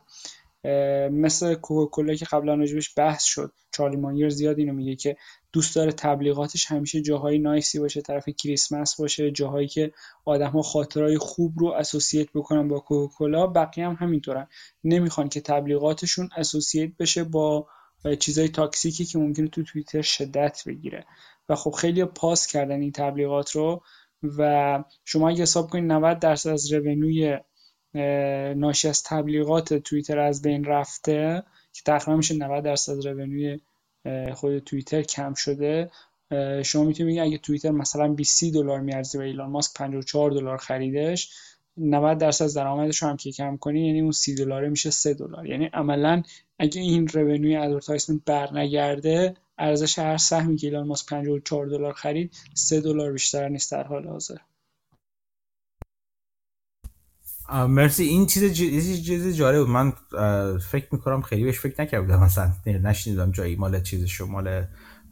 مثل کوکاکولا که قبلا راجبش بحث شد. چارلی مانگر زیاد اینو میگه که دوست داره تبلیغاتش همیشه جاهای نایسی باشه طرف کریسمس باشه جاهایی که آدم ها خاطرهای خوب رو اسوسییت بکنن با کوکاکولا بقیه هم همینطورن. نمی‌خوان که تبلیغاتشون اسوسییت بشه با چیزای تاکسیکی که ممکنه تو توییتر شدت بگیره. و خب خیلی پاس کردن این تبلیغات رو. و شما اگه حساب کنید 90 درصد از رونوی ناشی از تبلیغات توییتر از بین رفته که تقریبا میشه 90 درصد رونوی خود توییتر کم شده. شما می‌تونید بگید اگه توییتر مثلا 20 دلار میارزه و ایلان ماسک 54 دلار خریدش 90 درصد درآمدش رو هم که کم کنی یعنی اون 30 دلاره میشه 3 دلار. یعنی عملا اگه این revenue ی advertisement برنگرده ارزش هر سهمی که ایلان ماسک 54 دلار خرید 3 دلار بیشتر نیست در حال حاضر. مرسی. این چیز چیز جالب بود. من فکر می‌کنم خیلی بهش فکر نکردم. مثلا نشنیدم جایی مال چیزشو مال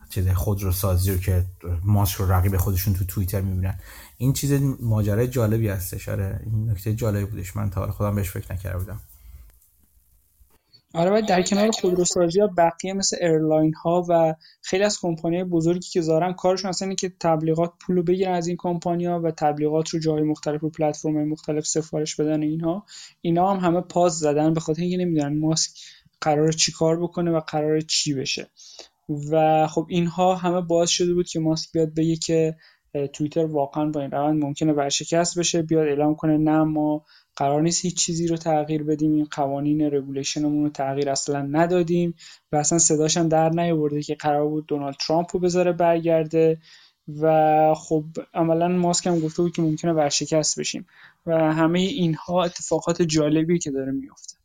چیز خودروسازی رو که ماسک رو رقیب خودشون تو توییتر می‌بینن. این چیز ماجرای جالبی هستش. آره این نکته جالبی بودش. من تا حالا خودم بهش فکر نکرده بودم. آره باید در کنار خودروسازی ها بقیه مثل airline ها و خیلی از کمپانی بزرگی که دارن کارشون اصلا اینه که تبلیغات پولو بگیرن از این کمپانی ها و تبلیغات رو جای مختلف رو پلتفرم مختلف سفارش بدن اینها. اینا هم همه pause زدن به خاطر اینکه نمی‌دونن ماسک قرار چیکار بکنه و قرار چی بشه. و خب اینها همه باعث شده بود که ماسک بیاد بگه که توییتر واقعا با این روند ممکنه ورشکست بشه بیاد اعلام کنه نه ما قرار نیست هیچ چیزی رو تغییر بدیم این قوانین رگولیشنمون رو تغییر اصلا ندادیم و اصلا صداش هم در نیاورده که قرار بود دونالد ترامپ رو بذاره برگرده و خب عملا ماسک هم گفته بود که ممکنه ورشکست بشیم و همه اینها اتفاقات جالبی که داره میفته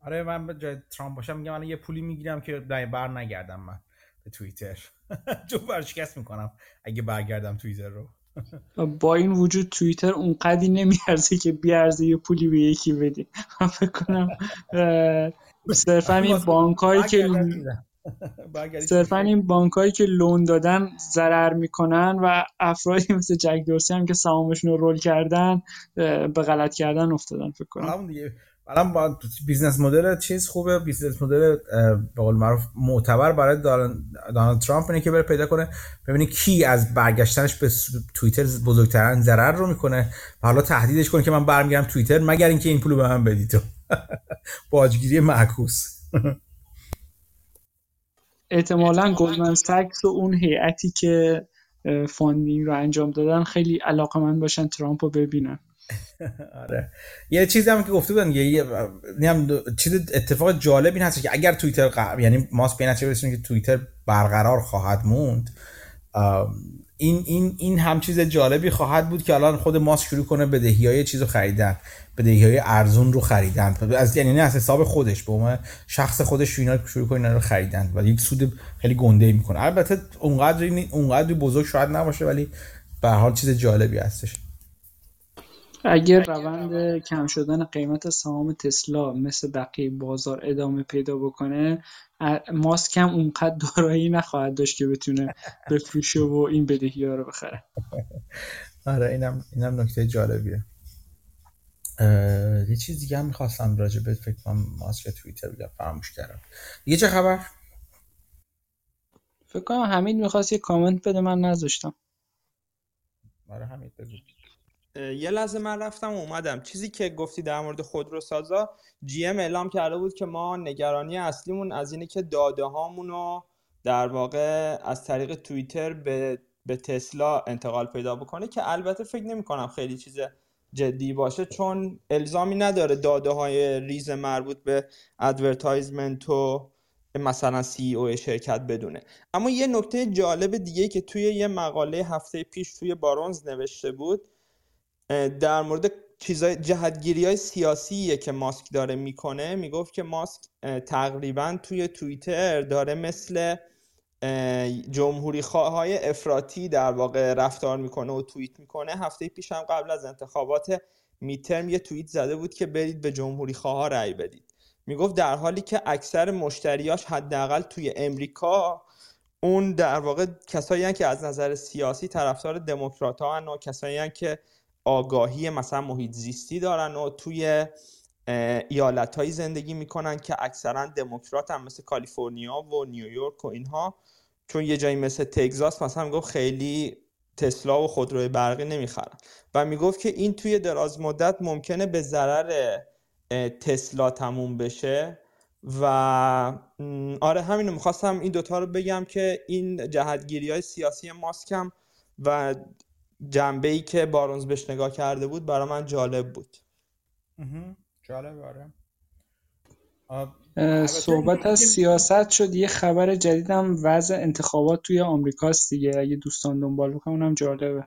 آره من به جای ترامپ باشم میگم یه پولی می‌گیرم که بر نگردم من به توییتر. چون ورشکست می‌کنم اگه برگردم توییتر رو. با این وجود توییتر اونقدی نمیارزه که بیارزه یه پولی به یکی بدی من فکر کنم صرفا این بانکایی که صرفا این بانکایی که loan دادن ضرر می‌کنن و افرادی مثل جک دورسی هم که سهامشون رو roll کردن به غلط کردن افتادن فکر کنم. الان با business model چیز خوبه. business model به قول معروف معتبر برای دونالد ترامپ اینه که بره پیدا کنه ببینه کی از برگشتنش به توییتر بزرگترین ضرر رو می‌کنه و حالا تهدیدش کنه که من برمیگردم توییتر مگر اینکه این پولو به من بدی تو. باجگیری معکوس. احتمالا گلدمن ساکس و اون هیئتی که funding رو انجام دادن خیلی علاقه‌مند باشن ترامپ رو ببینن. آره. یه چیزی هم که گفته بودن یه چیز اتفاق جالب این هست که اگر توییتر ق... یعنی ماسک به نتیجه که توییتر برقرار خواهد موند این این این هم چیز جالبی خواهد بود که الان خود ماسک شروع کنه بدهی های چیز رو خریدن بدهی های ارزون رو خریدن. از یعنی نه از حساب خودش به عنوان شخص خودش اینا شروع کنه رو خریدن. و یک سود خیلی گنده می‌کنه. البته اونقدر اونقدر بزرگ شاید نباشه ولی به حال چیز جالبی هستش. اگر روند کم شدن قیمت سهام تسلا مثل بقیه بازار ادامه پیدا بکنه ماسک هم اونقدر دارایی نخواهد داشت که بتونه بفروشه و این بدهی ها رو بخره. آره اینم اینم نکته جالبیه. یه چیز دیگه هم می‌خواستم راجع به فکر کنم ماسک توییتر بگم فراموش کردم. یه چه خبر؟ فکر کنم حمید می‌خواست یه کامنت بده من نذاشتم. آره حمید بگو یه لحظه من رفتم و اومدم. چیزی که گفتی در مورد خودروسازا GM اعلام کرده بود که ما نگرانی اصلیمون از اینه که داده هامون رو در واقع از طریق توییتر به به تسلا انتقال پیدا بکنه که البته فکر نمی کنم خیلی چیز جدی باشه چون الزامی نداره داده های ریز مربوط به advertisement و مثلا CEO شرکت بدونه. اما یه نکته جالب دیگه که توی یه مقاله هفته پیش توی بارونز نوشته بود در مورد چیزای جهتگیری های سیاسیه که ماسک داره می‌کنه می‌گفت که ماسک تقریبا توی توییتر داره مثل جمهوری های افراطی در واقع رفتار می‌کنه و توییت می‌کنه. هفته پیش هم قبل از انتخابات میترم یه توییت زده بود که برید به جمهوری خواه رأی بدید. می‌گفت در حالی که اکثر مشتریاش حداقل توی امریکا اون در واقع کسایی که از نظر سیاسی طرفدار دموکرات ها و کسایی که آگاهی مثلا محیط زیستی دارن و توی ایالت زندگی می‌کنن که اکثرا دموکرات هم مثل کالیفرنیا و نیویورک و اینها. چون یه جایی مثل تگزاس مثلا می‌گفت خیلی تسلا و خودروی برقی نمی‌خرن. و می‌گفت که این توی دراز مدت ممکنه به ضرر تسلا تموم بشه. و آره همینو می‌خواستم این دوتا رو بگم که این جهتگیری های سیاسی ماسکم و جنبه ای که بارونز بهش نگاه کرده بود برای من جالب بود. جالب آره. صحبت از سیاست شد. یه خبر جدیدم وضع انتخابات توی آمریکاست دیگه. اگه دوستان دنبال بکنم اونم جالبه.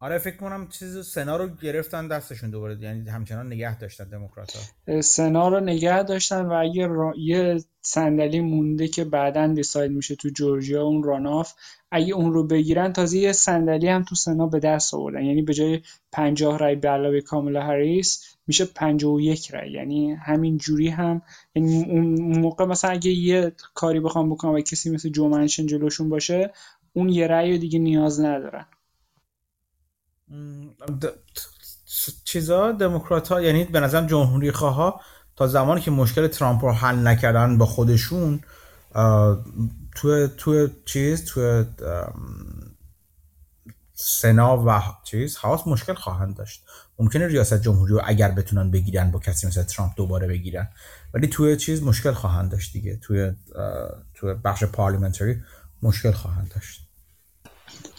آره فکر کنم چیز سنا رو گرفتن دستشون دوباره. یعنی همچنان نگه داشتن دموکرات سنا رو نگه داشتن و اگه یه صندلی مونده که بعدا دیساید میشه تو جورجیا اون راناف اگه اون رو بگیرن تازه یه صندلی هم تو سنا به دست آوردن. یعنی به جای 50 رای به علاوه کاملا هریس میشه 51 رای. یعنی همین جوری هم یعنی اون موقع مثلا اگه یه کاری بخوام بکنم و کسی مثل جو منشن جلوشون باشه اون یه رأی دیگه نیاز ندارن. چیزا دموکرات ها یعنی به نظرم جمهوری خواه تا زمانی که مشکل ترامپ رو حل نکردن با خودشون تو تو چیز تو سنا و چیز هاوس مشکل خواهند داشت. ممکنه ریاست جمهوری رو اگر بتونن بگیرن با کسی مثل ترامپ دوباره بگیرن. ولی توی چیز مشکل خواهند داشت دیگه. توی توی بخش پارلیمنتری مشکل خواهند داشت.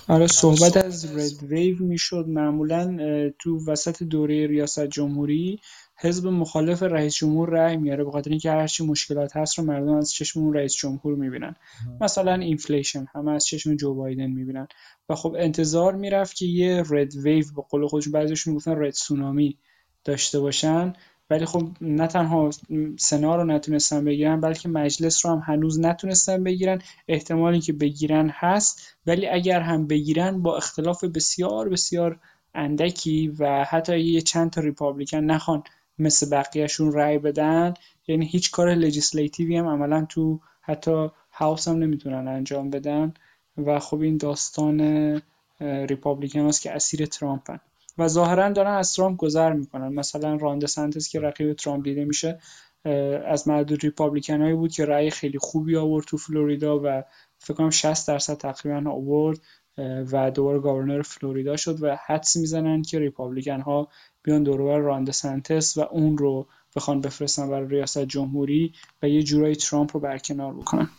آره صحبت از رد ویو می‌شد. معمولا تو وسط دوره ریاست جمهوری حزب مخالف رئیس جمهور رأی میاره به خاطر اینکه هرچی مشکلات هست رو مردم از چشم اون رئیس جمهور می‌بینن. مثلا inflation همه از چشم جو بایدن می‌بینن. و خب انتظار می‌رفت که یه red wave به قول خودشون بعضیشون می‌گفتن red tsunami داشته باشن. ولی خب نه تنها سنا رو نتونستن بگیرن بلکه مجلس رو هم هنوز نتونستن بگیرن. احتمالی که بگیرن هست. ولی اگر هم بگیرن با اختلاف بسیار بسیار اندکی و حتی یه چند تا Republican نخوان مثل بقیهشون رأی بدن یعنی هیچ کار legislative ی هم عملا تو حتی House هم نمی‌تونن انجام بدن. و خب این داستان Republican هاست که اسیر ترامپن و ظاهرا دارن از ترامپ گذر می‌کنن. مثلا ران دسنتیس که رقیب ترامپ دیده میشه از معدود Republican هایی بود که رأی خیلی خوبی آورد تو فلوریدا و فکر کنم 60 درصد تقریبا آورد و دوباره governor فلوریدا شد و حدس می‌زنن که Republican ها بیان دوربر راند سنتس و اون رو بخوان بفرستن برای ریاست جمهوری و یه جورایی ترامپ رو برکنار بکنن.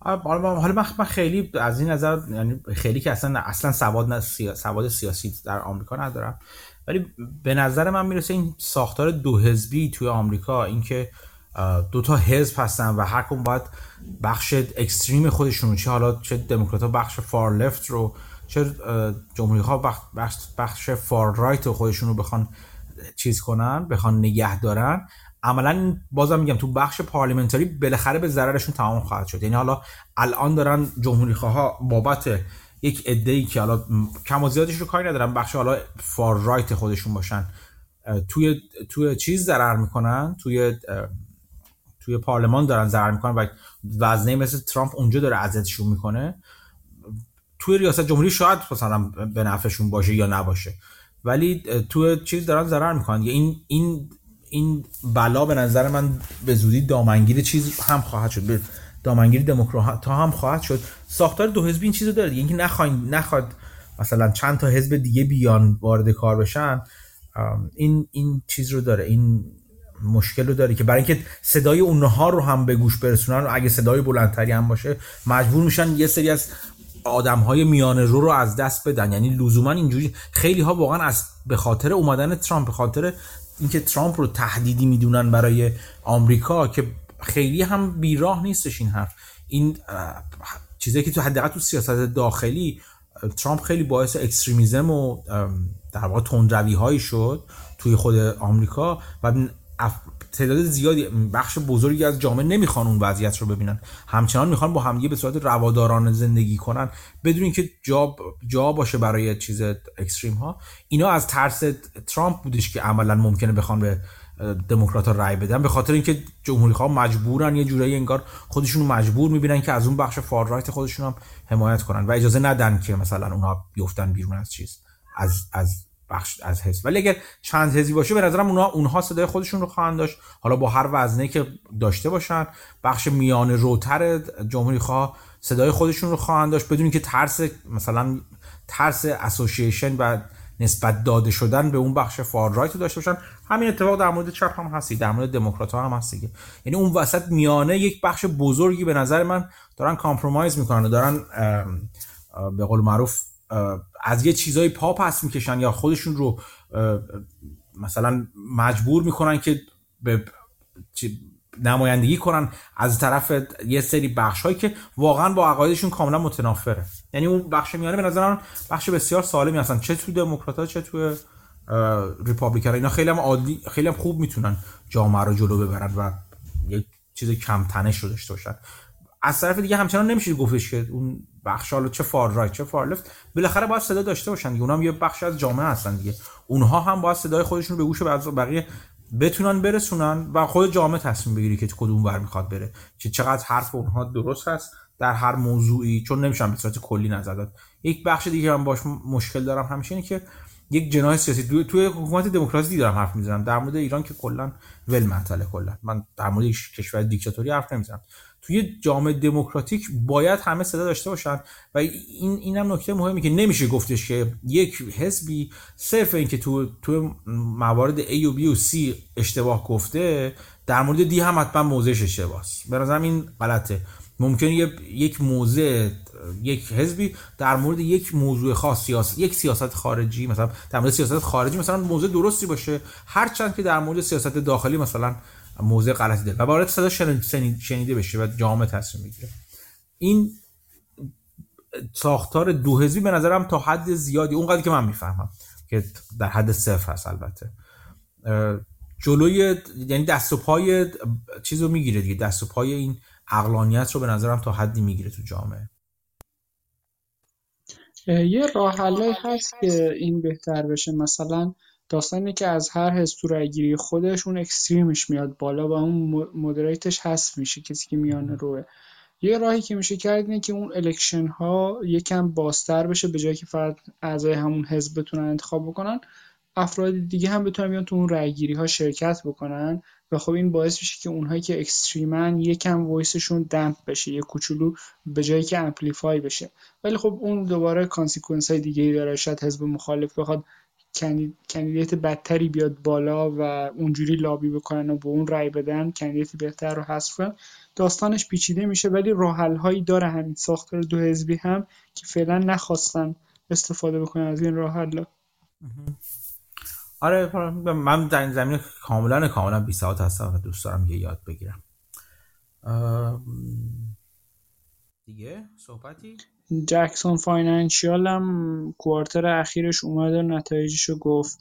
حالا من خیلی از این نظر یعنی خیلی که اصلا اصلا سواد سواد سیاسی در آمریکا ندارم. ولی به نظر من می‌رسه این ساختار دو حزبی توی آمریکا اینکه دو تا حزب هستن و هر کدوم باید بخش اکستریم خودشون چه حالا چه دموکرات بخش فار لفت رو چه جمهوری‌خواه‌ها بخش, بخش far right خودشون رو بخوان چیز کنن بخوان نگه دارن. عملا بازم میگم تو بخش پارلیمنتاری بالاخره به ضررشون تمام خواهد شد. یعنی حالا الان دارن جمهوری خواه بابت یک عده ای که حالا کم و زیادش رو کاری ندارن بخش حالا far right خودشون باشن. توی توی چیز ضرر می‌کنن؟ توی توی پارلمان دارن ضرر می‌کنن و وزنه مثل ترامپ اونجا داره اذیتشون می‌کنه. توی ریاست جمهوری شاید مثلا به نفعشون باشه یا نباشه. ولی توی چیز دارن ضرر می‌کنن. این این این بلا به نظر من به زودی دامنگیر چیز هم خواهد شد. به دامنگیر دموکرات هم خواهد شد. ساختار دو حزبی این چیزو داره دیگه. اینکه نخواین نخواد مثلا چند تا حزب دیگه بیان وارد کار بشن این این چیز رو داره. این مشکل رو داره که برای اینکه صدای اونها رو هم به گوش برسونن و اگه صدای بلندتری هم باشه مجبور میشن یه سری از آدم های میانه رو رو از دست بدن. یعنی لزوما اینجوری خیلی ها واقعا از به خاطر اومدن ترامپ به خاطر اینکه ترامپ رو تهدیدی می‌دونن برای آمریکا که خیلی هم بیراه نیستش این حرف. این چیزی که تو حداقل تو سیاست داخلی ترامپ خیلی باعث extremism و در واقع تندروی هایی شد توی خود آمریکا و تعداد زیادی بخش بزرگی از جامعه نمی‌خوان اون وضعیت رو ببینن. همچنان می‌خوان با همدیگه به صورت روادارانه زندگی کنن بدون اینکه جا جا باشه برای چیز اکستریم ها. اینا از ترس ترامپ بودش که عملا ممکنه بخوان به دموکرات رای بدن به خاطر اینکه جمهوری ها مجبورن یه جورایی انگار خودشون مجبور می‌بینن که از اون بخش فار رایت خودشون هم حمایت کنن و اجازه ندن که مثلا اونها بیفتن بیرون از چیز از از بخش از حزب. ولی اگر چند حزبی باشه به نظرم اونها اونها صدای خودشون رو خواهند داشت. حالا با هر وزنه که داشته باشن بخش میان روتر جمهوری خواه صدای خودشون رو خواهند داشت. بدون که ترس مثلا ترس اسوسییشن و نسبت داده شدن به اون بخش فار رایت داشته باشن همین اتفاق در مورد چپ هم هستی در مورد دموکرات ها هم هست یعنی اون وسط میانه یک بخش بزرگی به نظر من دارن کامپرومایز می‌کنن و دارن به قول معروف از یه چیزای پا پس می‌کشن یا خودشون رو مثلا مجبور می‌کنن که به نمایندگی کنن از طرف یه سری بخش هایی که واقعا با عقایدشون کاملا متنافره. یعنی اون بخش میانه به نظر بخش بسیار سالمی هستن. چه تو دموکرات چه تو ریپابلیکن. اینا خیلی هم عادی خیلی هم خوب می‌تونن جامعه رو جلو ببرن و یک چیز کم تنش رو داشته باشن. از طرف دیگه همچنان نمیشه گفتش که اون بخش حالا چه فار رایت چه فار لفت. بالاخره باید صدا داشته باشن دیگه هم یه بخش از جامعه هستن دیگه. اونها هم باید صدای خودشون رو به گوش بقیه بتونن برسونن و خود جامعه تصمیم بگیری که کدوم ور می‌خواد بره. که چقدر حرف اونها درست هست در هر موضوعی چون نمیشن به صورت کلی نظر داد. یک بخش دیگه هم باش مشکل دارم همیشه اینه که یک جناح سیاسی توی حکومت دموکراسی دارم حرف می‌زنم. در مورد ایران که کلا ول معطله کلا. من در مورد کشور دیکتاتوری حرف نمی‌زنم. توی جامعه دموکراتیک باید همه صدا داشته باشن و این اینم نکته مهمی که نمیشه گفتش که یک حزبی صرف اینکه تو تو موارد A و B و C اشتباه گفته در مورد دی هم حتما موضعش اشتباهه به این غلطه. ممکن یک موضع یک حزبی در مورد یک موضوع خاص سیاست یک سیاست خارجی مثلا در مورد سیاست خارجی مثلا موضوع درستی باشه. هرچند که در مورد سیاست داخلی مثلا موضع غلطی داره. و وارد صدا شنیده بشه و جامعه تصمیم می‌گیره. این ساختار دو حزبی به نظرم تا حد زیادی اونقدر که من می‌فهمم که در حد صفر هست البته. جلوی یعنی دست و پای چیز می‌گیره دیگه. دست و پای این عقلانیت رو به نظرم تا حدی می‌گیره تو جامعه. یه راه هست که این بهتر بشه. مثلا داستانی که از هر حزب تو رأیگیری خودش اون extreme ش میاد بالا و اون moderate ش حذف میشه کسی که میانه روه. یه راهی که میشه کرد اینه که اون election ها یکم بازتر بشه به جایی که فقط اعضای همون حزب بتونن انتخاب بکنن. افراد دیگه هم بتونن بیان تو اون رأیگیری ها شرکت بکنن و خب این باعث میشه که اونهایی که extreme ن یکم voice شون damp بشه یه کوچولو به جایی که amplify بشه. ولی خب اون دوباره consequence های دیگه ای داره شاید حزب مخالف بخواد candidate بدتری بیاد بالا و اونجوری لابی بکنن و به اون رای بدن candidate بهتر رو حذف کنن. داستانش پیچیده میشه ولی راه‌حل هایی داره همین ساختار دو حزبی هم که فعلا نخواستن استفاده بکنن از این راحل آره من در این زمین کاملا کاملا بی ساعت هستم و دوست دارم یه یاد بگیرم. دیگه صحبتی؟ جکسون فاینانشیال هم کوارتر اخیرش اومد و نتایجش رو گفت.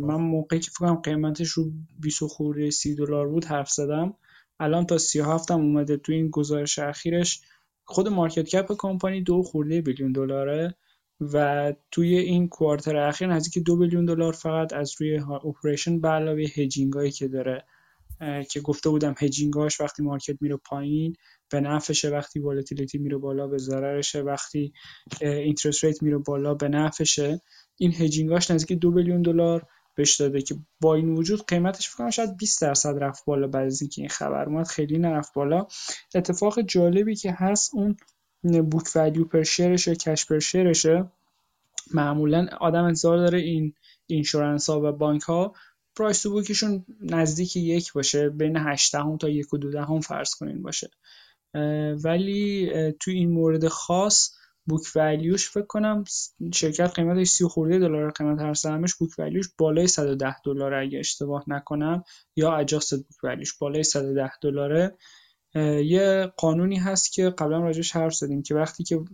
من موقعی که فکرم قیمتش رو 20 خورده 30 دلار بود حرف زدم. الان تا 37 هم اومده تو این گزارش اخیرش. خود market cap company دو خورده billion دلاره و توی این quarter اخیر نزدیک دو billion دلار فقط از روی operation به علاوه hedging که داره. که گفته بودم hedging اش وقتی market میره پایین به نفعشه وقتی volatility میره بالا به ضررشه. وقتی interest rate میره بالا به نفعشه این hedging اش نزدیک دو billion دلار بهش داده که با این وجود قیمتش فکر شاید 20 درصد رفت بالا بعد از اینکه این خبر اومد. خیلی نرفت بالا. اتفاق جالبی که هست اون بوک ولیو پر شیرش کش پر شیرشه معمولا آدم انتظار داره این اینشورنس ها و بانک ها پرایس تو بوکشون نزدیک یک باشه بین 8 تا یک و دو هم فرض کنین باشه. ولی تو این مورد خاص بوک ولیوش فکر کنم شرکت قیمتش 30 خورده دلار قیمت هر سهمش بوک ولیوش بالای 110 دلار اگه اشتباه نکنم یا اجاست بوک ولیوش بالای 110 دلاره. یه قانونی هست که قبلا راجعش حرف زدیم که وقتی که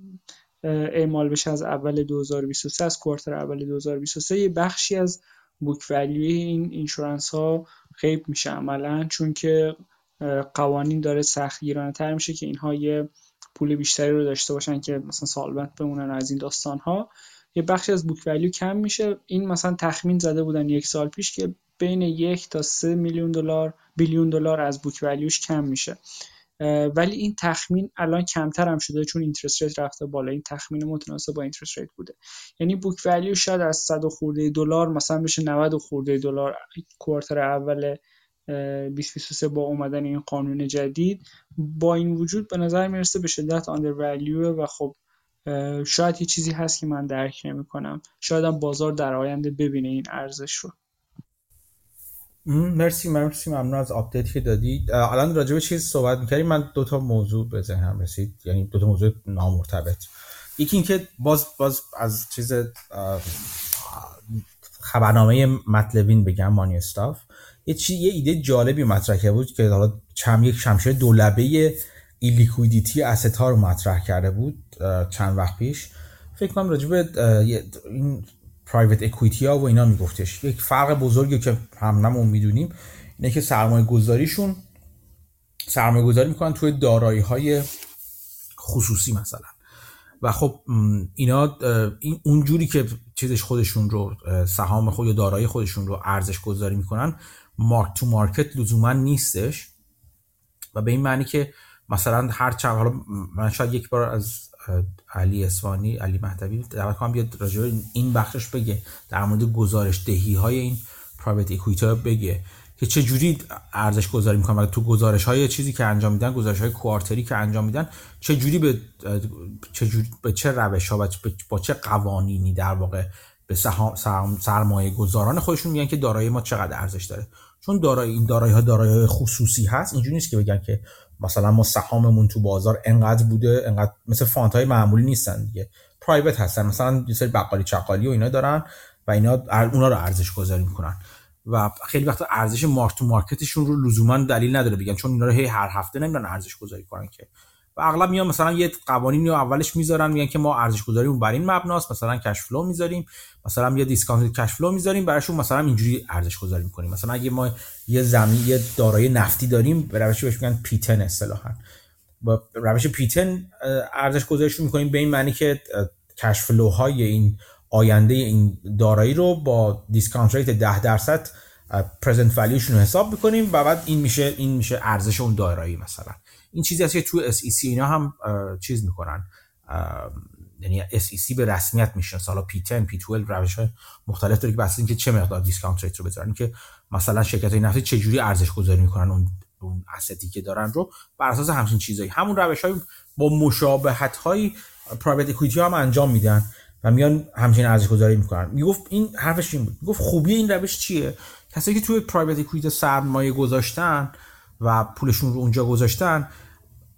اعمال بشه از اول 2023 از کوارتر اول 2023 یه بخشی از بوک ولیوی این اینشورنس ها غیب میشه عملا چون که قوانین داره سختگیرانه تر میشه که اینها یه پول بیشتری رو داشته باشن که مثلا solvent بمونن از این داستان ها یه بخشی از book value کم میشه. این مثلا تخمین زده بودن یک سال پیش که بین یک تا سه میلیون دلار billion دلار از book value ش کم میشه. ولی این تخمین الان کمتر هم شده چون interest rate رفته بالا. این تخمین متناسب با interest rate بوده. یعنی book value شاید از 100 خورده دلار مثلا بشه 90 خورده دلار. quarter اول 2023 با اومدن این قانون جدید. با این وجود به نظر می‌رسه به شدت آندر و خب شاید یه چیزی هست که من درک نمی کنم شاید هم بازار در آینده ببینه این ارزش رو. مرسی مرسی ممنون از آپدیتی که دادی الان راجع به چیز صحبت می‌کردیم. من دو تا موضوع به ذهنم رسید. یعنی دو تا موضوع نامرتبط. یکی اینکه باز باز از چیز خبرنامه مطلبین بگم مانی استاف یه چی یه ایده جالبی مطرح بود که حالا چم یک شمشیر دولبه ایلیکویدیتی استا رو مطرح کرده بود چند وقت پیش. فکر کنم راجع به این پرایوت اکویتی ها و اینا میگفتش. یک فرق بزرگی که هممون می‌دونیم اینه که سرمایه گذاریشون سرمایه گذاری می‌کنن توی دارایی های خصوصی مثلا. و خب اینا اون جوری که چیزش خودشون رو سهام خود یا دارایی خودشون رو ارزش گذاری می‌کنن مارک تو مارکت لزوما نیستش. و به این معنی که مثلا هر چند حالا من شاید یک بار از علی اسوانی علی مهدوی دعوت کنم بیاد راجع این بخشش بگه در مورد گزارش دهی های این پرایوت اکویتی بگه که چه جوری ارزش گذاری می‌کنن تو گزارش های چیزی که انجام میدن گزارش های کوارتری که انجام میدن چه جوری به چه جوری به چه روش ها با چه قوانینی در واقع به سرمایه گذاران خودشون میگن که دارایی ما چقدر ارزش داره. چون دارایی این دارایی ها دارایی خصوصی هست اینجوری نیست که بگن که مثلا ما سهاممون تو بازار انقدر بوده انقدر مثل فانت های معمولی نیستن دیگه. پرایوت هستن مثلا یه سری بقالی چقالی و اینا دارن و اینا اونا رو ارزش گذاری می‌کنن. و خیلی وقتا ارزش مارک تو مارکتشون رو لزوما دلیل نداره بگن چون اینا رو هی هر هفته نمی‌دونن ارزش گذاری کنن که. و اغلب میان مثلا یه قوانینی رو اولش می‌ذارن میگن که ما ارزش گذاریمون بر این مبناست مثلا cash flow می‌ذاریم مثلا یه discount cash flow می‌ذاریم براشون مثلا اینجوری ارزش گذاری می‌کنیم. مثلا اگه ما یه زمین یه دارایی نفتی داریم به روشی بهش میگن P10 اصطلاحا. با روش P10 ارزش گذاریش می‌کنیم به این معنی که cash های این آینده این دارایی رو با discount rate 10 درصد present value شون رو حساب می‌کنیم و بعد این میشه این میشه ارزش اون دارایی مثلا. این چیزی هست که تو SEC اینا هم چیز می‌کنن. یعنی SEC به رسمیت می‌شناسه حالا P10 P12 روش های مختلف داره که بحث اینکه چه مقدار discount rate رو بذارن که مثلا شرکت های نفتی چه جوری ارزش گذاری می‌کنن اون اون asset ی که دارن رو. بر اساس همچین چیزایی. همون روش های با مشابهت های private equity هم انجام میدن و میان همچین ارزش گذاری می‌کنن. می‌گفت این حرفش این بود. می‌گفت خوبی این روش چیه؟ کسایی که توی private equity سرمایه گذاشتن و پولشون رو اونجا گذاشتن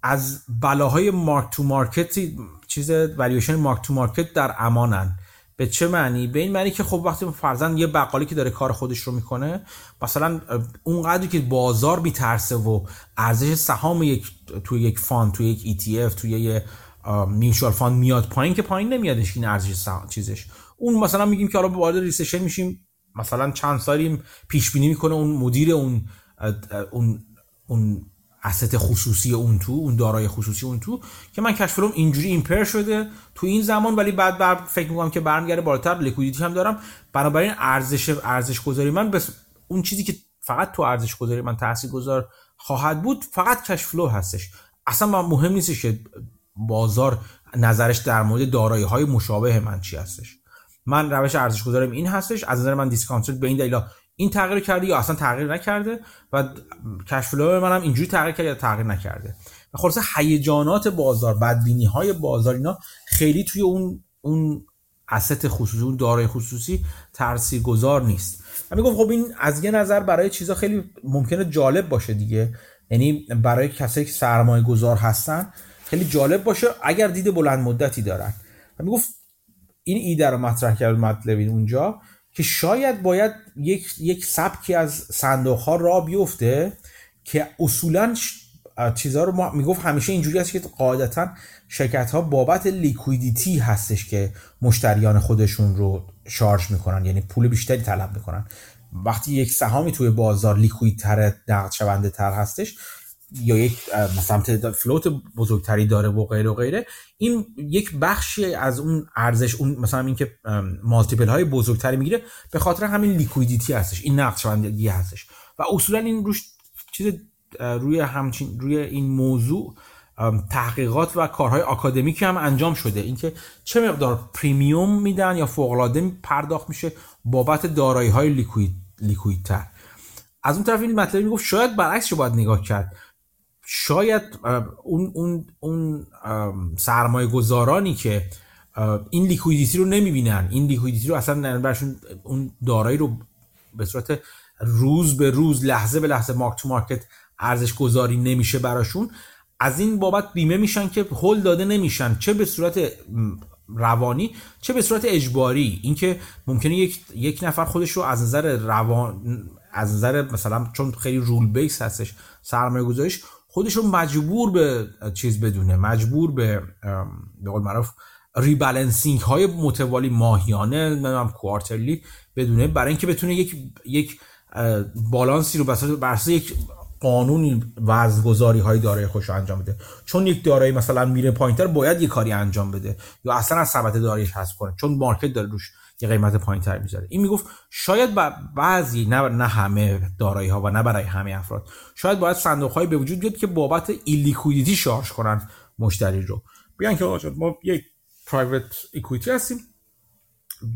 از بلاهای mark to market چیز valuation mark to market در امانن. به چه معنی؟ به این معنی که خب وقتی فرضا یه بقالی که داره کار خودش رو می‌کنه مثلا اونقدری که بازار میترسه و ارزش سهام یک توی یک fund توی یک ETF توی یه mutual fund میاد پایین که پایین نمیادش این ارزش چیزش. اون مثلا میگیم که حالا وارد recession میشیم مثلا چند سالیم پیش بینی می‌کنه اون مدیر اون اون اون asset خصوصی اون تو اون دارای خصوصی اون تو که من cash flow م اینجوری impair شده تو این زمان. ولی بعد بر فکر می‌کنم که برمیگرده بالاتر. liquidity هم دارم. بنابراین ارزش ارزش گذاری من بس اون چیزی که فقط تو ارزش گذاری من تاثیر گذار خواهد بود فقط cash flow هستش. اصلا مهم نیستش که بازار نظرش در مورد دارایی های مشابه من چی هستش. من روش ارزش گذاریم این هستش. از نظر من دیسکانت به این دلیل این تغییر کرده یا اصلا تغییر نکرده و کشف من منم اینجوری تغییر کرده یا تغییر نکرده. و خلاصه هیجانات بازار بدبینی های بازار اینا خیلی توی اون اون اسست خصوصی اون دارای خصوصی گذار نیست. و میگم خب این از یه نظر برای چیزا خیلی ممکنه جالب باشه دیگه. یعنی برای کسایی که سرمایه گذار هستن خیلی جالب باشه اگر دید بلند مدتی دارن. و می‌گفت این ایده رو مطرح کرد مطلبین اونجا. که شاید باید یک, یک سبکی از صندوق ها را بیفته که اصولا چیزها رو ما می‌گفت همیشه اینجوری هست که قاعدتا شرکت ها بابت لیکویدیتی هستش که مشتریان خودشون رو شارژ می‌کنن یعنی پول بیشتری طلب می‌کنن. وقتی یک سهامی توی بازار لیکویدتر نقد شونده تر هستش یا یک تعداد float بزرگتری داره و غیره و غیره این یک بخشی از اون ارزش اون مثلا اینکه multiple های بزرگتری می‌گیره به خاطر همین liquidity هستش این نقد هستش. و اصولا این روش چیز روی همچین روی این موضوع تحقیقات و کارهای آکادمیکی هم انجام شده. اینکه چه مقدار premium میدن یا فوق العاده پرداخت میشه بابت دارایی های liquid liquid تر از اون طرف این مطلبی می‌گفت شاید برعکسش باید نگاه کرد. شاید اون اون اون سرمایه گذارانی که این liquidity رو نمی‌بینن. این liquidity رو اصلا برشون اون دارایی رو به صورت روز به روز لحظه به لحظه mark to market ارزش گذاری نمیشه براشون. از این بابت بیمه میشن که هول داده نمیشن. چه به صورت روانی چه به صورت اجباری. اینکه ممکنه یک یک نفر خودش رو از نظر روان از نظر مثلا چون خیلی rule base هستش سرمایه گذاریش خودش رو مجبور به چیز بدونه مجبور به به قول معروف rebalancing های متوالی ماهیانه نمی‌دونم quarterly بدونه برای اینکه بتونه یک یک بالانسی رو بر یک قانونی وزنگذاری های دارایی خودش انجام بده. چون یک دارایی مثلا میره پایینتر باید یه کاری انجام بده. یا اصلا از سبد داراییش حذف کنه. چون market داره روش یه قیمت پایینتر می‌ذاره این می‌گفت شاید بعضی نه نه همه دارایی ها و نه برای همه افراد شاید باید صندوق های به وجود بیاد که بابت illiquidity شارژ کنن مشتری رو. بیان که آقا ما یک private equity هستیم.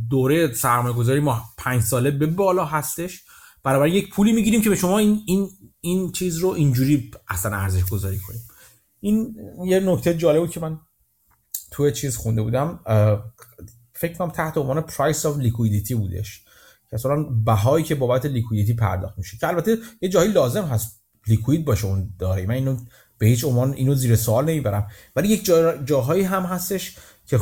دوره سرمایه گذاری ما پنج ساله به بالا هستش. برابر یک پولی می‌گیریم که به شما این این این چیز رو اینجوری اصلا ارزش گذاری کنیم. این یه نکته جالب بود که من توی چیز خونده بودم. فکر کنم تحت عنوان price of liquidity بودش. که بهایی که بابت liquidity پرداخت میشه. که البته یه جایی لازم هست liquid باشه اون داره من اینو به هیچ عنوان اینو زیر سوال نمی‌برم. ولی یک جا جاهایی هم هستش که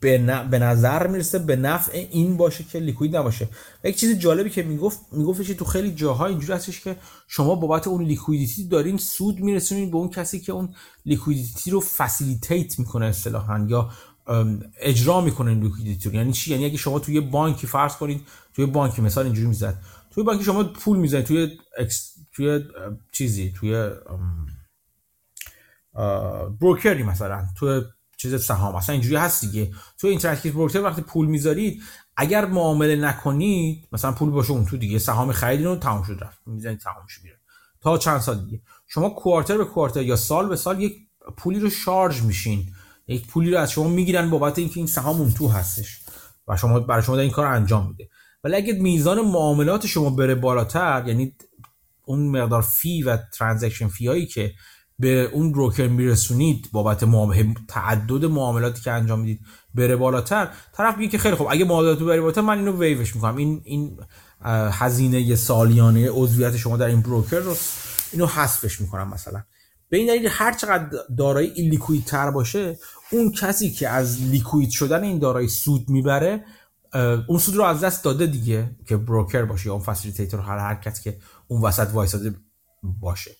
به, به نظر می‌رسه به نفع این باشه که liquid نباشه. یک چیز جالبی که می‌گفت میگفتش تو خیلی جاها اینجوری هستش که شما بابت اون liquidity دارین سود میرسونین به اون کسی که اون liquidity رو facilitate می‌کنه اصطلاحا. یا اجرا می‌کنه liquidity رو یعنی چی؟ یعنی اگه شما توی بانکی فرض کنید توی بانکی مثال اینجوری می‌زد. توی بانکی شما پول می‌زنید توی اکس... توی چیزی توی broker ی مثلا توی چیز سهام. اصلا اینجوری هست دیگه. تو Interactive Broker وقتی پول می‌ذارید اگر معامله نکنید مثلا پول باشه اون تو دیگه سهام خریدین رو تمام شد رفت. می‌زنید سهامش میره. تا چند سال دیگه. شما quarter به quarter یا سال به سال یک پولی رو شارژ میشین. یک پولی رو از شما می‌گیرن بابت اینکه این سهام اون تو هستش و شما برای شما این کار انجام میده. ولی اگه میزان معاملات شما بره بالاتر یعنی اون مقدار fee و transaction fee هایی که به اون broker میرسونید بابت معامله تعدد معاملاتی که انجام می‌دید بره بالاتر طرف میگه که خیلی خوب اگه معاملات بره بالاتر من اینو ویوش می‌کنم. این این هزینه سالیانه عضویت شما در این broker رو اینو حذفش می‌کنم مثلا. به این دلیل هر چقدر دارایی illiquid تر باشه اون کسی که از liquid شدن این دارایی سود می‌بره اون سود رو از دست داده دیگه که broker باشه یا اون facilitator هر هر که اون وسط وایساده باشه.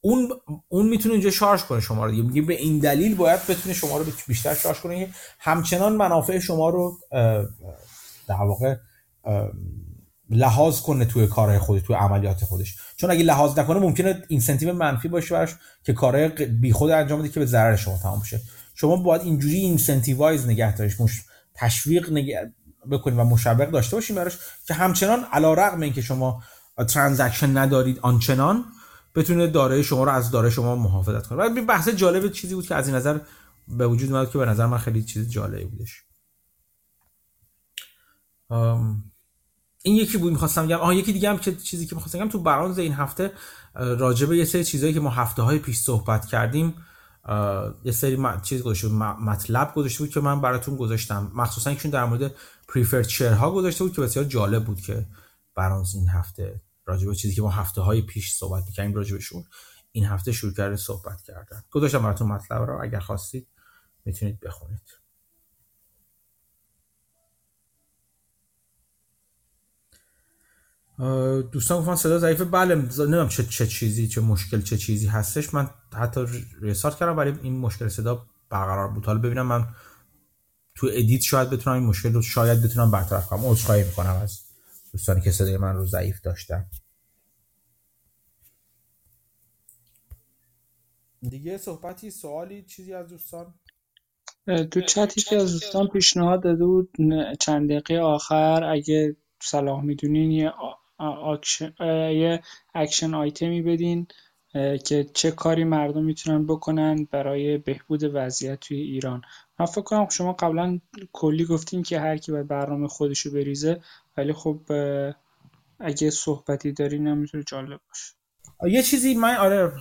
اون اون می‌تونه اینجا شارژ کنه شما رو میگه به این دلیل باید بتونه شما رو بیشتر شارژ کنه. همچنان منافع شما رو در واقع لحاظ کنه توی کارهای خودش توی عملیات خودش. چون اگه لحاظ نکنه ممکنه incentive منفی باشه براش که کارهای بی خود انجام بده که به ضرر شما تمام بشه. شما باید اینجوری incentivize نگه دارش مش... تشویق نگه بکنید و مشوق داشته باشین براش که همچنان علی رغم اینکه شما transaction ندارید آنچنان بتونه دارایی شما رو از دارایی شما محافظت کنه. و بحث جالب چیزی بود که از این نظر به وجود اومد که به نظر من خیلی چیز جالبی بودش. این یکی بود می‌خواستم بگم. آها یکی دیگه هم که چیزی که می‌خواستم بگم تو برانز این هفته راجبه یه سری چیزایی که ما هفته های پیش صحبت کردیم یه سری چیز گذاشته مطلب گذاشته بود که من براتون گذاشتم. مخصوصا ایشون در مورد پریفرد ها گذاشته بود که بسیار جالب بود که برانز این هفته راجبه چیزی که ما هفته های پیش صحبت می‌کنیم راجبشون این هفته شروع کرده صحبت کردن. گذاشتم براتون مطلب رو اگر خواستید می‌تونید بخونید. دوستان گفتن صدا ضعیفه. بله نمی‌دونم چه چه چیزی چه مشکل چه چیزی هستش. من حتی ریسارت کردم برای این مشکل صدا برقرار بود. حالا ببینم من تو ادیت شاید بتونم این مشکل رو شاید بتونم برطرف کنم. عذرخواهی می‌کنم از دوستانی که صدای من رو ضعیف داشتن. دیگه صحبتی سوالی چیزی از دوستان؟ تو چتی که از دوستان پیشنهاد داده بود چند دقیقه آخر اگه صلاح می‌دونین یه آکشن, یه action item ی بدین که چه کاری مردم می‌تونن بکنن برای بهبود وضعیت توی ایران. من فکر کنم شما قبلا کلی گفتین که هر کی باید برنامه خودشو بریزه ولی خب اگه صحبتی دارین هم می‌تونه جالب باشه. یه چیزی من آره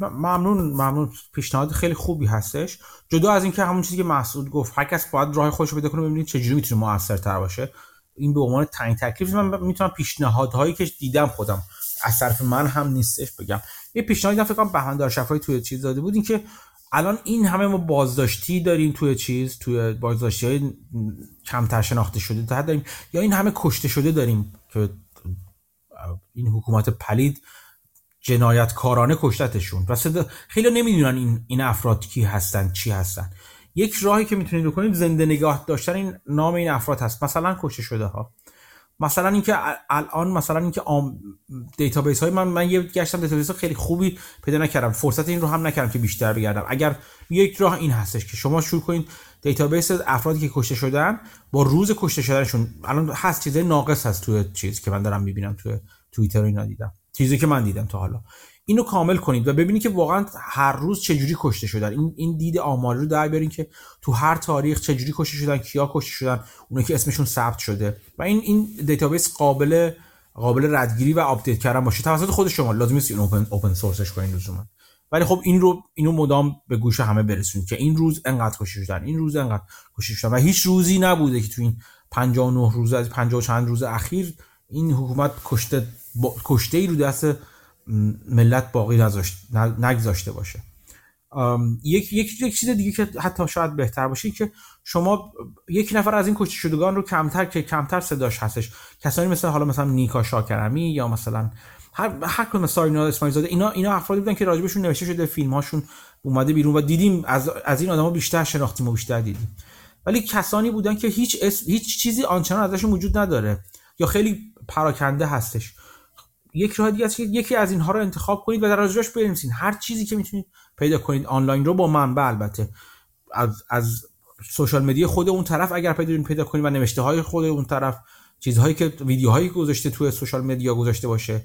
ممنون ممنون. پیشنهاد خیلی خوبی هستش. جدا از اینکه همون چیزی که مسعود گفت هر کس باید راه خودش رو بده کنه ببینید چجوری می‌تونه موثرتر باشه. این به عنوان تعیین تکلیف من می‌تونم پیشنهادهایی که دیدم خودم. از طرف من هم نیستش بگم. یه پیشنهادی فکر کنم شفای توی چیز داده بود این که الان این همه ما بازداشتی داریم توی چیز توی بازداشتی های کمتر شناخته شده داریم یا این همه کشته شده داریم که این حکومت پلید جنایتکارانه کشتتشون. و خیلی نمی‌دونن این این افراد کی هستن چی هستن. یک راهی که می‌تونید بکنید زنده نگاه داشتن این نام این افراد هست. مثلا کشته شده ها مثلا اینکه الان مثلا اینکه آم database های من من یه گشتم دیتابیس خیلی خوبی پیدا نکردم. فرصت این رو هم نکردم که بیشتر بگردم. اگر یک راه این هستش که شما شروع کنید database افرادی که کشته شدن با روز کشته شدنشون الان هست چیزای ناقص هست توی چیزی که من دارم می‌بینم توی توییتر اینا دیدم. چیزی که من دیدم تا حالا. اینو کامل کنید و ببینید که واقعا هر روز چجوری کشته شدن. این این دید آماری رو در بیارین که تو هر تاریخ چجوری کشته شدن کیا کشته شدن اونایی که اسمشون ثبت شده. و این این database قابل قابل ردگیری و update کردن باشه. توسط خود شما. لازم نیست این open open source ش کنین لزوما. ولی خب این رو اینو مدام به گوش همه برسونید که این روز انقدر کشته شدن این روز انقدر کشته شدن. و هیچ روزی نبوده که تو این 59 روز از 50 چند روز اخیر این حکومت کشته کشته ای رو دست ملت باقی نگذاشته باشه. یک یک یک چیز دیگه که حتی شاید بهتر باشه که شما یک نفر از این کشته شدگان رو کمتر که کمتر صداش هستش. کسانی مثل حالا مثلا نیکا شاکرمی یا مثلا هر هر کدوم سارینا اسماعیل زاده اینا اینا افرادی بودن که راجبشون نوشته شده فیلم هاشون اومده بیرون و دیدیم از از این آدما بیشتر شناختیم و بیشتر دیدیم. ولی کسانی بودن که هیچ هیچ چیزی آنچنان ازشون وجود نداره یا خیلی پراکنده هستش. یک راه دیگه است که یکی از اینها رو انتخاب کنید و در راجعش بنویسید. هر چیزی که می‌تونید پیدا کنید آنلاین رو با منبع البته. از از سوشال مدیا خود اون طرف اگر پیدا پیدا کنید و نوشته های خود اون طرف چیزهایی که ویدیوهایی گذاشته توی سوشال مدیا گذاشته باشه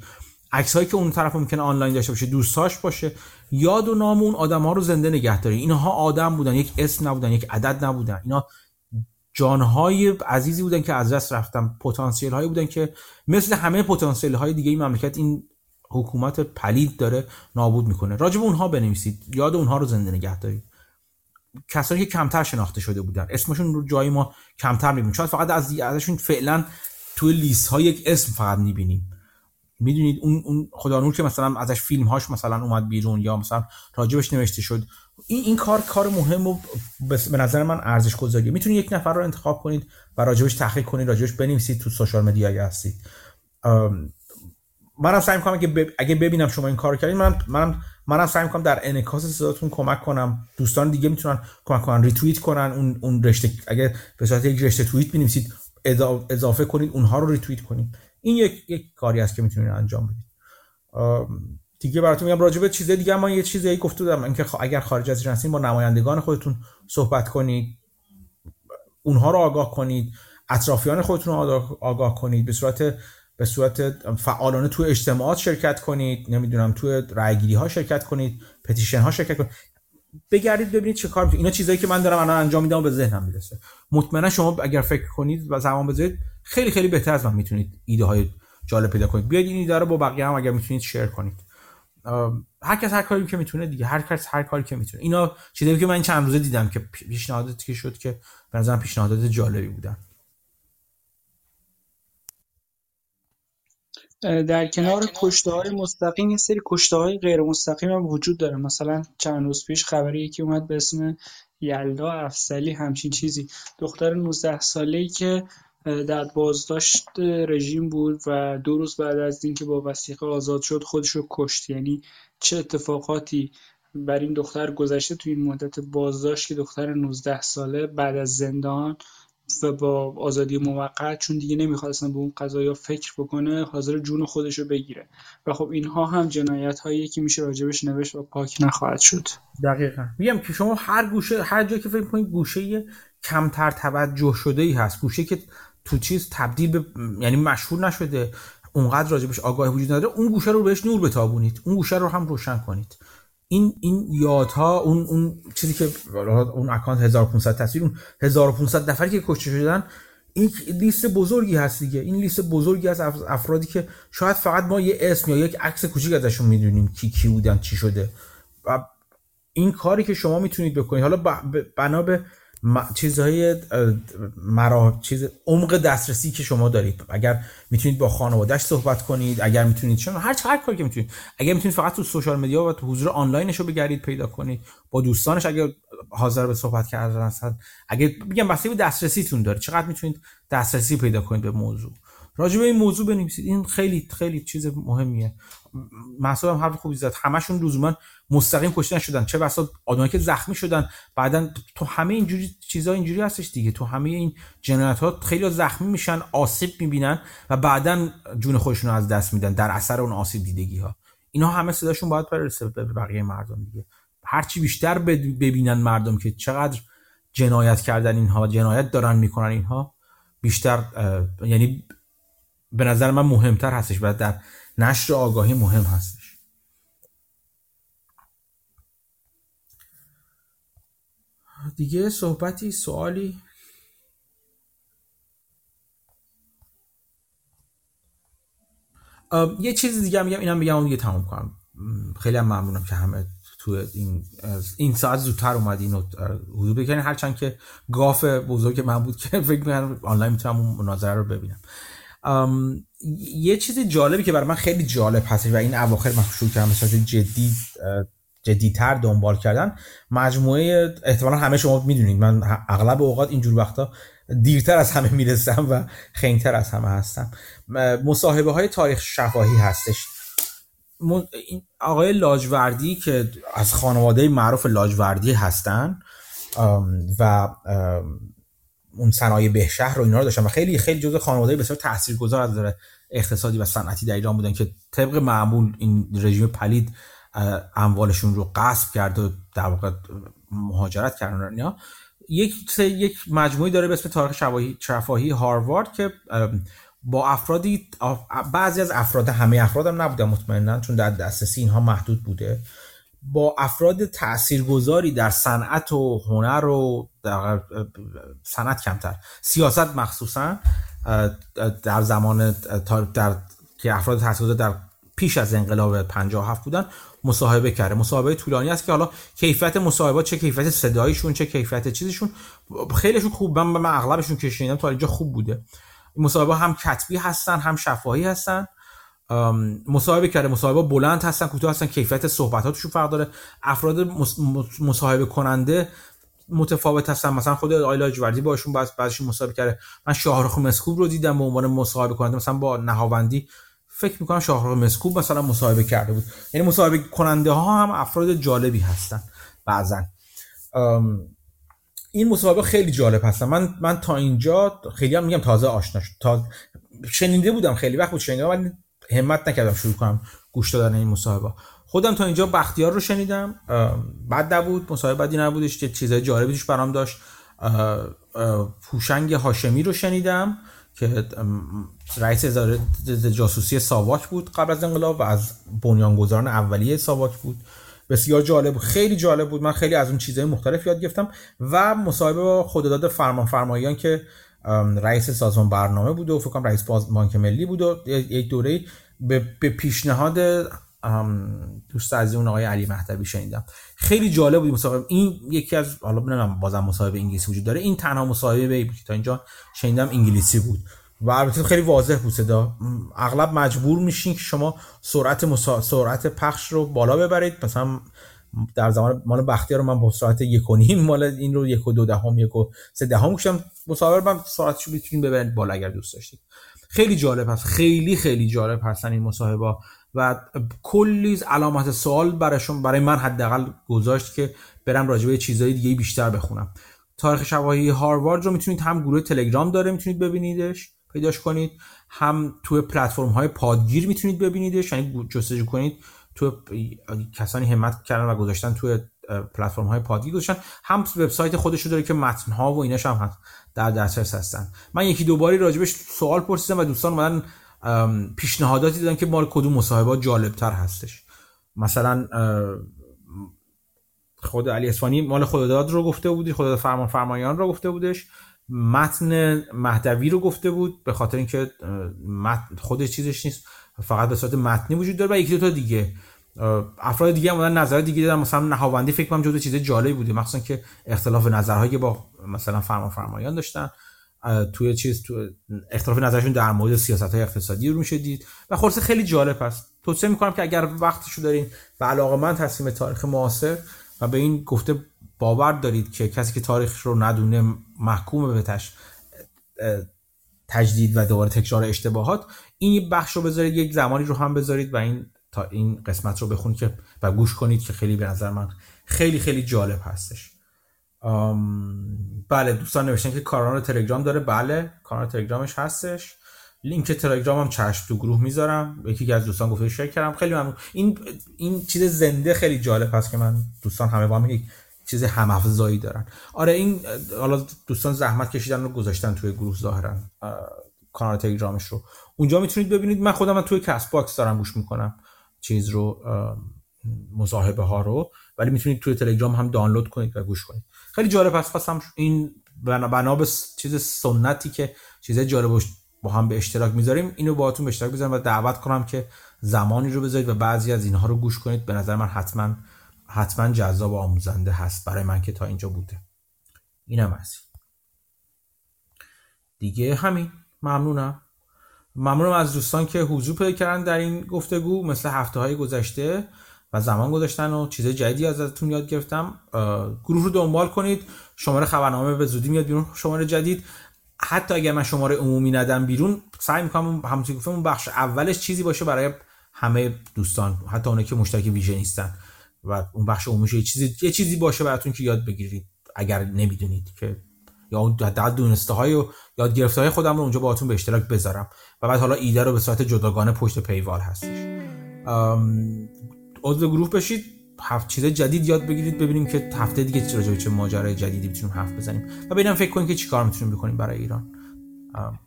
عکسایی که اون طرف ممکنه آنلاین داشته باشه دوستاش باشه یاد و نام اون آدم ها رو زنده نگه دارید اینها آدم بودن یک اسم نبودن یک عدد نبودن. اینا جانهای عزیزی بودن که از دست رفتن پتانسیل هایی بودن که مثل همه پتانسیل های دیگه این مملکت این حکومت پلید داره نابود می‌کنه. راجب اونها بنویسید. یاد اونها رو زنده نگه دارید. کسانی که کمتر شناخته شده بودن. اسمشون رو جای ما کمتر می‌بینیم. شاید فقط از ازشون فعلا توی لیست های یک اسم فقط می‌بینیم. می‌دونید اون اون خدا نور که مثلا ازش فیلم هاش مثلا اومد بیرون یا مثلا راجبش نوشته شد. این این کار کار مهم و به نظر من ارزش گذاریه می‌تونید یک نفر رو انتخاب کنید و راجبش تحقیق کنید راجبش بنویسید تو سوشال مدیا اگه هستید. منم سعی می‌کنم اگه اگه ببینم شما این کار کردین منم منم منم سعی می‌کنم در انعکاس صداتون کمک کنم. دوستان دیگه می‌تونن کمک کنن ریتوییت کنن اون اون رشته اگه به صورت یک رشته توییت بنویسید اضافه کنید اونها رو ریتوییت کنید. این یک یک کاری است که می‌تونید انجام بدید. دیگه براتون میگم راجع به چیز دیگه من یه چیزی گفته بودم. اینکه اگر خارج از ایران هستین با نمایندگان خودتون صحبت کنید اونها رو آگاه کنید اطرافیان خودتون رو آگاه کنید به صورت به صورت فعالانه توی اجتماعات شرکت کنید نمی‌دونم توی رایگیری ها شرکت کنید پتیشن ها شرکت کنید. بگردید ببینید چه کار اینا چیزایی که من دارم الان انجام میدم و به ذهنم می‌رسه. مطمئنا شما اگر فکر کنید و زمان بذارید خیلی خیلی بهتر از من می‌تونید ایده های جالب پیدا کنید. بیاید این ایده رو با بقیه هم اگر می‌تونید شیر کنید. هر کس هر کاری که می‌تونه دیگه هر کس هر کاری که می‌تونه. اینا چیزایی که من چند روزه دیدم که پیشنهاداتی که شد که به نظرم پیشنهادات جالبی بودن. در کنار کشته های مستقیم یه سری کشته های غیر مستقیم هم وجود داره. مثلا چند روز پیش خبری که اومد به اسم یلدا افسلی همچین چیزی. دختر 19 ساله ای که در بازداشت رژیم بود و دو روز بعد از اینکه با وسیقه آزاد شد خودش رو کشت. یعنی چه اتفاقاتی بر این دختر گذشته تو این مدت بازداشت که دختر 19 ساله بعد از زندان و با آزادی موقت چون دیگه نمی‌خواد اصلا به اون قضایا فکر بکنه حاضر جون خودش رو بگیره. و خب اینها هم جنایت هایی که میشه راجبش نوشت و پاک نخواهد شد. دقیقا. میگم که شما هر گوشه هر جایی که فکر کنید گوشه کمتر توجه شده ای هست. گوشه که تو چیز تبدیل به یعنی مشهور نشده اونقدر راجبش آگاهی وجود نداره. اون گوشه رو بهش نور بتابونید. اون گوشه رو هم روشن کنید. این این یادها اون اون چیزی که اون اکانت 1500 تصویر اون 1500 نفری که کشته شدن این لیست بزرگی هست دیگه. این لیست بزرگی از افرادی که شاید فقط ما یه اسم یا یک عکس کوچیک ازشون می‌دونیم کی کی بودن چی شده. و این کاری که شما می‌تونید بکنید. حالا بنا به چیزهای مرا چیز عمق دسترسی که شما دارید. اگر می‌تونید با خانوادهش صحبت کنید اگر می‌تونید شما هر هر کاری که می‌تونید اگر می‌تونید فقط تو سوشال مدیا و تو حضور آنلاینش رو بگردید پیدا کنید. با دوستانش اگر حاضر به صحبت کردن هستن. اگر میگم به دسترسیتون داره چقدر می‌تونید دسترسی پیدا کنید به موضوع؟ راجع به این موضوع بنویسید. این خیلی خیلی چیز مهمیه. محسوب هم حرف خوبی زد. همشون لزوما مستقیم کشته نشدن. چه بسا آدمایی که زخمی شدن. بعدا تو همه اینجوری چیزا اینجوری هستش دیگه. تو همه این جنایت ها خیلی زخمی میشن آسیب می‌بینن و بعدا جون خودشون رو از دست میدن در اثر اون آسیب دیدگی ها اینا همه صداشون باید برسه به بقیه مردم دیگه. هرچی بیشتر ببینن مردم که چقدر جنایت کردن اینها جنایت دارن می‌کنن اینها بیشتر یعنی به نظر من مهمتر هستش و در نشر آگاهی مهم هستش. دیگه صحبتی سوالی؟ یه چیز دیگه میگم اینم میگم دیگه تمام کنم. خیلی هم ممنونم که همه تو این این ساعت زودتر اومد اینو حضور بکنین هرچند که گاف بزرگ من بود که فکر می‌کنم آنلاین می‌تونم اون مناظره رو ببینم. یه چیز جالبی که برای من خیلی جالب هست و این اواخر من شروع کردم مثلا جدی جدیتر دنبال کردن مجموعه احتمالا همه شما می‌دونید. من اغلب اوقات اینجور وقتا دیرتر از همه می‌رسم و خیلی از همه هستم. مصاحبه های تاریخ شفاهی هستش. آقای لاجوردی که از خانواده معروف لاجوردی هستن و اون صنایع بهشهر و اینا رو داشتن و خیلی خیلی جزء خانواده بسیار تاثیرگذار از اقتصادی و صنعتی در ایران بودن که طبق معمول این رژیم پلید اموالشون رو غصب کرد و در واقع مهاجرت کردن اینا. یک یک مجموعی داره به اسم تاریخ شفاهی هاروارد که با افرادی بعضی از افراد همه افراد هم نبودن مطمئنا چون در دسترسی اینها محدود بوده. با افراد تاثیرگذاری در صنعت و هنر و صنعت کمتر. سیاست مخصوصا در زمان در که افراد تاثیرگذار در پیش از انقلاب 57 بودن مصاحبه کرده. مصاحبه طولانی است که حالا کیفیت مصاحبه چه کیفیت صدایشون چه کیفیت چیزشون خیلیشون خوب. من, من اغلبشون که شنیدم تا اینجا خوب بوده. مصاحبه هم کتبی هستن هم شفاهی هستن. مصاحبه کرده. مصاحبه بلند هستن کوتاه هستن کیفیت صحبتاتشون فرق داره. افراد مصاحبه کننده متفاوت هستن. مثلا خود آیلا جوردی باشون بعض بعضیشون مصاحبه کرده. من شاهرخ مسکوب رو دیدم به عنوان مصاحبه کننده. مثلا با نهاوندی فکر می‌کنم شاهرخ مسکوب مثلا مصاحبه کرده بود. یعنی مصاحبه کننده ها هم افراد جالبی هستن بعضا. این مصاحبه خیلی جالب هستن. من من تا اینجا خیلی هم میگم تازه آشنا شد. تا شنیده بودم خیلی وقت بود شنیده ولی همت نکردم شروع کنم گوش دادن این مصاحبه. خودم تا اینجا بختیار رو شنیدم. بد نبود مصاحبه بدی نبودش که چیزای جالبی توش برام داشت. پوشنگ هاشمی رو شنیدم که رئیس اداره جاسوسی ساواک بود قبل از انقلاب و از بنیانگذاران اولیه ساواک بود. بسیار جالب بود خیلی جالب بود. من خیلی از اون چیزهای مختلف یاد گرفتم و مصاحبه با خداداد فرمان فرماییان که رئیس سازمان برنامه بود و فکر کنم رئیس بانک ملی بود و یک دوره به پیشنهاد دوست از اون آقای علی مهدوی شنیدم. خیلی جالب بود. مصاحبه این یکی از حالا ببینم بازم مصاحبه انگلیسی وجود داره. این تنها مصاحبه بود که تا اینجا شنیدم انگلیسی بود. و البته خیلی واضح بود صدا. اغلب مجبور میشین که شما سرعت مسا... سرعت پخش رو بالا ببرید. مثلا در زمان مال بختیار رو من با سرعت یک و نیم مال این رو یک و دو دهم یک و سه دهم گوشم مصاحبه من سرعتش رو بتونید ببرید بالا اگر دوست داشتید. خیلی جالب هست. خیلی خیلی جالب هستن این مصاحبه و کلی علامت سوال براشون برای من حداقل گذاشت که برم راجع به چیزهای دیگه بیشتر بخونم. تاریخ شواهی هاروارد رو می‌تونید هم گروه تلگرام داره می‌تونید ببینیدش پیداش کنید. هم توی پلتفرم های پادگیر می‌تونید ببینیدش یعنی جستجو کنید. تو کسانی همت کردن و گذاشتن توی پلتفرم های پادگیر گذاشتن. هم وبسایت خودش داره که متن ها و ایناش هم هست در دسترس هستن. من یکی دو باری راجبش سوال پرسیدم و دوستان اومدن پیشنهاداتی دادن که مال کدوم مصاحبه جالب تر هستش. مثلا خود علی اسفانی مال خداداد رو گفته بودی خداداد فرمان فرمایان رو گفته بودش. متن مهدوی رو گفته بود به خاطر اینکه خود چیزش نیست فقط به صورت متنی وجود داره و یکی دو تا دیگه. افراد دیگه هم نظر دیگه دادن. مثلا نهاوندی فکر کنم جزو چیز جالبی بوده. مخصوصا که اختلاف نظرهایی با مثلا فرمان فرمایان داشتن. توی چیز تو اختلاف نظرشون در مورد سیاست های اقتصادی رو میشه دید. و خلاصه خیلی جالب هست توصیه می‌کنم که اگر وقتشو دارین و علاقه من تصمیم تاریخ معاصر و به این گفته باور دارید که کسی که تاریخ رو ندونه محکوم به تش تجدید و دوباره تکرار اشتباهات این بخش رو بذارید یک زمانی رو هم بذارید و این تا این قسمت رو بخونید که و گوش کنید که خیلی به نظر من خیلی خیلی جالب هستش. بله دوستان نوشتن که کانال تلگرام داره. بله کانال تلگرامش هستش. لینک تلگرام هم چشم تو گروه می‌ذارم. یکی از دوستان گفته شیر کردم. خیلی ممنون. این این چیز زنده خیلی جالب هست که من دوستان همه با هم یک چیز هم افزایی دارن. آره این حالا دوستان زحمت کشیدن رو گذاشتن توی گروه ظاهرا کانال تلگرامش رو. اونجا می‌تونید ببینید. من خودم توی Castbox دارم گوش می‌کنم. چیز رو مصاحبه ها رو ولی می‌تونید توی تلگرام هم دانلود کنید و گوش کنید. خیلی جالب هست. خواستم این بنا به چیز سنتی که چیز جالب با هم به اشتراک می‌ذاریم اینو باهاتون به اشتراک بذارم و دعوت کنم که زمانی رو بذارید و بعضی از اینها رو گوش کنید. به نظر من حتما حتما جذاب و آموزنده هست برای من که تا اینجا بوده. اینم از دیگه همین. ممنونم. ممنونم از دوستان که حضور پیدا کردن در این گفتگو مثل هفته های گذشته و زمان گذاشتن و چیز جدیدی ازتون یاد گرفتم. گروه رو دنبال کنید. شماره خبرنامه به زودی میاد بیرون شماره جدید. حتی اگر من شماره عمومی ندم بیرون سعی می‌کنم همونطور گفتم اون بخش اولش چیزی باشه برای همه دوستان حتی اونایی که مشترک ویژه نیستن. و اون بخش عمومی یه چیزی یه چیزی باشه براتون که یاد بگیرید اگر نمی‌دونید که یا اون حداقل دونسته های و یاد گرفته های خودم رو اونجا باهاتون به اشتراک بذارم. و بعد حالا ایده رو به صورت جداگانه پشت پیوال هستش. عضو گروه بشید. هفت چیز جدید یاد بگیرید ببینیم که هفته دیگه چه راجع چه ماجرای جدیدی می‌تونیم حرف بزنیم. و ببینم فکر کنیم که چیکار می‌تونیم بکنیم برای ایران.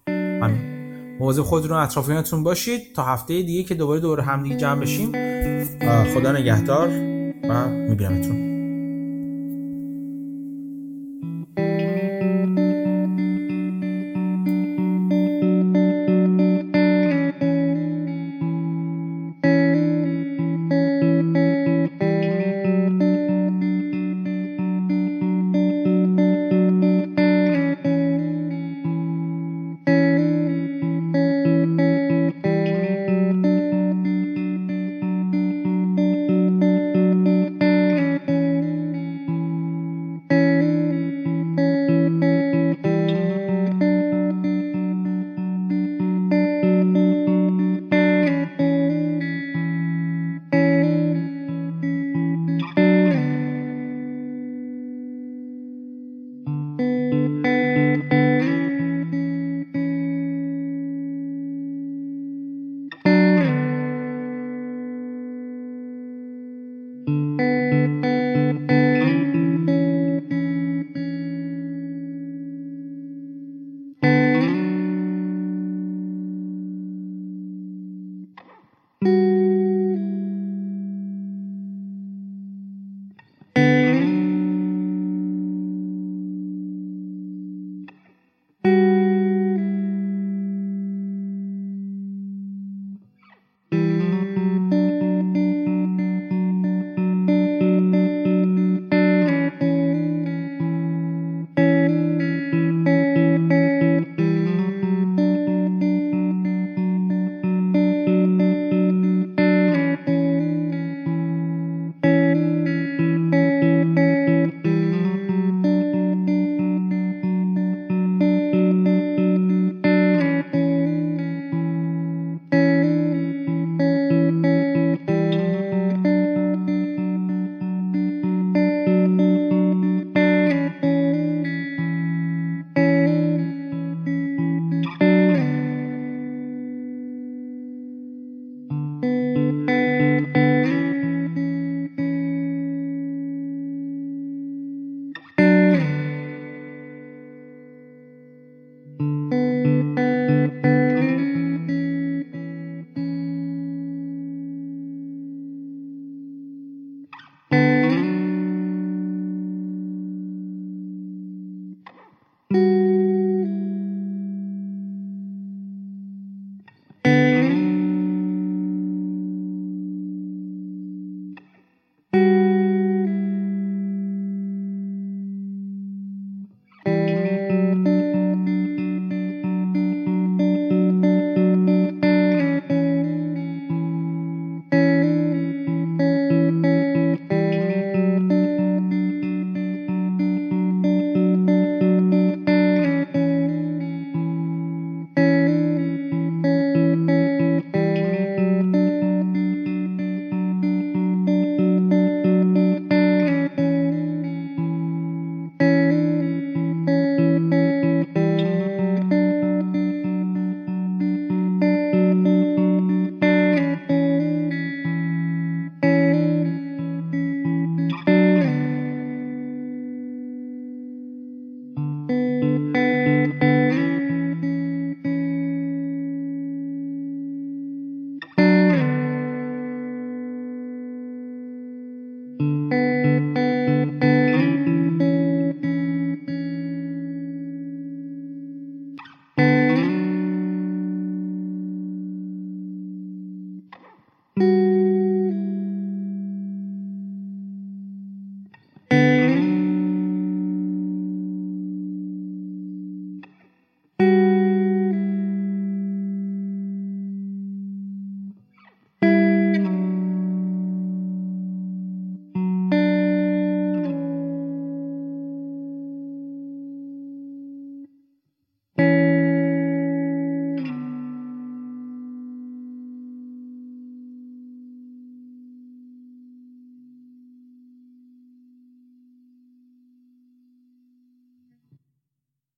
همین مواظب خودتون اطرافیانتون باشید. تا هفته دیگه که دوباره دور هم دیگه جمع بشیم. خدا نگهدار و میبینمتون.